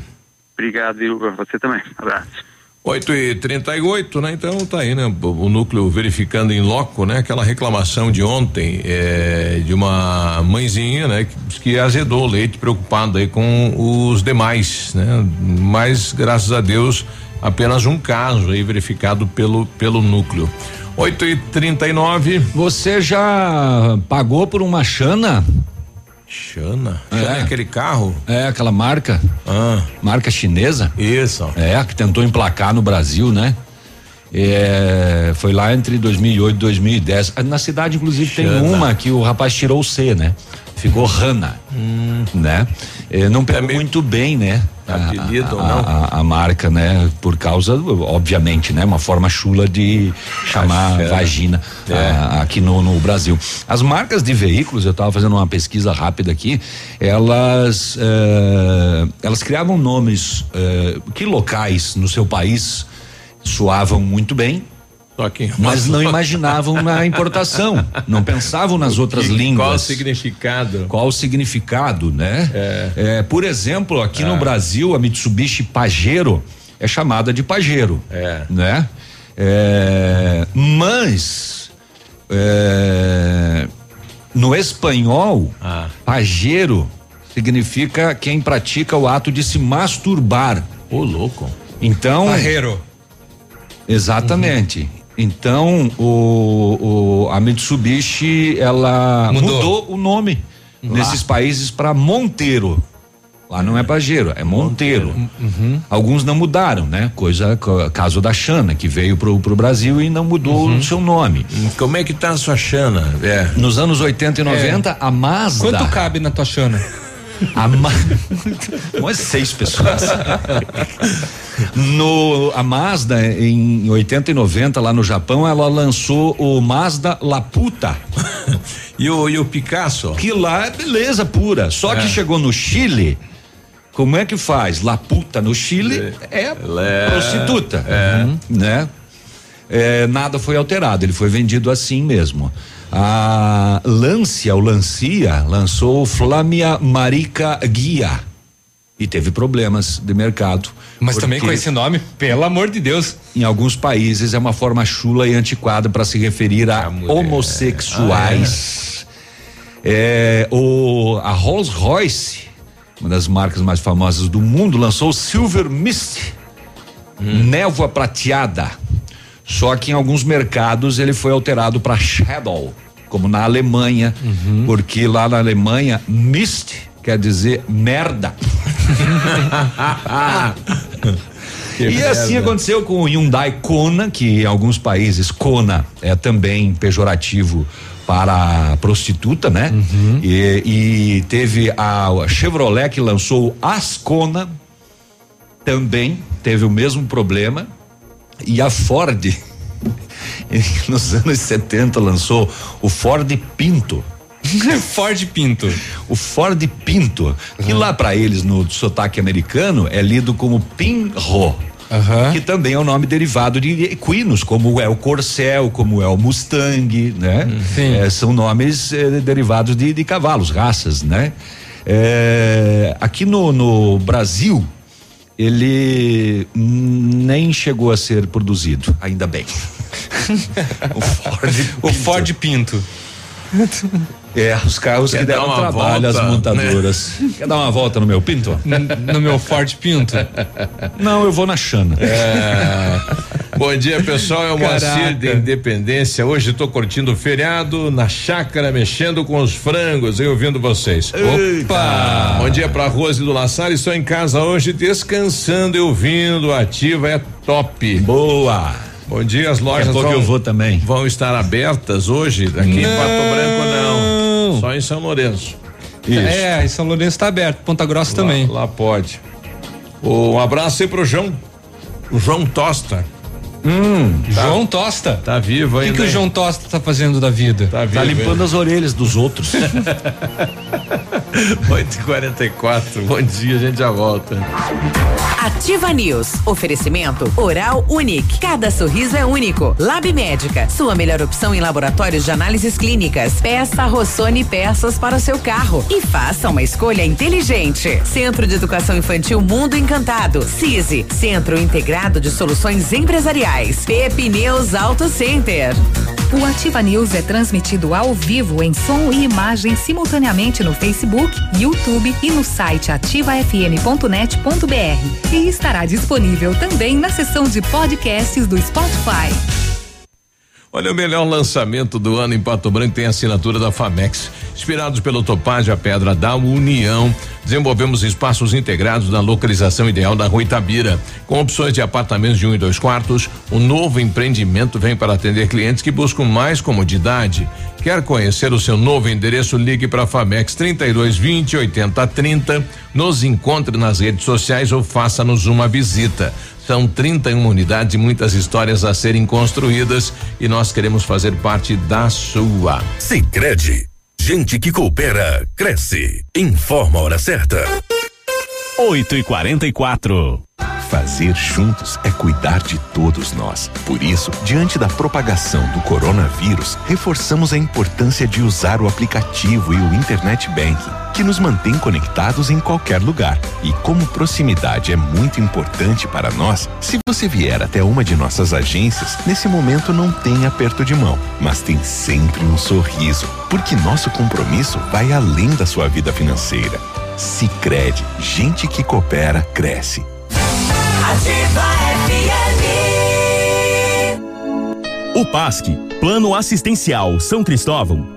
Obrigado, viu, pra você também. Abraço. 8 e 38 né? Então tá aí, né? O, núcleo verificando em loco, né? Aquela reclamação de ontem eh, de uma mãezinha, né? Que, que azedou o leite, preocupada aí com os demais, né? Mas, graças a Deus, apenas um caso aí verificado pelo, pelo núcleo. 8 e 39 Você já pagou por uma Xana? Xana? Xana é aquele carro? É, aquela marca. Marca chinesa. Isso. É, que tentou emplacar no Brasil, né? É, foi lá entre 2008 e 2010. Na cidade, inclusive, tem Xana. uma que o rapaz tirou o C, né? Ficou Rana, né? Eh, não pegou muito bem, né? A, Apelido a, ou não? a- a marca, né? Por causa, obviamente, né? Uma forma chula de chamar Axé. vagina É. ah, aqui no, no Brasil. As marcas de veículos, eu estava fazendo uma pesquisa rápida aqui, elas eh, elas criavam nomes eh, que locais no seu país soavam muito bem. Mas não imaginavam na importação, não pensavam nas outras Que- línguas. Qual o significado? Qual o significado, né? É, por exemplo, aqui no Ah. Brasil, a Mitsubishi Pajero é chamada de Pajero. É. Né? É, mas é, no espanhol, Ah. Pajero significa quem pratica o ato de se masturbar. Ô, louco. Então. Parreiro. Exatamente. Então, o, o- a Mitsubishi, ela Mudou. mudou, o nome nesses países para Monteiro. Lá não é Pajero, é Monteiro. Alguns não mudaram, né? Coisa, co- caso da Xana, que veio pro, pro Brasil e não mudou o seu nome. Como é que tá a sua Xana? É. Nos anos 80 e 90, a Mazda. Quanto cabe na tua Xana? A Ma... Seis pessoas. No, a Mazda, em 80 e 90, lá no Japão, ela lançou o Mazda Laputa. e, o, e o Picasso? Que lá é beleza pura. Só É. que chegou no Chile. Como é que faz? Laputa no Chile é, prostituta. Uhum. Né? É, nada foi alterado, ele foi vendido assim mesmo. A Lancia, o Lancia, lançou o Flamia Marica Guia e teve problemas de mercado. Mas também com esse nome, pelo amor de Deus. Em alguns países é uma forma chula e antiquada para se referir a, homossexuais. É, o, a Rolls Royce, uma das marcas mais famosas do mundo, lançou o Silver Mist, névoa prateada. Só que em alguns mercados ele foi alterado para Shadow, como na Alemanha, porque lá na Alemanha Mist quer dizer merda. Que e assim aconteceu com o Hyundai Kona, que em alguns países Kona é também pejorativo para a prostituta, né? E, e teve a Chevrolet que lançou o Ascona, também teve o mesmo problema. E a Ford, nos anos 70, lançou o Ford Pinto. Ford Pinto. O Ford Pinto, que lá para eles no sotaque americano é lido como Pinro. Que também é um nome derivado de equinos, como é o Corcel, como é o Mustang, né? É, são nomes eh, derivados de, de cavalos, raças, né? É, aqui no, no Brasil, ele nem chegou a ser produzido, ainda bem. o Ford O Ford Pinto. É, os carros Quer que deram uma trabalho às volta, montadoras. Quer dar uma volta no meu Pinto? no meu Ford Pinto? Não, eu vou na Xana. É. Bom dia, pessoal. É o Moacir de Independência. Hoje estou curtindo o feriado na chácara, mexendo com os frangos e ouvindo vocês. Opa! Bom dia para Rose do Lassar. Estou em casa hoje descansando e ouvindo. Ativa é top. Boa! Bom dia, as lojas Daqui a pouco vão, eu vou também. vão estar abertas hoje. Aqui em Não. Pato Branco não. Só em São Lourenço. É, em São Lourenço está aberto, Ponta Grossa Lá- também. Lá pode. Um abraço aí pro João, o João Tosta. Hum, João Tosta. Tá vivo O que, que o? João Tosta tá fazendo da vida? Tá, Tá vivo, limpando as orelhas dos outros. 8h44. Bom dia, a gente já volta. Ativa News. Oferecimento Oral Unique. Cada sorriso é único. Lab Médica. Sua melhor opção em laboratórios de análises clínicas. Peça Rossoni peças para o seu carro. E faça uma escolha inteligente. Centro de Educação Infantil Mundo Encantado. CISI. Centro Integrado de Soluções Empresariais. Pepineus Auto Center. O Ativa News é transmitido ao vivo em som e imagem simultaneamente no Facebook, YouTube e no site ativafm.net.br. E estará disponível também na seção de podcasts do Spotify. Olha, o melhor lançamento do ano em Pato Branco tem a assinatura da Famex. Inspirados pelo Topázio, a Pedra da União, desenvolvemos espaços integrados na localização ideal da Rua Itabira, com opções de apartamentos de um e dois quartos. O novo empreendimento vem para atender clientes que buscam mais comodidade. Quer conhecer o seu novo endereço? Ligue para Famex 3220 8030. Nos encontre nas redes sociais ou faça-nos uma visita. São 31 unidades e muitas histórias a serem construídas e nós queremos fazer parte da sua. Sicredi, gente que coopera cresce. Informa a hora certa. 8 e 44 Fazer juntos é cuidar de todos nós. Por isso, diante da propagação do coronavírus, reforçamos a importância de usar o aplicativo e o Internet Banking, que nos mantém conectados em qualquer lugar. E como proximidade é muito importante para nós, se você vier até uma de nossas agências, nesse momento não tem aperto de mão, mas tem sempre um sorriso, porque nosso compromisso vai além da sua vida financeira. Sicredi, gente que coopera cresce. Ativa O PASC, Plano Assistencial São Cristóvão,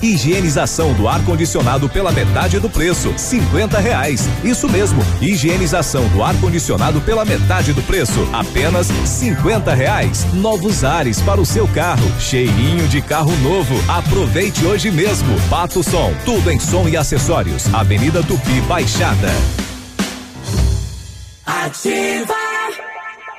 Higienização do ar-condicionado pela metade do preço, cinquenta reais. Isso mesmo, higienização do ar-condicionado pela metade do preço, apenas cinquenta reais. Novos ares para o seu carro, cheirinho de carro novo. Aproveite hoje mesmo. Pato Som, tudo em som e acessórios. Avenida Tupi Baixada. Ativa.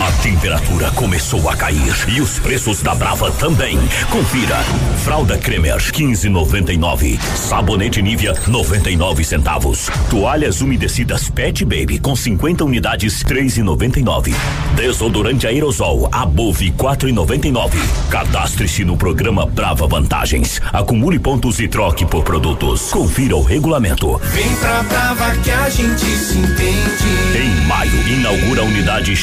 A temperatura começou a cair e os preços da Brava também. Confira. Fralda Cremer 15,99. Sabonete Nivea 99 centavos. Toalhas umedecidas Pet Baby com 50 unidades 3,99. Desodorante aerosol Above 4,99. Cadastre-se no programa Brava Vantagens. Acumule pontos e troque por produtos. Confira o regulamento. Vem pra Brava que a gente se entende. Em maio inaugura a unidade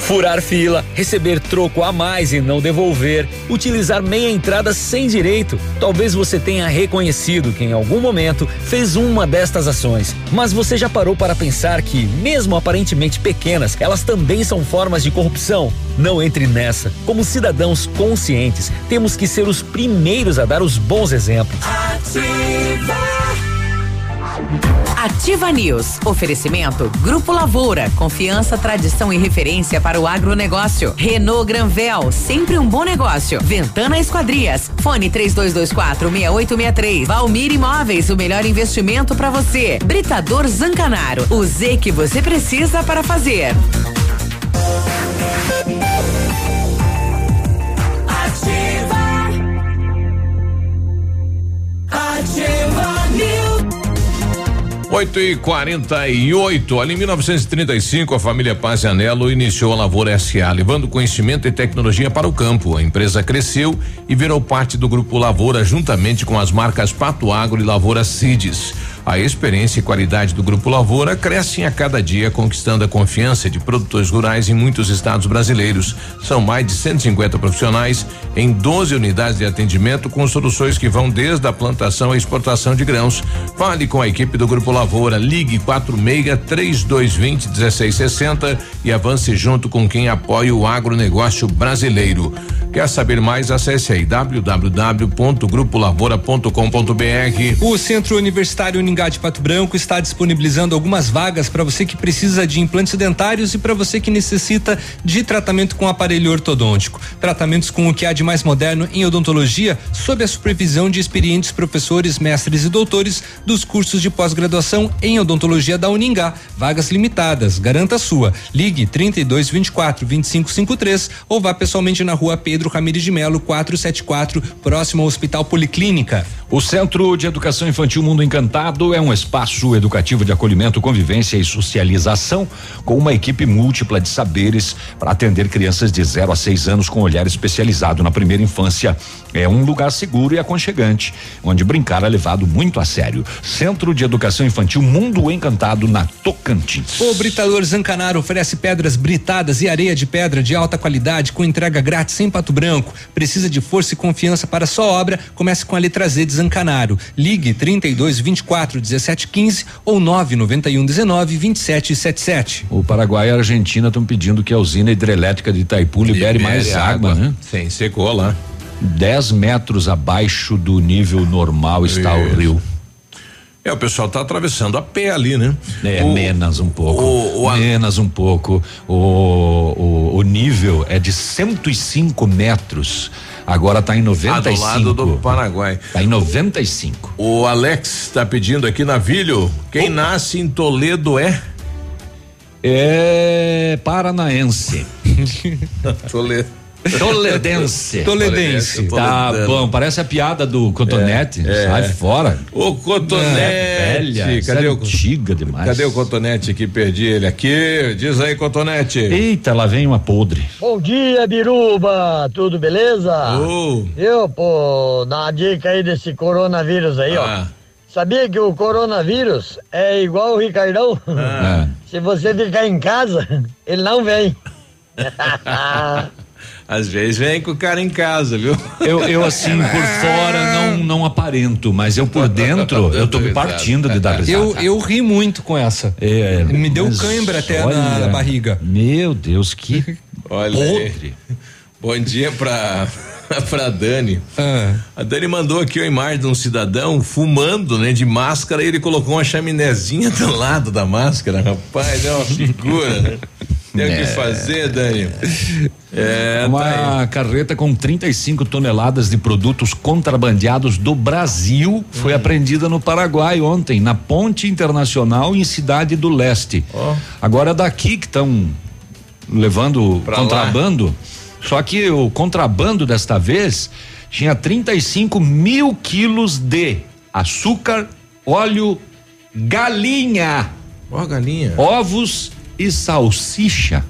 Furar fila, receber troco a mais e não devolver, utilizar meia entrada sem direito. Talvez você tenha reconhecido que em algum momento fez uma destas ações, mas você já parou para pensar que, mesmo aparentemente pequenas, elas também são formas de corrupção? Não entre nessa. Como cidadãos conscientes, temos que ser os primeiros a dar os bons exemplos. Ativa News. Oferecimento Grupo Lavoura. Confiança, tradição e referência para o agronegócio. Renault Granvel. Sempre um bom negócio. Ventana Esquadrias. Fone 3224 6863. Valmir Imóveis. O melhor investimento para você. Britador Zancanaro. O Z que você precisa para fazer. 8 e 48 Ali em 1935, a família Paz Anelo iniciou a Lavoura SA, levando conhecimento e tecnologia para o campo. A empresa cresceu e virou parte do Grupo Lavoura, juntamente com as marcas Pato Agro e Lavoura Cides. A experiência e qualidade do Grupo Lavoura crescem a cada dia, conquistando a confiança de produtores rurais em muitos estados brasileiros. São mais de 150 profissionais em 12 unidades de atendimento com soluções que vão desde a plantação à exportação de grãos. Fale com a equipe do Grupo Lavoura, ligue 46 3220 1660 e avance junto com quem apoia o agronegócio brasileiro. Quer saber mais? Acesse aí www.grupolavoura.com.br. O Centro Universitário Uningá de Pato Branco está disponibilizando algumas vagas para você que precisa de implantes dentários e para você que necessita de tratamento com aparelho ortodôntico. Tratamentos com o que há de mais moderno em odontologia, sob a supervisão de experientes professores, mestres e doutores dos cursos de pós-graduação em odontologia da Uningá. Vagas limitadas. Garanta a sua. Ligue 32 24 25 53 ou vá pessoalmente na rua Pedro Ramires de Melo 474, próximo ao Hospital Policlínica. O Centro de Educação Infantil Mundo Encantado é um espaço educativo de acolhimento, convivência e socialização com uma equipe múltipla de saberes para atender crianças de 0 a 6 anos com olhar especializado na primeira infância. É um lugar seguro e aconchegante, onde brincar é levado muito a sério. Centro de Educação Infantil Mundo Encantado na Tocantins. O Britador Zancanaro oferece pedras britadas e areia de pedra de alta qualidade com entrega grátis em Pato Branco. Precisa de força e confiança para sua obra? Comece com a letra Z de Zancanaro. Ligue 32 24 17 15 ou 991 19 27 77. O Paraguai e a Argentina estão pedindo que a usina hidrelétrica de Itaipu libere, Libere mais água, água. né? Sim, secou lá. 10 metros abaixo do nível normal está o Isso. rio. É, o pessoal tá atravessando a pé ali, né? É, O- menos um pouco. o- o- menos um pouco. O, o, o nível é de 105 metros. Agora está em Ah, 95. do lado do Paraguai. Tá em 95. O Alex está pedindo aqui na Vilho, quem nasce em Toledo é? É paranaense. Toledo. Toledense. Toledense. Tá bom, parece a piada do cotonete. É, Sai é. fora. O cotonete. É, velha, cadê é o antiga demais. Cadê o cotonete aqui? Perdi ele aqui. Diz aí, cotonete. Eita, lá vem uma podre. Bom dia, Biruba, tudo beleza? Ô. Eu, pô, dá uma dica aí desse coronavírus aí, Ah. ó. Sabia que o coronavírus é igual o Ricardão? Ah. Se você ficar em casa, ele não vem. Às vezes vem com o cara em casa, viu? Eu, eu assim, por fora, não, não aparento, mas eu por dentro, eu tô me partindo de dar risada. Eu, eu ri muito com essa. É, Me deu cãibra até olha, na barriga. Meu Deus, que Olha aí. podre. Bom dia pra, pra Dani. Ah. A Dani mandou aqui a imagem de um cidadão fumando, né, de máscara e ele colocou uma chaminézinha do lado da máscara. Rapaz, é uma figura, né? Tem o que É. fazer, Dani. É, Uma tá carreta com 35 toneladas de produtos contrabandeados do Brasil Hum. foi apreendida no Paraguai ontem, na Ponte Internacional em Cidade do Leste. Ó. Agora é daqui que estão levando Pra contrabando. Só que o contrabando desta vez tinha 35 mil quilos de açúcar, óleo, galinha, Ó, galinha. ovos e salsicha.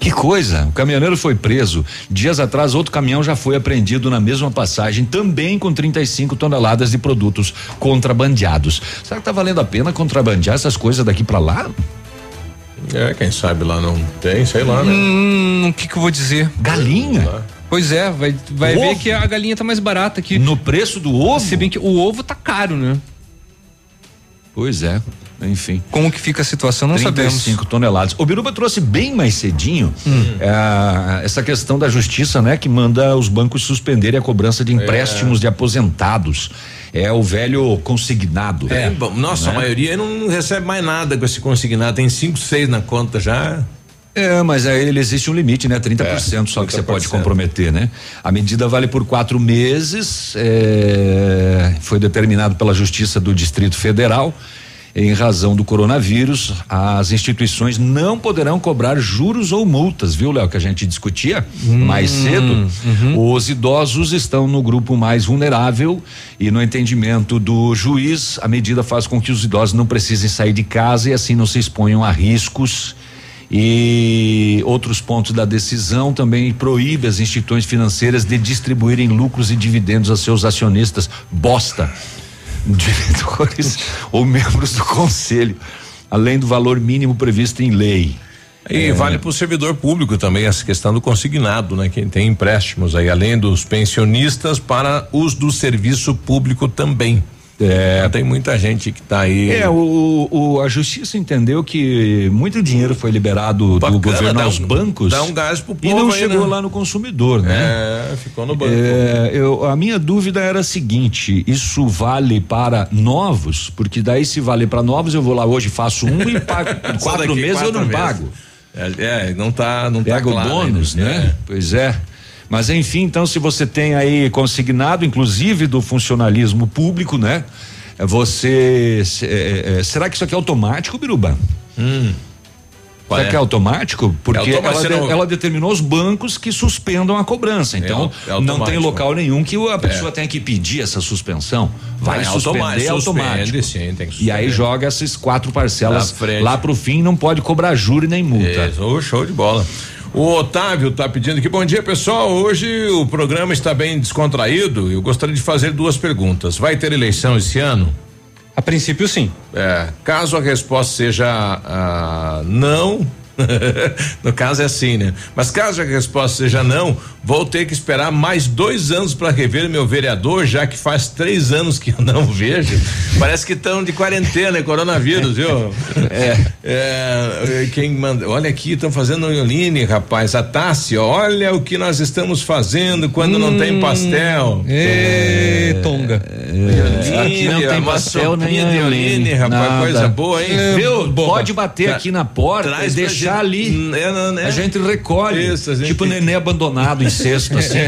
Que coisa, o caminhoneiro foi preso. Dias atrás, outro caminhão já foi apreendido na mesma passagem, também com 35 toneladas de produtos contrabandeados. Será que tá valendo a pena contrabandear essas coisas daqui para lá? É, quem sabe lá não tem, sei lá, né? Hum, o que que eu vou dizer? Galinha? Pois é, vai, vai ver que a galinha tá mais barata aqui. No preço do ovo? Se bem que o ovo tá caro, né? Pois é, enfim. Como que fica a situação, não 35 sabemos. toneladas. O Biruba trouxe bem mais cedinho Hum. eh, essa questão da justiça, né? Que manda os bancos suspenderem a cobrança de empréstimos de aposentados. É o velho consignado. É, bom, nossa, a Né? maioria não recebe mais nada com esse consignado. Tem cinco, seis na conta já. É, mas aí ele existe um limite, né? 30% só que você pode 30%. comprometer, né? A medida vale por quatro meses, é, foi determinado pela Justiça do Distrito Federal. Em razão do coronavírus, as instituições não poderão cobrar juros ou multas, viu, Léo? Que a gente discutia mais cedo. Os idosos estão no grupo mais vulnerável e, no entendimento do juiz, a medida faz com que os idosos não precisem sair de casa e assim não se exponham a riscos e outros pontos da decisão também proíbe as instituições financeiras de distribuírem lucros e dividendos a seus acionistas bosta, diretores ou membros do conselho, além do valor mínimo previsto em lei. E vale para o servidor público também essa questão do consignado, né? Quem tem empréstimos aí, além dos pensionistas, para os do serviço público também. É, tem muita gente que está aí. É, o, o, a justiça entendeu que muito dinheiro foi liberado Bacana, do governo aos um, bancos. Dá um gás pro povo E não aí, chegou né? lá no consumidor, né? É, ficou no banco. É, eu, a minha dúvida era a seguinte: isso vale para novos? Porque daí, se vale para novos, eu vou lá hoje, faço um e pago. Quatro meses eu não meses. pago. É, é, não tá, não tá Pega claro o bônus, ainda. né? Pois é. Mas enfim, então, se você tem aí consignado, inclusive do funcionalismo público, né? É Você. é, é, será que isso aqui é automático, Biruba? Qual Será é? que é automático? Porque É automático, ela, de- ela determinou os bancos que suspendam a cobrança. Então, é não tem local nenhum que a pessoa tenha que pedir essa suspensão. Vai É suspender automático, automático. suspende, sim, E aí joga essas quatro parcelas lá pro fim, não pode cobrar e nem multa. Isso, show de bola. O Otávio tá pedindo aqui, bom dia pessoal, hoje o programa está bem descontraído, eu gostaria de fazer duas perguntas, vai ter eleição esse ano? A princípio sim. É, caso a resposta seja ah, não, no caso é assim, né? Mas caso a resposta seja não, vou ter que esperar mais dois anos para rever meu vereador, já que faz três anos que eu não vejo. Parece que estão de quarentena, é coronavírus, viu? É, quem manda, olha aqui, estão fazendo online, rapaz, a Tássia, olha o que nós estamos fazendo quando não tem pastel. Ê, Tonga. Aqui não tem uma pastel nem de Oline, rapaz, Nada. coisa boa, hein? É, Viu? Pode bater aqui na porta traz e pra deixar ali. É, não, né? A gente recolhe. Isso, a gente- Tipo nenê abandonado em cesto, assim.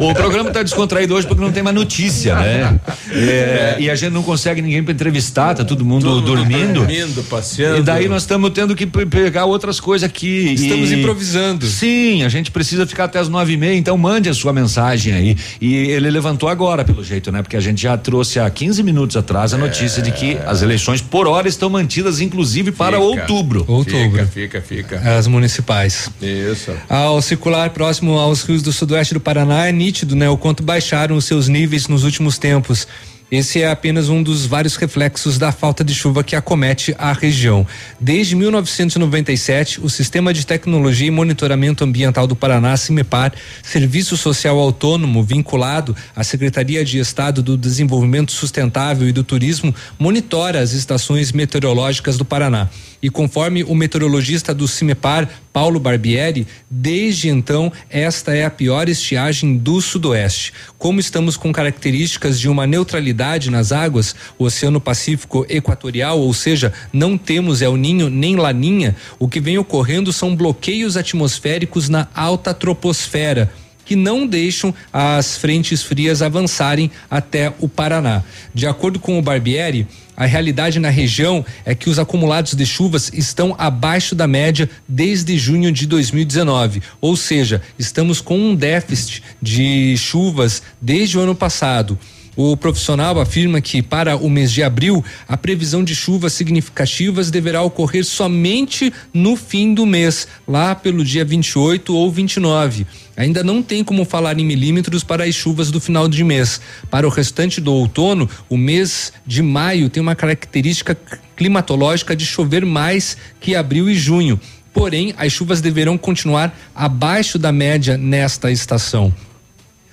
o programa tá descontraído hoje porque não tem mais notícia, né? É, E a gente não consegue ninguém para entrevistar, tá todo mundo dormindo. Dormindo, passeando. E daí nós estamos tendo que pe- pegar outras coisas aqui. Estamos e- improvisando. Sim, a gente precisa ficar até as nove e meia, então mande a sua mensagem aí. E ele levantou agora, pelo jeito, né? Porque a gente já trouxe há 15 minutos atrás a notícia de que as eleições por hora estão mantidas, inclusive para Fica. outubro. Outubro. Fica, fica, fica. As municipais. Isso. Ao circular próximo aos rios do sudoeste do Paraná, é nítido, né, o quanto baixaram os seus níveis nos últimos tempos. Esse é apenas um dos vários reflexos da falta de chuva que acomete a região. Desde 1997, o Sistema de Tecnologia e Monitoramento Ambiental do Paraná, CIMEPAR, serviço social autônomo vinculado à Secretaria de Estado do Desenvolvimento Sustentável e do Turismo, monitora as estações meteorológicas do Paraná. E conforme o meteorologista do CIMEPAR, Paulo Barbieri, desde então esta é a pior estiagem do Sudoeste. Como estamos com características de uma neutralidade nas águas, o Oceano Pacífico Equatorial, ou seja, não temos El Ninho nem Laninha, o que vem ocorrendo são bloqueios atmosféricos na alta troposfera que não deixam as frentes frias avançarem até o Paraná. De acordo com o Barbieri, a realidade na região é que os acumulados de chuvas estão abaixo da média desde junho de 2019, ou seja, estamos com um déficit de chuvas desde o ano passado. O profissional afirma que para o mês de abril, a previsão de chuvas significativas deverá ocorrer somente no fim do mês, lá pelo dia 28 ou 29. Ainda não tem como falar em milímetros para as chuvas do final de mês. Para o restante do outono, o mês de maio tem uma característica climatológica de chover mais que abril e junho. Porém, as chuvas deverão continuar abaixo da média nesta estação.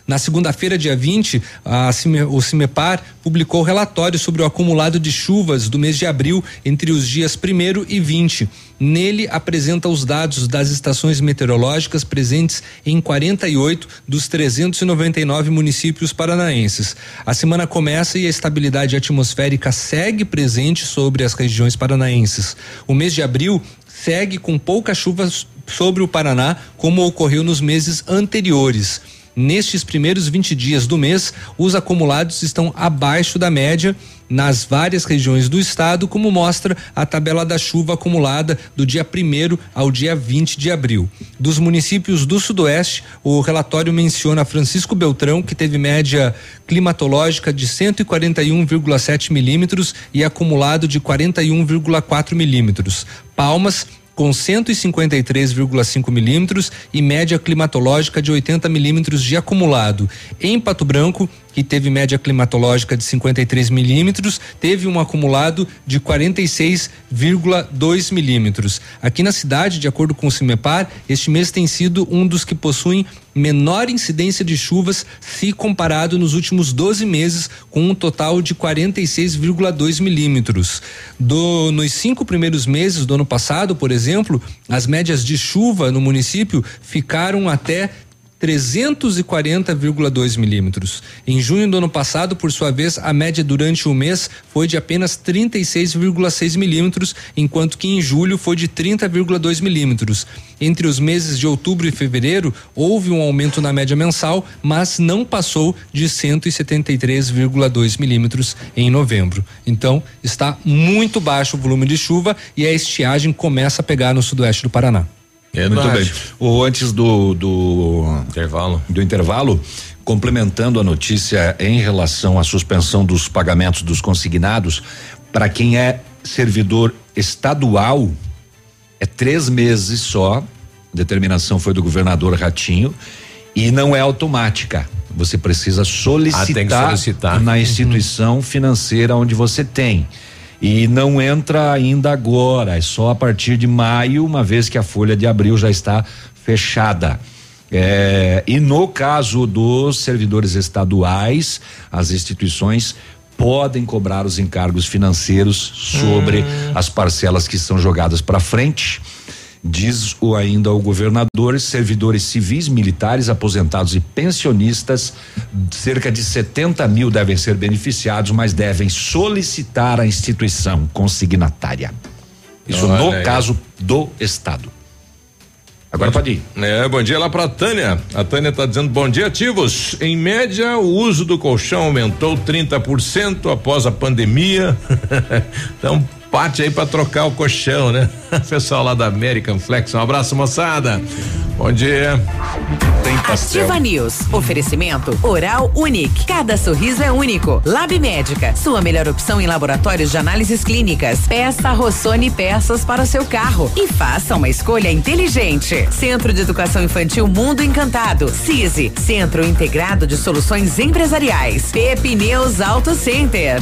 Na segunda-feira, dia 20, a Cime, o CIMEPAR publicou relatório sobre o acumulado de chuvas do mês de abril entre os dias 1 e 20. Nele apresenta os dados das estações meteorológicas presentes em 48 dos 399 municípios paranaenses. A semana começa e a estabilidade atmosférica segue presente sobre as regiões paranaenses. O mês de abril segue com poucas chuvas sobre o Paraná, como ocorreu nos meses anteriores. Nestes primeiros 20 dias do mês, os acumulados estão abaixo da média nas várias regiões do estado, como mostra a tabela da chuva acumulada do dia 1 ao dia 20 de abril. Dos municípios do Sudoeste, o relatório menciona Francisco Beltrão, que teve média climatológica de 141,7 milímetros e acumulado de 41,4 milímetros. Palmas, com 153,5 milímetros e média climatológica de 80 milímetros de acumulado. Em Pato Branco, que teve média climatológica de 53 milímetros, teve um acumulado de 46,2 milímetros. Aqui na cidade, de acordo com o CIMEPAR, este mês tem sido um dos que possuem menor incidência de chuvas se comparado nos últimos 12 meses, com um total de 46,2 milímetros. Do, nos cinco primeiros meses do ano passado, por exemplo, as médias de chuva no município ficaram até 340,2 milímetros. Em junho do ano passado, por sua vez, a média durante o mês foi de apenas 36,6 milímetros, enquanto que em julho foi de 30,2 milímetros. Entre os meses de outubro e fevereiro, houve um aumento na média mensal, mas não passou de 173,2 milímetros em novembro. Então, está muito baixo o volume de chuva e a estiagem começa a pegar no sudoeste do Paraná. É Muito bem. O antes do, do intervalo, do intervalo, complementando a notícia em relação à suspensão dos pagamentos dos consignados, para quem é servidor estadual, é três meses só. A determinação foi do governador Ratinho e não é automática. Você precisa solicitar, ah, solicitar. na instituição uhum. financeira onde você tem. E não entra ainda agora, é só a partir de maio, uma vez que a folha de abril já está fechada. É, e no caso dos servidores estaduais, as instituições podem cobrar os encargos financeiros sobre hum. as parcelas que são jogadas para frente. Diz o ainda o governador, servidores civis, militares, aposentados e pensionistas, cerca de 70 mil devem ser beneficiados, mas devem solicitar a instituição consignatária. Isso Olha no aí. caso do Estado. Agora pode ir. É, bom dia lá para Tânia. A Tânia está dizendo bom dia, ativos. Em média, o uso do colchão aumentou 30% após a pandemia. então, parte aí para trocar o colchão, né? Pessoal lá da American Flex, um abraço, moçada. Bom dia. Tem Ativa News. Oferecimento Oral Unique. Cada sorriso é único. Lab Médica. Sua melhor opção em laboratórios de análises clínicas. Peça Rossoni peças para o seu carro e faça uma escolha inteligente. Centro de Educação Infantil Mundo Encantado. CISI. Centro Integrado de Soluções Empresariais. Pepineus Auto Center.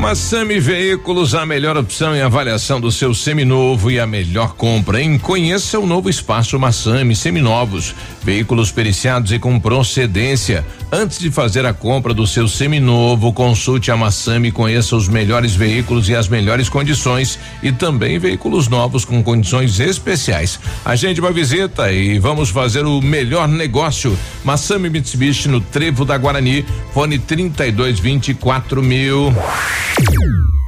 Massami Veículos, a melhor opção em avaliação do seu seminovo e a melhor compra. Em conheça o novo espaço Massami Seminovos, veículos periciados e com procedência. Antes de fazer a compra do seu seminovo, consulte a Massami e conheça os melhores veículos e as melhores condições e também veículos novos com condições especiais. Agende uma visita e vamos fazer o melhor negócio. Massami Mitsubishi no Trevo da Guarani, fone 3224 mil. you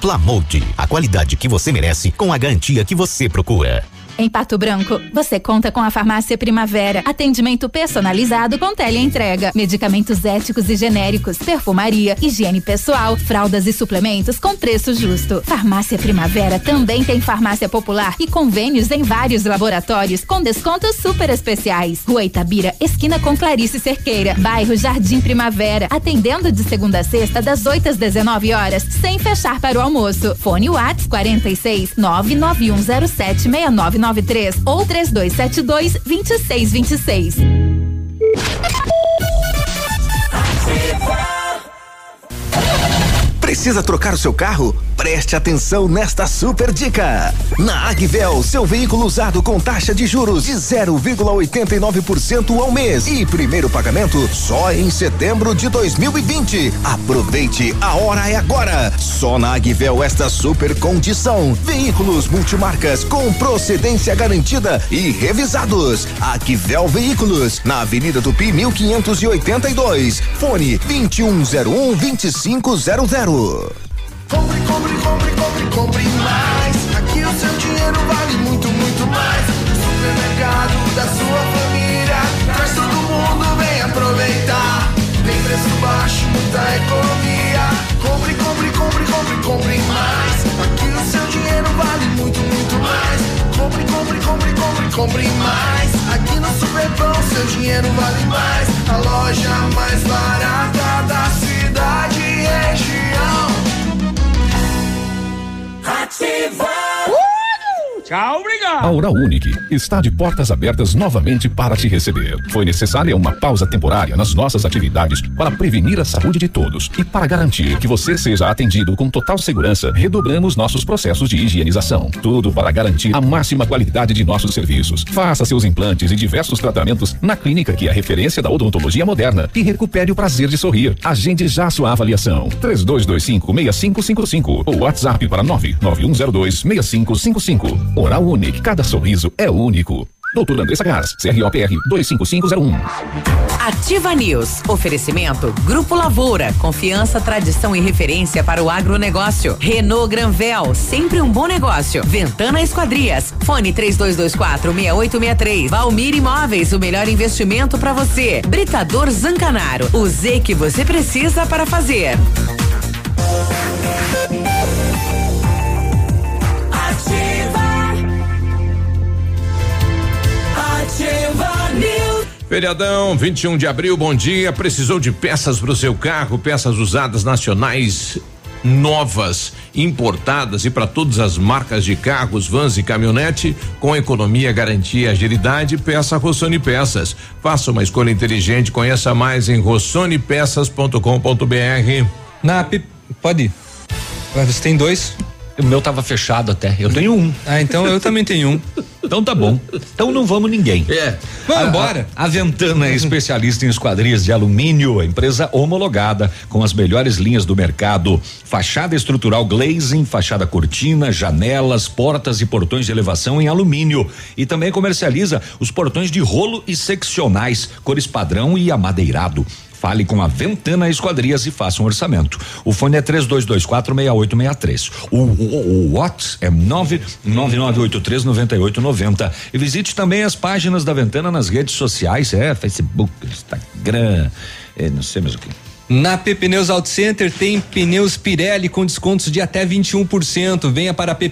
Plamold. A qualidade que você merece com a garantia que você procura. Em Pato Branco, você conta com a Farmácia Primavera. Atendimento personalizado com teleentrega. Medicamentos éticos e genéricos, perfumaria, higiene pessoal, fraldas e suplementos com preço justo. Farmácia Primavera também tem farmácia popular e convênios em vários laboratórios com descontos super especiais. Rua Itabira, esquina com Clarice Cerqueira. Bairro Jardim Primavera. Atendendo de segunda a sexta, das 8 às 19 horas, sem fechar para o almoço. Fone Whats 46 99107 69 993 ou 3272 2626. Precisa trocar o seu carro? Preste atenção nesta super dica. Na Agvel, seu veículo usado com taxa de juros de 0,89% ao mês e primeiro pagamento só em setembro de 2020. Aproveite, a hora é agora. Só na Agvel esta super condição. Veículos multimarcas com procedência garantida e revisados. Agvel Veículos, na Avenida Tupi 1582. Fone 2101 2500. Compre, compre, compre, compre, compre mais. Aqui o seu dinheiro vale muito, muito mais. Supermercado da sua família. Traz todo mundo, vem aproveitar. Tem preço baixo, muita economia. Compre, compre, compre, compre, compre mais. Aqui o seu dinheiro vale muito, muito mais. Compre, compre, compre, compre, compre mais. Aqui no Superpão seu dinheiro vale mais. A loja mais barata da cidade Tchau, obrigado. A Oral Unique está de portas abertas novamente para te receber. Foi necessária uma pausa temporária nas nossas atividades para prevenir a saúde de todos e para garantir que você seja atendido com total segurança, redobramos nossos processos de higienização. Tudo para garantir a máxima qualidade de nossos serviços. Faça seus implantes e diversos tratamentos na clínica que é referência da odontologia moderna e recupere o prazer de sorrir. Agende já sua avaliação. 3225 6555 ou WhatsApp para 99102 6555. Oral Unique, cada sorriso é único. Doutor Andressa Gás, CROPR 25501. Ativa News. Oferecimento Grupo Lavoura. Confiança, tradição e referência para o agronegócio. Renault Granvel. Sempre um bom negócio. Ventana Esquadrias. Fone 3224 6863. Valmir Imóveis. O melhor investimento para você. Britador Zancanaro. O Z que você precisa para fazer. Feriadão, 21 de abril, bom dia. Precisou de peças para o seu carro, peças usadas nacionais novas, importadas e para todas as marcas de carros, vans e caminhonete, com economia, garantia e agilidade, peça Rossoni Peças. Faça uma escolha inteligente, conheça mais em rossonepeças.com.br. Na pode ir. Você tem dois? O meu tava fechado até. Eu tenho um. Ah, então eu também tenho um. Então tá bom. Então não vamos ninguém. É. Vamos A- embora. A, a Ventana é especialista em esquadrias de alumínio, empresa homologada com as melhores linhas do mercado. Fachada estrutural glazing, fachada cortina, janelas, portas e portões de elevação em alumínio. E também comercializa os portões de rolo e seccionais, cores padrão e amadeirado. Fale com a Ventana Esquadrias e faça um orçamento. O fone é 32246863. O, o, o, o WhatsApp é 999839890. E visite também as páginas da Ventana nas redes sociais, é Facebook, Instagram, é, não sei mais o que. Na P Pneus Auto Center tem pneus Pirelli com descontos de até 21%. Venha para a P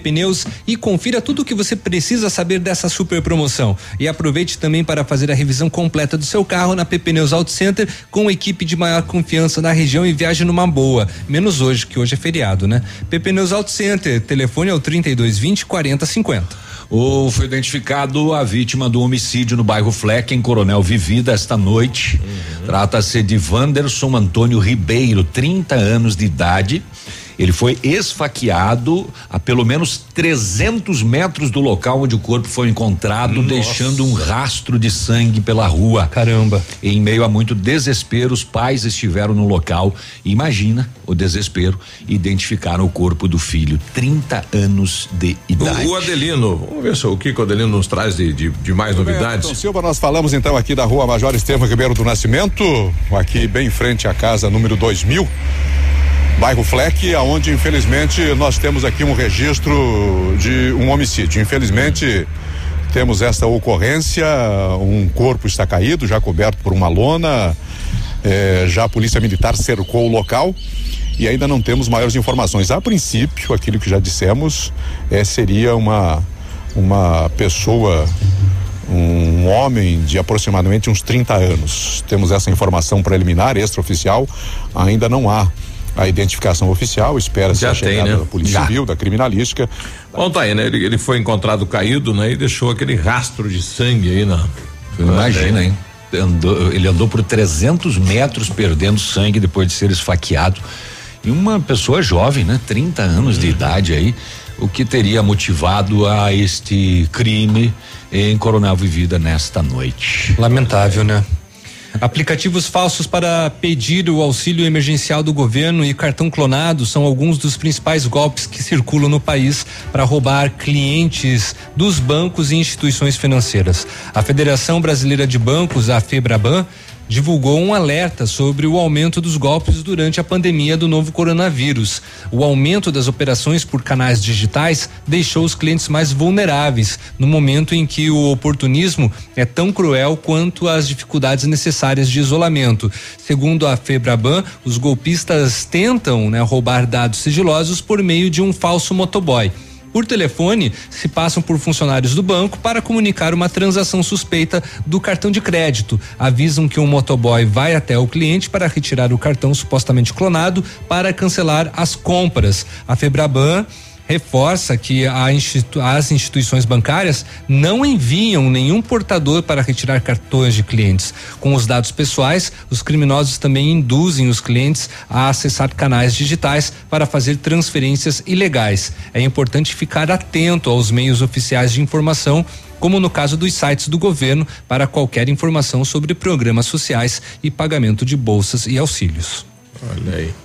e confira tudo o que você precisa saber dessa super promoção. E aproveite também para fazer a revisão completa do seu carro na P Pneus Auto Center com equipe de maior confiança na região e viaje numa boa. Menos hoje, que hoje é feriado, né? P Pneus Auto Center, telefone é o 3220 4050. O, foi identificado a vítima do homicídio no bairro Fleck, em Coronel Vivida, esta noite. Trata-se de Wanderson Antônio Ribeiro, 30 anos de idade. Ele foi esfaqueado a pelo menos 300 metros do local onde o corpo foi encontrado, Nossa. deixando um rastro de sangue pela rua. Caramba. Em meio a muito desespero, os pais estiveram no local. Imagina o desespero. Identificaram o corpo do filho, 30 anos de idade. O, o Adelino, vamos ver se o que que o Adelino nos traz de, de, de mais novidades. Então, Silva, nós falamos então aqui da rua Major Estevam Ribeiro do Nascimento, aqui bem em frente à casa número 2000, bairro Fleck, aonde infelizmente nós temos aqui um registro de um homicídio. Infelizmente temos esta ocorrência, um corpo está caído, já coberto por uma lona, eh, já a polícia militar cercou o local e ainda não temos maiores informações. A princípio, aquilo que já dissemos, eh, seria uma uma pessoa um homem de aproximadamente uns 30 anos. Temos essa informação preliminar, extraoficial, ainda não há a identificação oficial, espera-se a tem, chegada né? da Polícia Já. Civil, da Criminalística. Bom, tá aí, né? Ele, ele foi encontrado caído, né? E deixou aquele rastro de sangue aí na. Imagina, hein? Andou- ele andou por 300 metros perdendo sangue depois de ser esfaqueado. E uma pessoa jovem, né? 30 anos de idade aí, o que teria motivado a este crime em Coronel Vivida nesta noite. Lamentável, né? Aplicativos falsos para pedir o auxílio emergencial do governo e cartão clonado são alguns dos principais golpes que circulam no país para roubar clientes dos bancos e instituições financeiras. A Federação Brasileira de Bancos, a FEBRABAN, divulgou um alerta sobre o aumento dos golpes durante a pandemia do novo coronavírus. O aumento das operações por canais digitais deixou os clientes mais vulneráveis no momento em que o oportunismo é tão cruel quanto as dificuldades necessárias de isolamento. Segundo a Febraban, os golpistas tentam né, roubar dados sigilosos por meio de um falso motoboy por telefone se passam por funcionários do banco para comunicar uma transação suspeita do cartão de crédito. Avisam que um motoboy vai até o cliente para retirar o cartão supostamente clonado para cancelar as compras. A Febraban reforça que institu as instituições bancárias não enviam nenhum portador para retirar cartões de clientes. Com os dados pessoais, os criminosos também induzem os clientes a acessar canais digitais para fazer transferências ilegais. É importante ficar atento aos meios oficiais de informação como no caso dos sites do governo, para qualquer informação sobre programas sociais e pagamento de bolsas e auxílios. Olha aí.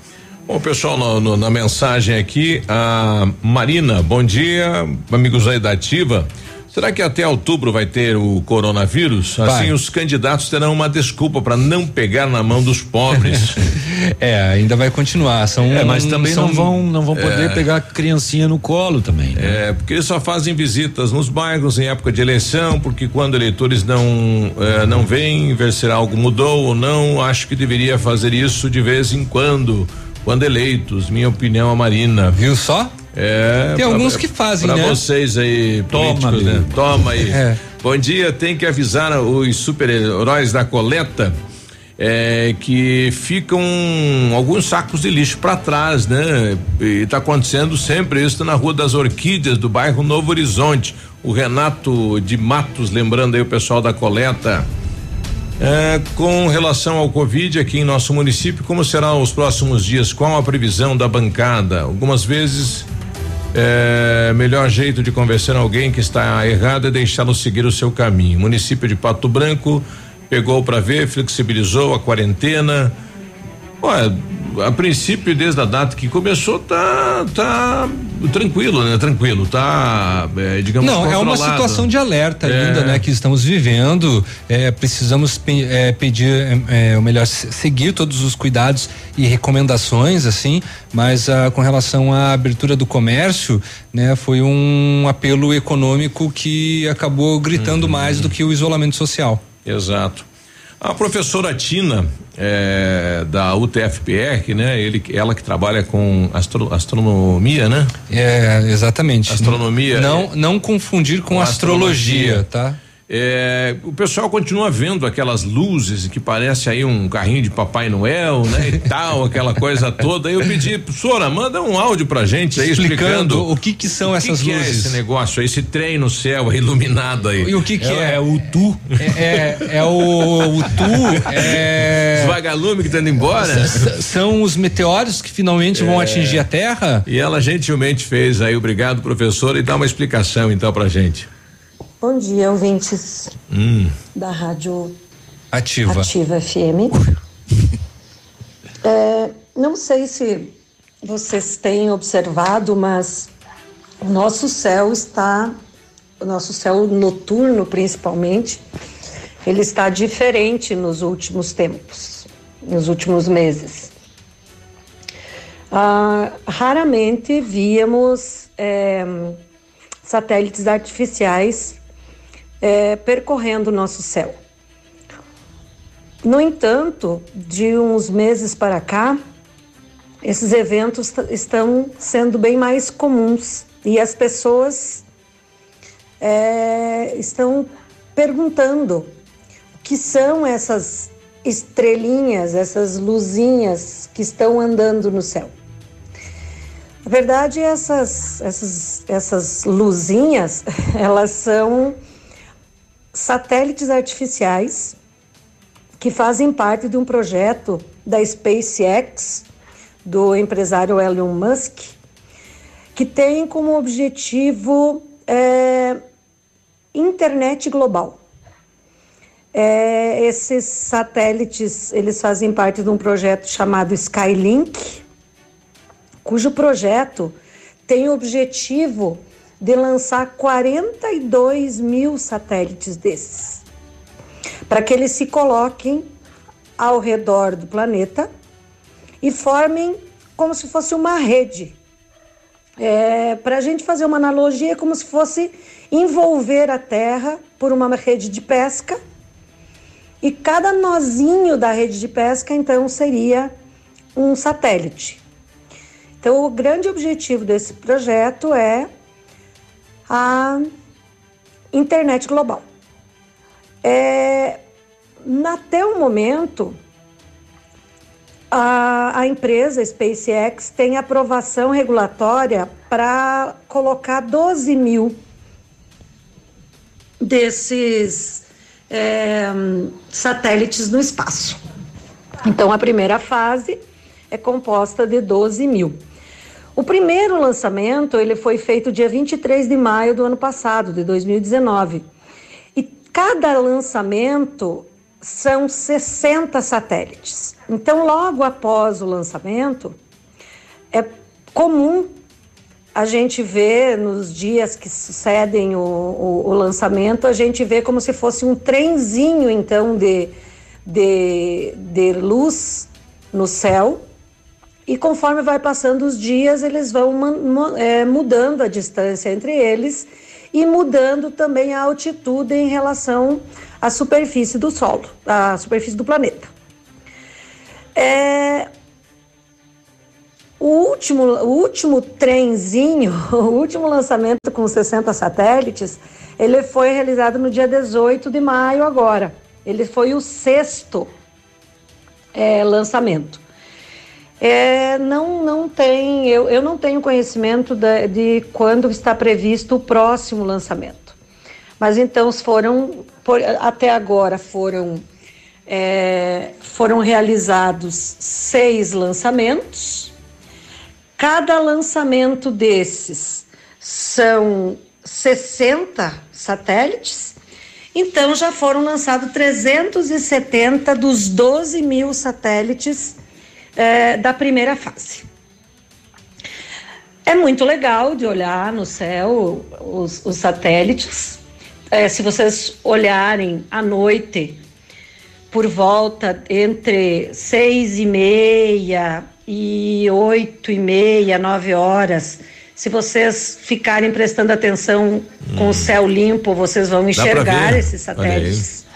Bom, pessoal, no, no, na mensagem aqui, a Marina, bom dia, amigos aí da Ativa. Será que até outubro vai ter o coronavírus? Vai. Assim, os candidatos terão uma desculpa para não pegar na mão dos pobres. é, ainda vai continuar. São, é, mas também são, não vão não vão poder é, pegar criancinha no colo também. Né? É, porque eles só fazem visitas nos bairros em época de eleição, porque quando eleitores não é, não vêm, ver se algo mudou ou não, acho que deveria fazer isso de vez em quando quando eleitos, minha opinião, a Marina. Viu só? É. Tem pra, alguns que fazem, pra né? Para vocês aí, Toma, né? Toma aí. É. Bom dia, tem que avisar os super-heróis da coleta é, que ficam alguns sacos de lixo para trás, né? E tá acontecendo sempre isso na Rua das Orquídeas, do bairro Novo Horizonte. O Renato de Matos, lembrando aí o pessoal da coleta. É, com relação ao Covid aqui em nosso município, como serão os próximos dias? Qual a previsão da bancada? Algumas vezes é, melhor jeito de convencer alguém que está errado é deixá-lo seguir o seu caminho. Município de Pato Branco pegou para ver, flexibilizou a quarentena. Olha, a princípio, desde a data que começou, tá, tá tranquilo, né? Tranquilo, tá, é, digamos Não, é uma situação de alerta é. ainda, né? Que estamos vivendo, é, precisamos pe é, pedir, é, é, ou melhor, seguir todos os cuidados e recomendações, assim, mas ah, com relação à abertura do comércio, né? Foi um apelo econômico que acabou gritando uhum. mais do que o isolamento social. Exato. A professora Tina, é, da UTFPR, né? Ele, ela que trabalha com astro, astronomia, né? É, exatamente. Astronomia. Não, é, não confundir com, com astrologia, astrologia, tá? É, o pessoal continua vendo aquelas luzes que parece aí um carrinho de Papai Noel, né? E tal, aquela coisa toda. Aí eu pedi, professora, manda um áudio pra gente aí explicando, explicando o que que são essas que luzes. Que é esse negócio esse trem no céu iluminado aí. E o que que é? É, é o tu? É, é, é o, o tu, é... Os vagalumes que estão indo embora? são os meteoros que finalmente vão é. atingir a Terra? E ela gentilmente fez aí, obrigado professora, e dá uma explicação então pra gente. Bom dia, ouvintes hum. da Rádio Ativa, Ativa FM. é, não sei se vocês têm observado, mas o nosso céu está, o nosso céu noturno principalmente, ele está diferente nos últimos tempos, nos últimos meses. Ah, raramente víamos é, satélites artificiais é, percorrendo o nosso céu. No entanto, de uns meses para cá, esses eventos estão sendo bem mais comuns e as pessoas é, estão perguntando o que são essas estrelinhas, essas luzinhas que estão andando no céu. Na verdade, essas, essas, essas luzinhas, elas são satélites artificiais que fazem parte de um projeto da SpaceX do empresário Elon Musk, que tem como objetivo é, internet global. É, esses satélites, eles fazem parte de um projeto chamado Skylink, cujo projeto tem o objetivo de lançar 42 mil satélites desses, para que eles se coloquem ao redor do planeta e formem como se fosse uma rede. É, para a gente fazer uma analogia, é como se fosse envolver a Terra por uma rede de pesca e cada nozinho da rede de pesca então seria um satélite. Então, o grande objetivo desse projeto é a internet global. É, até o momento, a, a empresa SpaceX tem aprovação regulatória para colocar 12 mil desses é, satélites no espaço. Então, a primeira fase é composta de 12 mil. O primeiro lançamento ele foi feito dia 23 de maio do ano passado, de 2019. E cada lançamento são 60 satélites. Então, logo após o lançamento, é comum a gente ver nos dias que sucedem o, o, o, lançamento, a gente vê como se fosse um trenzinho, então, de, de, de luz no céu e conforme vai passando os dias, eles vão é, mudando a distância entre eles e mudando também a altitude em relação à superfície do solo, à superfície do planeta. É, o último, o último trenzinho, o último lançamento com 60 satélites, ele foi realizado no dia 18 de maio agora. Ele foi o sexto é, lançamento. É, não, não tem, eu, eu não tenho conhecimento de, de quando está previsto o próximo lançamento. Mas então foram, por, até agora foram, é, foram realizados seis lançamentos. Cada lançamento desses são 60 satélites. Então já foram lançados 370 dos 12 mil satélites é, da primeira fase. É muito legal de olhar no céu os, os satélites. É, se vocês olharem à noite, por volta entre seis e meia e oito e meia, nove horas, se vocês ficarem prestando atenção hum. com o hum. céu limpo, vocês vão enxergar esses satélites.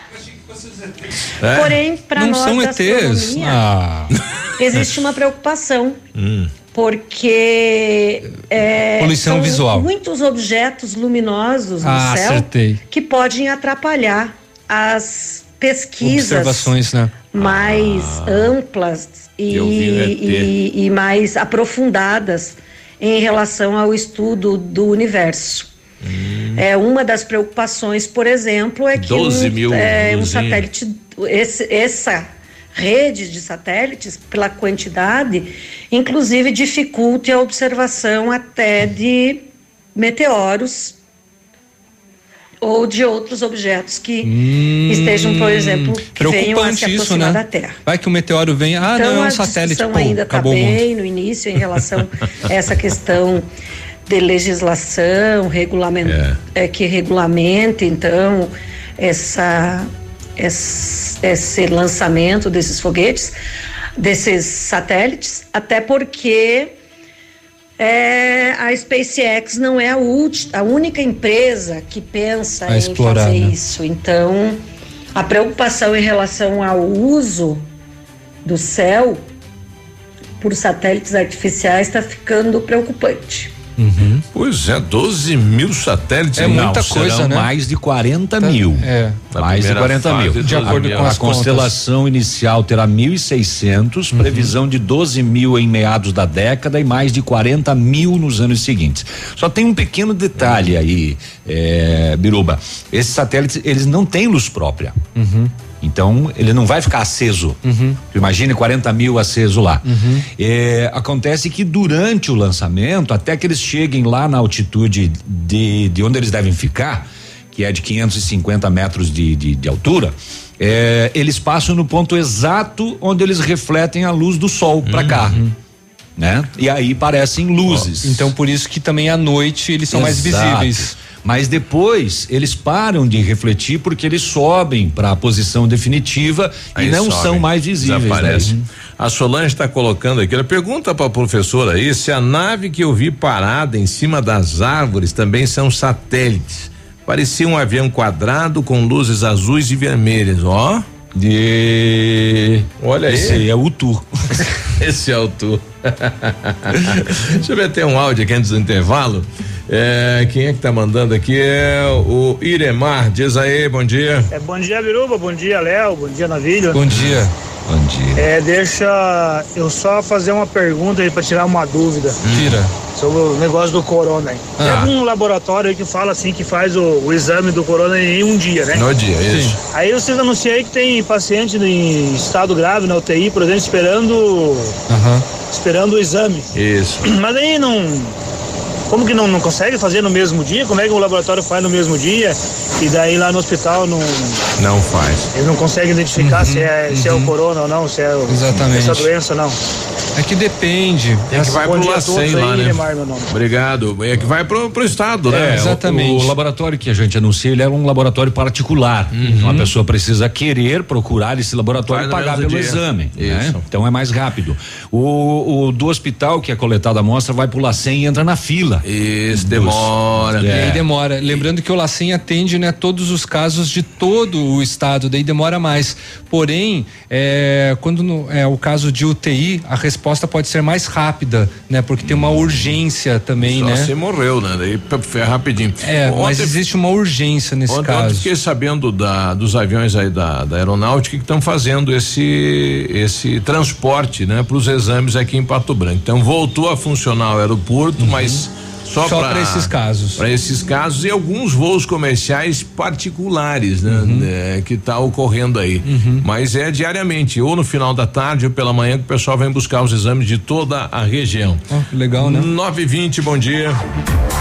É. Porém, para nós são ETs. Ah. existe uma preocupação. Hum. Porque é, Poluição visual. muitos objetos luminosos no ah, céu acertei. que podem atrapalhar as pesquisas Observações, né? mais ah, amplas e, e, e mais aprofundadas em relação ao estudo do universo. Hum. É uma das preocupações, por exemplo, é que um, é, um satélite, esse, essa rede de satélites, pela quantidade, inclusive dificulte a observação até de meteoros ou de outros objetos que hum, estejam, por exemplo, que venham a se aproximar né? da Terra. Vai que o meteoro vem, ah, então, não, é um satélite. Então, ainda está bem no início em relação a essa questão de legislação regulament, é. é que regulamenta, então, essa esse, esse lançamento desses foguetes, desses satélites, até porque é, a SpaceX não é a, a, única empresa que pensa a em explorar, fazer né? isso. Então, a preocupação em relação ao uso do céu por satélites artificiais está ficando preocupante. Uhum. Pois é, 12 mil satélites. É muita não, coisa, né? Mais de 40 tá, mil. É. Mais de 40 mil. De acordo a, com a, a constelação inicial terá 1.600, uhum. previsão de 12 mil em meados da década e mais de 40 mil nos anos seguintes. Só tem um pequeno detalhe aí, é, Biruba. Esses satélites, eles não têm luz própria. Uhum. Então ele não vai ficar aceso. Uhum. Imagine 40 mil aceso lá. É, acontece que durante o lançamento, até que eles cheguem lá na altitude de, de onde eles devem ficar, que é de 550 metros de, de, de altura, é, eles passam no ponto exato onde eles refletem a luz do sol para cá. Né? E aí parecem luzes. Então por isso que também à noite eles são mais Exato. visíveis. Mas depois eles param de refletir porque eles sobem para a posição definitiva Aí e não sobe, são mais visíveis. Desaparece. né? A Solange está colocando aqui, ela pergunta para a professora aí se a nave que eu vi parada em cima das árvores também são satélites. Parecia um avião quadrado com luzes azuis e vermelhas, ó. De. Olha aí. Esse é o Tu. Esse é o Tu. Deixa eu ver, tem um áudio aqui antes do intervalo. É, quem é que tá mandando aqui? É o Iremar. Diz aí, bom dia. É, bom dia, Biruba. Bom dia, Léo. Bom dia, Navilho. Bom dia. Bom dia. É, deixa eu só fazer uma pergunta aí pra tirar uma dúvida. Tira. Sobre o negócio do corona aí. Tem Ah. algum laboratório aí que fala assim que faz o, o exame do corona em um dia, né? No dia, isso. Aí vocês anunciam aí que tem paciente em estado grave na UTI, por exemplo, esperando, esperando o exame. Isso. Mas aí não. Como que não, não consegue fazer no mesmo dia? Como é que o laboratório faz no mesmo dia? E daí lá no hospital não. Não faz. Eles não conseguem identificar se, é, se é o corona ou não, se é o- essa doença ou não. É que depende. É que vai pro LACEN aí, lá, né? Nome. Obrigado. É que vai pro, pro estado, né? É, O, o laboratório que a gente anuncia, ele é um laboratório particular. Então a pessoa precisa querer procurar esse laboratório e pagar pelo dia. exame. né? Isso. Então é mais rápido. O, o do hospital que é coletada a amostra vai pro LACEN e entra na fila. Isso, demora. E aí demora. Lembrando que o LACEN atende, né, todos os casos de todo o estado, daí demora mais. Porém, é, quando no- é o caso de UTI, a resposta pode ser mais rápida, né? Porque tem uma urgência também, Só né? se morreu, né? Daí é rapidinho. É, mas Ontem- existe uma urgência nesse Ontem, ontem caso. fiquei sabendo da, dos aviões aí da, da aeronáutica que estão fazendo esse esse transporte, né, para os exames aqui em Pato Branco. Então voltou a funcionar o aeroporto, mas só, Uhum. Só pra esses casos. Para esses casos e alguns voos comerciais particulares, né, Uhum. né, que tá ocorrendo aí. Mas é diariamente, ou no final da tarde ou pela manhã que o pessoal vem buscar os exames de toda a região. legal, né? 920, bom dia.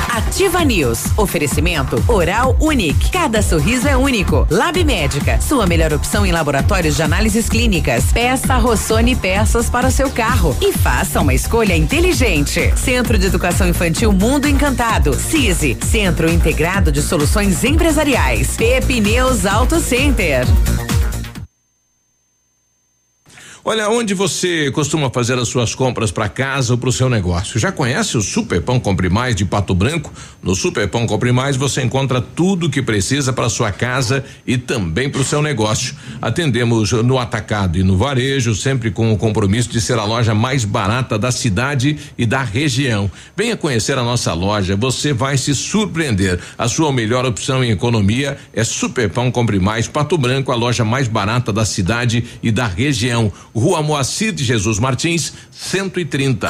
Ativa News. Oferecimento Oral Unique. Cada sorriso é único. Lab Médica. Sua melhor opção em laboratórios de análises clínicas. Peça Rossoni peças para o seu carro. E faça uma escolha inteligente. Centro de Educação Infantil Mundo Encantado. CISI. Centro Integrado de Soluções Empresariais. Pepineus Auto Center. Olha, onde você costuma fazer as suas compras para casa ou para o seu negócio? Já conhece o Super Pão Compre Mais de Pato Branco? No Super Pão Compre Mais você encontra tudo o que precisa para sua casa e também para o seu negócio. Atendemos no atacado e no varejo, sempre com o compromisso de ser a loja mais barata da cidade e da região. Venha conhecer a nossa loja, você vai se surpreender. A sua melhor opção em economia é Super Pão Compre Mais Pato Branco, a loja mais barata da cidade e da região. Rua Moacir de Jesus Martins, 130.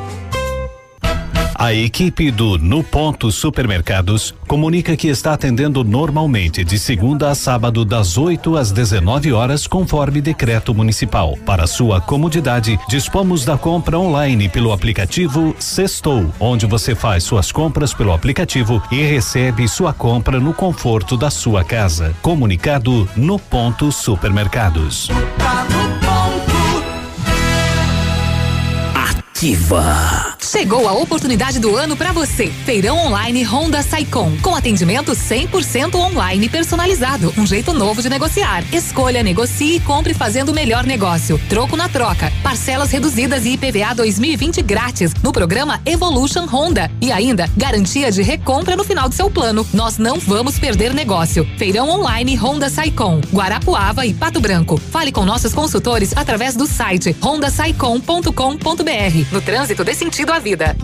A equipe do No Ponto Supermercados comunica que está atendendo normalmente de segunda a sábado das 8 às 19 horas conforme decreto municipal. Para sua comodidade, dispomos da compra online pelo aplicativo Sextou, onde você faz suas compras pelo aplicativo e recebe sua compra no conforto da sua casa. Comunicado No Ponto Supermercados. Ativa. Chegou a oportunidade do ano para você. Feirão online Honda Saicom, com atendimento 100% online personalizado, um jeito novo de negociar. Escolha, negocie e compre fazendo o melhor negócio. Troco na troca, parcelas reduzidas e IPVA 2020 grátis no programa Evolution Honda e ainda garantia de recompra no final do seu plano. Nós não vamos perder negócio. Feirão online Honda Saicom, Guarapuava e Pato Branco. Fale com nossos consultores através do site hondasaicom.com.br. No trânsito dê sentido à vida.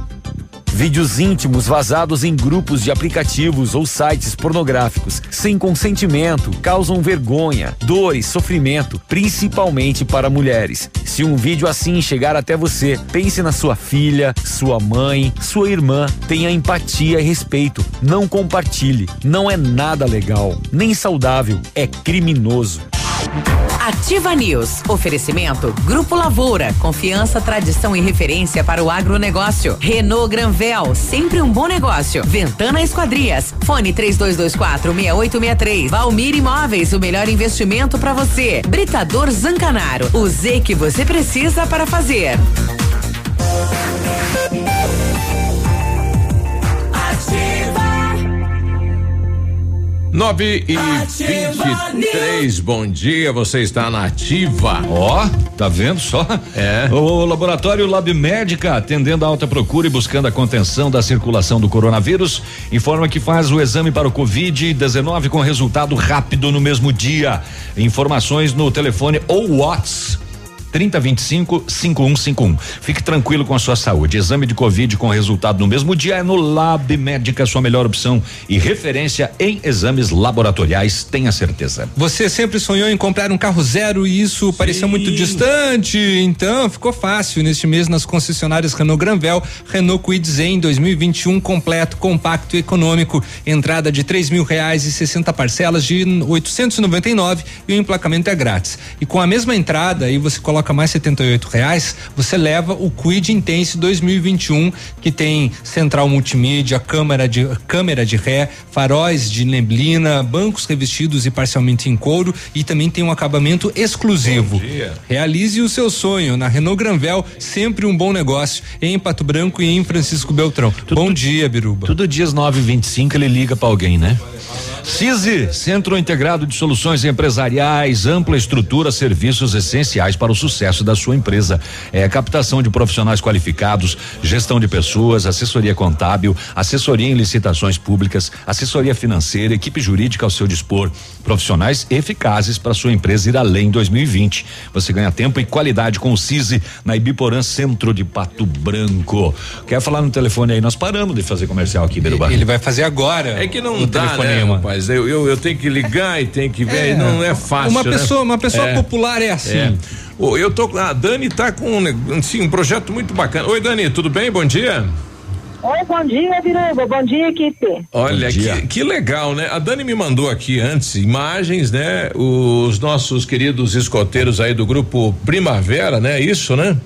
Vídeos íntimos vazados em grupos de aplicativos ou sites pornográficos, sem consentimento, causam vergonha, dor e sofrimento, principalmente para mulheres. Se um vídeo assim chegar até você, pense na sua filha, sua mãe, sua irmã. Tenha empatia e respeito. Não compartilhe. Não é nada legal, nem saudável. É criminoso. Ativa News. Oferecimento Grupo Lavoura. Confiança, tradição e referência para o agronegócio. Renault Granvel. Sempre um bom negócio. Ventana Esquadrias. Fone 3224 6863. Valmir Imóveis. O melhor investimento para você. Britador Zancanaro. O Z que você precisa para fazer. 9 e 23, bom dia, você está na ativa. Ó, tá vendo só? É. O laboratório Lab Médica, atendendo a alta procura e buscando a contenção da circulação do coronavírus, informa que faz o exame para o Covid-19 com resultado rápido no mesmo dia. Informações no telefone ou WhatsApp 3025 5151. Fique tranquilo com a sua saúde. Exame de Covid com resultado no mesmo dia é no Lab Médica, sua melhor opção e referência em exames laboratoriais, tenha certeza. Você sempre sonhou em comprar um carro zero e isso parecia muito distante, então ficou fácil neste mês nas concessionárias Renault Granvel, Renault Kwid Zen 2021 completo, compacto e econômico, entrada de três mil reais e 60 parcelas de 899 e o emplacamento é grátis. E com a mesma entrada aí você coloca mais 78 reais, você leva o Quid Intense 2021 que tem central multimídia, câmera de câmera de ré, faróis de neblina, bancos revestidos e parcialmente em couro e também tem um acabamento exclusivo. Realize o seu sonho na Renault Granvel, sempre um bom negócio em Pato Branco e em Francisco Beltrão. bom dia, Biruba. Tudo dias 9 e 25 ele liga para alguém, né? CISI, Centro Integrado de Soluções Empresariais, ampla estrutura, serviços essenciais para o sucesso da sua empresa. É captação de profissionais qualificados, gestão de pessoas, assessoria contábil, assessoria em licitações públicas, assessoria financeira, equipe jurídica ao seu dispor, profissionais eficazes para sua empresa ir além em 2020. Você ganha tempo e qualidade com o CISI na Ibiporã Centro de Pato Branco. Quer falar no telefone aí? Nós paramos de fazer comercial aqui, Beruba. Ele vai fazer agora. É que não o dá, né, telefonema. Rapaz? Eu, eu, eu tenho que ligar e tenho que ver, É. não é fácil. Uma né? pessoa- uma pessoa popular é assim. Ô, Eu tô, a Dani tá com um, assim, um projeto muito bacana. Oi, Dani, tudo bem? Bom dia. Oi, bom dia, Biruba. Bom dia, equipe. Olha, que, que legal, né? A Dani me mandou aqui antes imagens, né? Os nossos queridos escoteiros aí do grupo Primavera, né? Isso, né?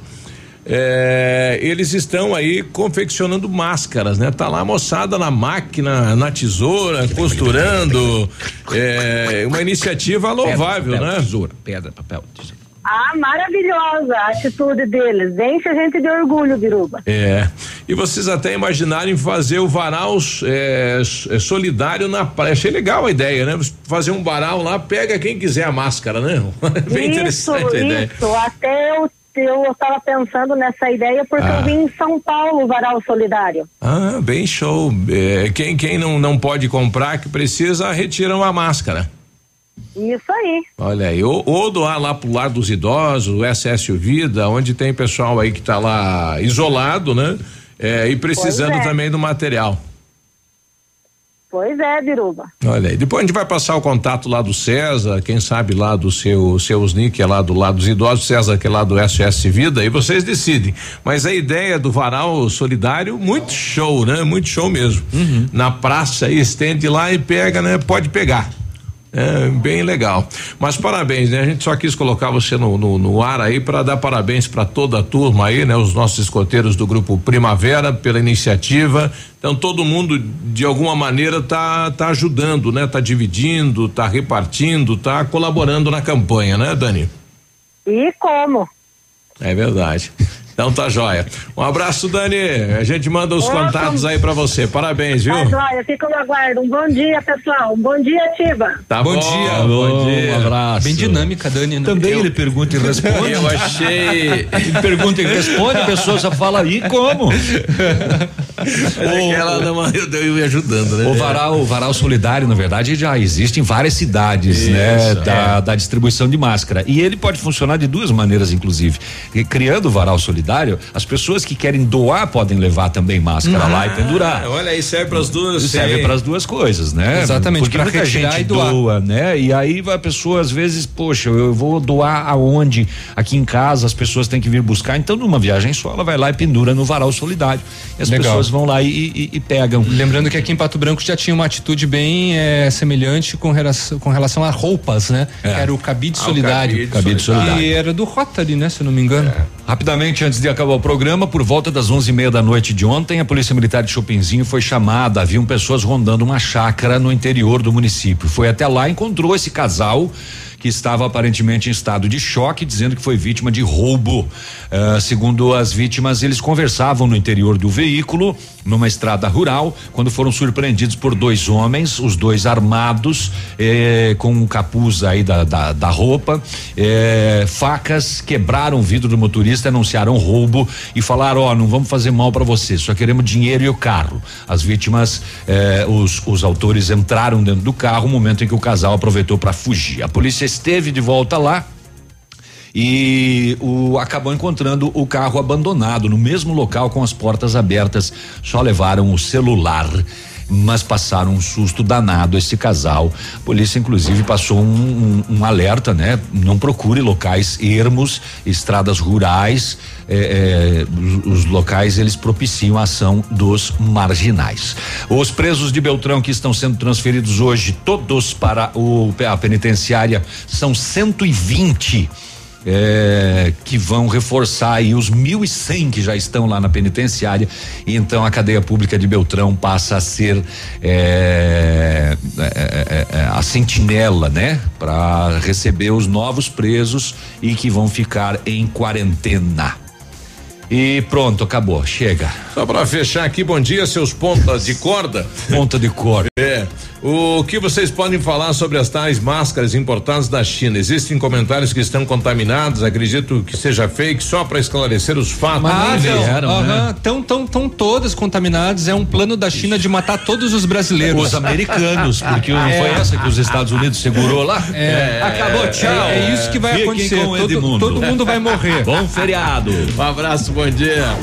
É, eles estão aí confeccionando máscaras, né? Tá lá a moçada na máquina, na tesoura, costurando. É, uma iniciativa louvável, Pedra, né? papel, Tesoura, pedra, papel, tesoura. Ah, maravilhosa a atitude deles. Enche a gente de orgulho, Biruba. É. E vocês até imaginaram fazer o varal é, é, solidário na praia. Achei legal a ideia, né? Fazer um varal lá, pega quem quiser a máscara, né? Bem isso, interessante a ideia. isso. Até eu eu estava pensando nessa ideia porque Ah. eu vim em São Paulo, Varal Solidário. Ah, bem show. É, quem quem não, não pode comprar, que precisa, retira uma máscara. Isso aí. Olha aí, ou, ou doar lá pro lar dos idosos, o SS Vida, onde tem pessoal aí que tá lá isolado, né? É, e precisando é. também do material. Pois é, Biruba. Olha aí, depois a gente vai passar o contato lá do César, quem sabe lá do seu seus Nick, que é lá do lado dos idosos, César que é lá do SOS Vida, e vocês decidem. Mas a ideia do varal solidário, muito show, né? Muito show mesmo. Na praça aí, estende lá e pega, né? Pode pegar. É bem legal. Mas parabéns, né? A gente só quis colocar você no, no, no ar aí para dar parabéns para toda a turma aí, né? Os nossos escoteiros do grupo Primavera pela iniciativa. Então todo mundo de alguma maneira tá tá ajudando, né? Tá dividindo, tá repartindo, tá colaborando na campanha, né, Dani? E como? É verdade. Então tá jóia. Um abraço, Dani. A gente manda os Ótimo. contatos aí pra você. Parabéns, viu? Tá joia, fica no aguardo. Um bom dia, pessoal. Um bom dia, Ativa. Tá bom, bom, dia. bom dia. Um abraço. Bem dinâmica, Dani. né? Também ele pergunta e responde. Eu achei. Ele pergunta e responde, a pessoa só fala aí como? Mas é que ela uma- eu, eu ia ajudando, né? O varal, o varal solidário, na verdade, já existe em várias cidades, né? Isso, Da, é. da distribuição de máscara. E ele pode funcionar de duas maneiras, inclusive. E criando o varal solidário, as pessoas que querem doar podem levar também máscara lá e pendurar. Ah, olha aí, serve pras duas. Serve para as duas coisas, né? Exatamente, Porque pra muita gente e doar. doa, né? E aí a pessoa às vezes, poxa, eu vou doar aonde? Aqui em casa as pessoas têm que vir buscar. Então, numa viagem só, ela vai lá e pendura no varal solidário. E as Legal. pessoas vão lá e, e- e pegam. Lembrando que aqui em Pato Branco já tinha uma atitude bem eh, semelhante com relação, com relação a roupas, né? É. Era o cabide Ah, o solidário. cabide Cabide solidário. solidário. E era do Rotary, né? Se eu não me engano. Rapidamente, antes de acabar o programa, por volta das onze e meia da noite de ontem, a Polícia Militar de Chopinzinho foi chamada. Haviam pessoas rondando uma chácara no interior do município. Foi até lá e encontrou esse casal que estava aparentemente em estado de choque, dizendo que foi vítima de roubo. Ah, segundo as vítimas, eles conversavam no interior do veículo, numa estrada rural, quando foram surpreendidos por dois homens, os dois armados, eh, com um capuz aí da, da, da roupa, eh, facas, quebraram o vidro do motorista, anunciaram roubo e falaram: Ó, não vamos fazer mal para você, só queremos dinheiro e o carro. As vítimas, eh, os, os autores entraram dentro do carro, no momento em que o casal aproveitou para fugir. A polícia esteve de volta lá. E o acabou encontrando o carro abandonado no mesmo local com as portas abertas. Só levaram o celular, mas passaram um susto danado esse casal. A polícia inclusive passou um, um- um alerta, né? Não procure locais ermos, estradas rurais. eh, eh, os, os locais eles propiciam a ação dos marginais. Os presos de Beltrão que estão sendo transferidos hoje todos para o a penitenciária são 120 é, que vão reforçar aí os 1.100 que já estão lá na penitenciária. E então a cadeia pública de Beltrão passa a ser é, é, é, é, a sentinela, né? Para receber os novos presos e que vão ficar em quarentena. E pronto, acabou, chega. Só pra fechar aqui, bom dia, seus pontas de corda. Ponta de corda. É. O que vocês podem falar sobre as tais máscaras importadas da China? Existem comentários que estão contaminados, acredito que seja fake, só para esclarecer os fatos. Ah, não. Aham, tão, tão, tão todas contaminadas. É um plano da China de matar todos os brasileiros. Os americanos, porque não foi essa que os Estados Unidos segurou lá? É. Acabou, tchau. É, é isso que vai Fiquem acontecer. Todo, todo mundo vai morrer. Bom feriado. Um abraço, bom dia.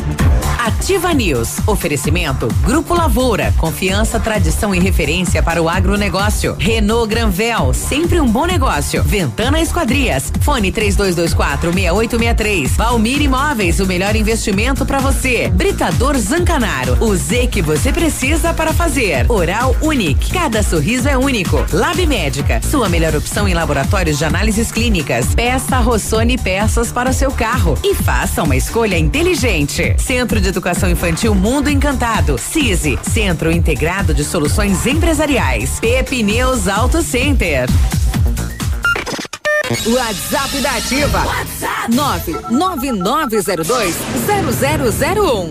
Ativa News. Oferecimento Grupo Lavoura. Confiança, tradição e referência para o agronegócio. Renault Granvel. Sempre um bom negócio. Ventana Esquadrias. Fone 3224 6863. Valmir Imóveis. O melhor investimento para você. Britador Zancanaro. O Z que você precisa para fazer. Oral Unique. Cada sorriso é único. Lab Médica. Sua melhor opção em laboratórios de análises clínicas. Peça Rossoni peças para o seu carro. E faça uma escolha inteligente. Centro de Educação Infantil Mundo Encantado. CISI. Centro Integrado de Soluções Empresariais. Pepineus Auto Center. WhatsApp da Ativa. WhatsApp 999020001.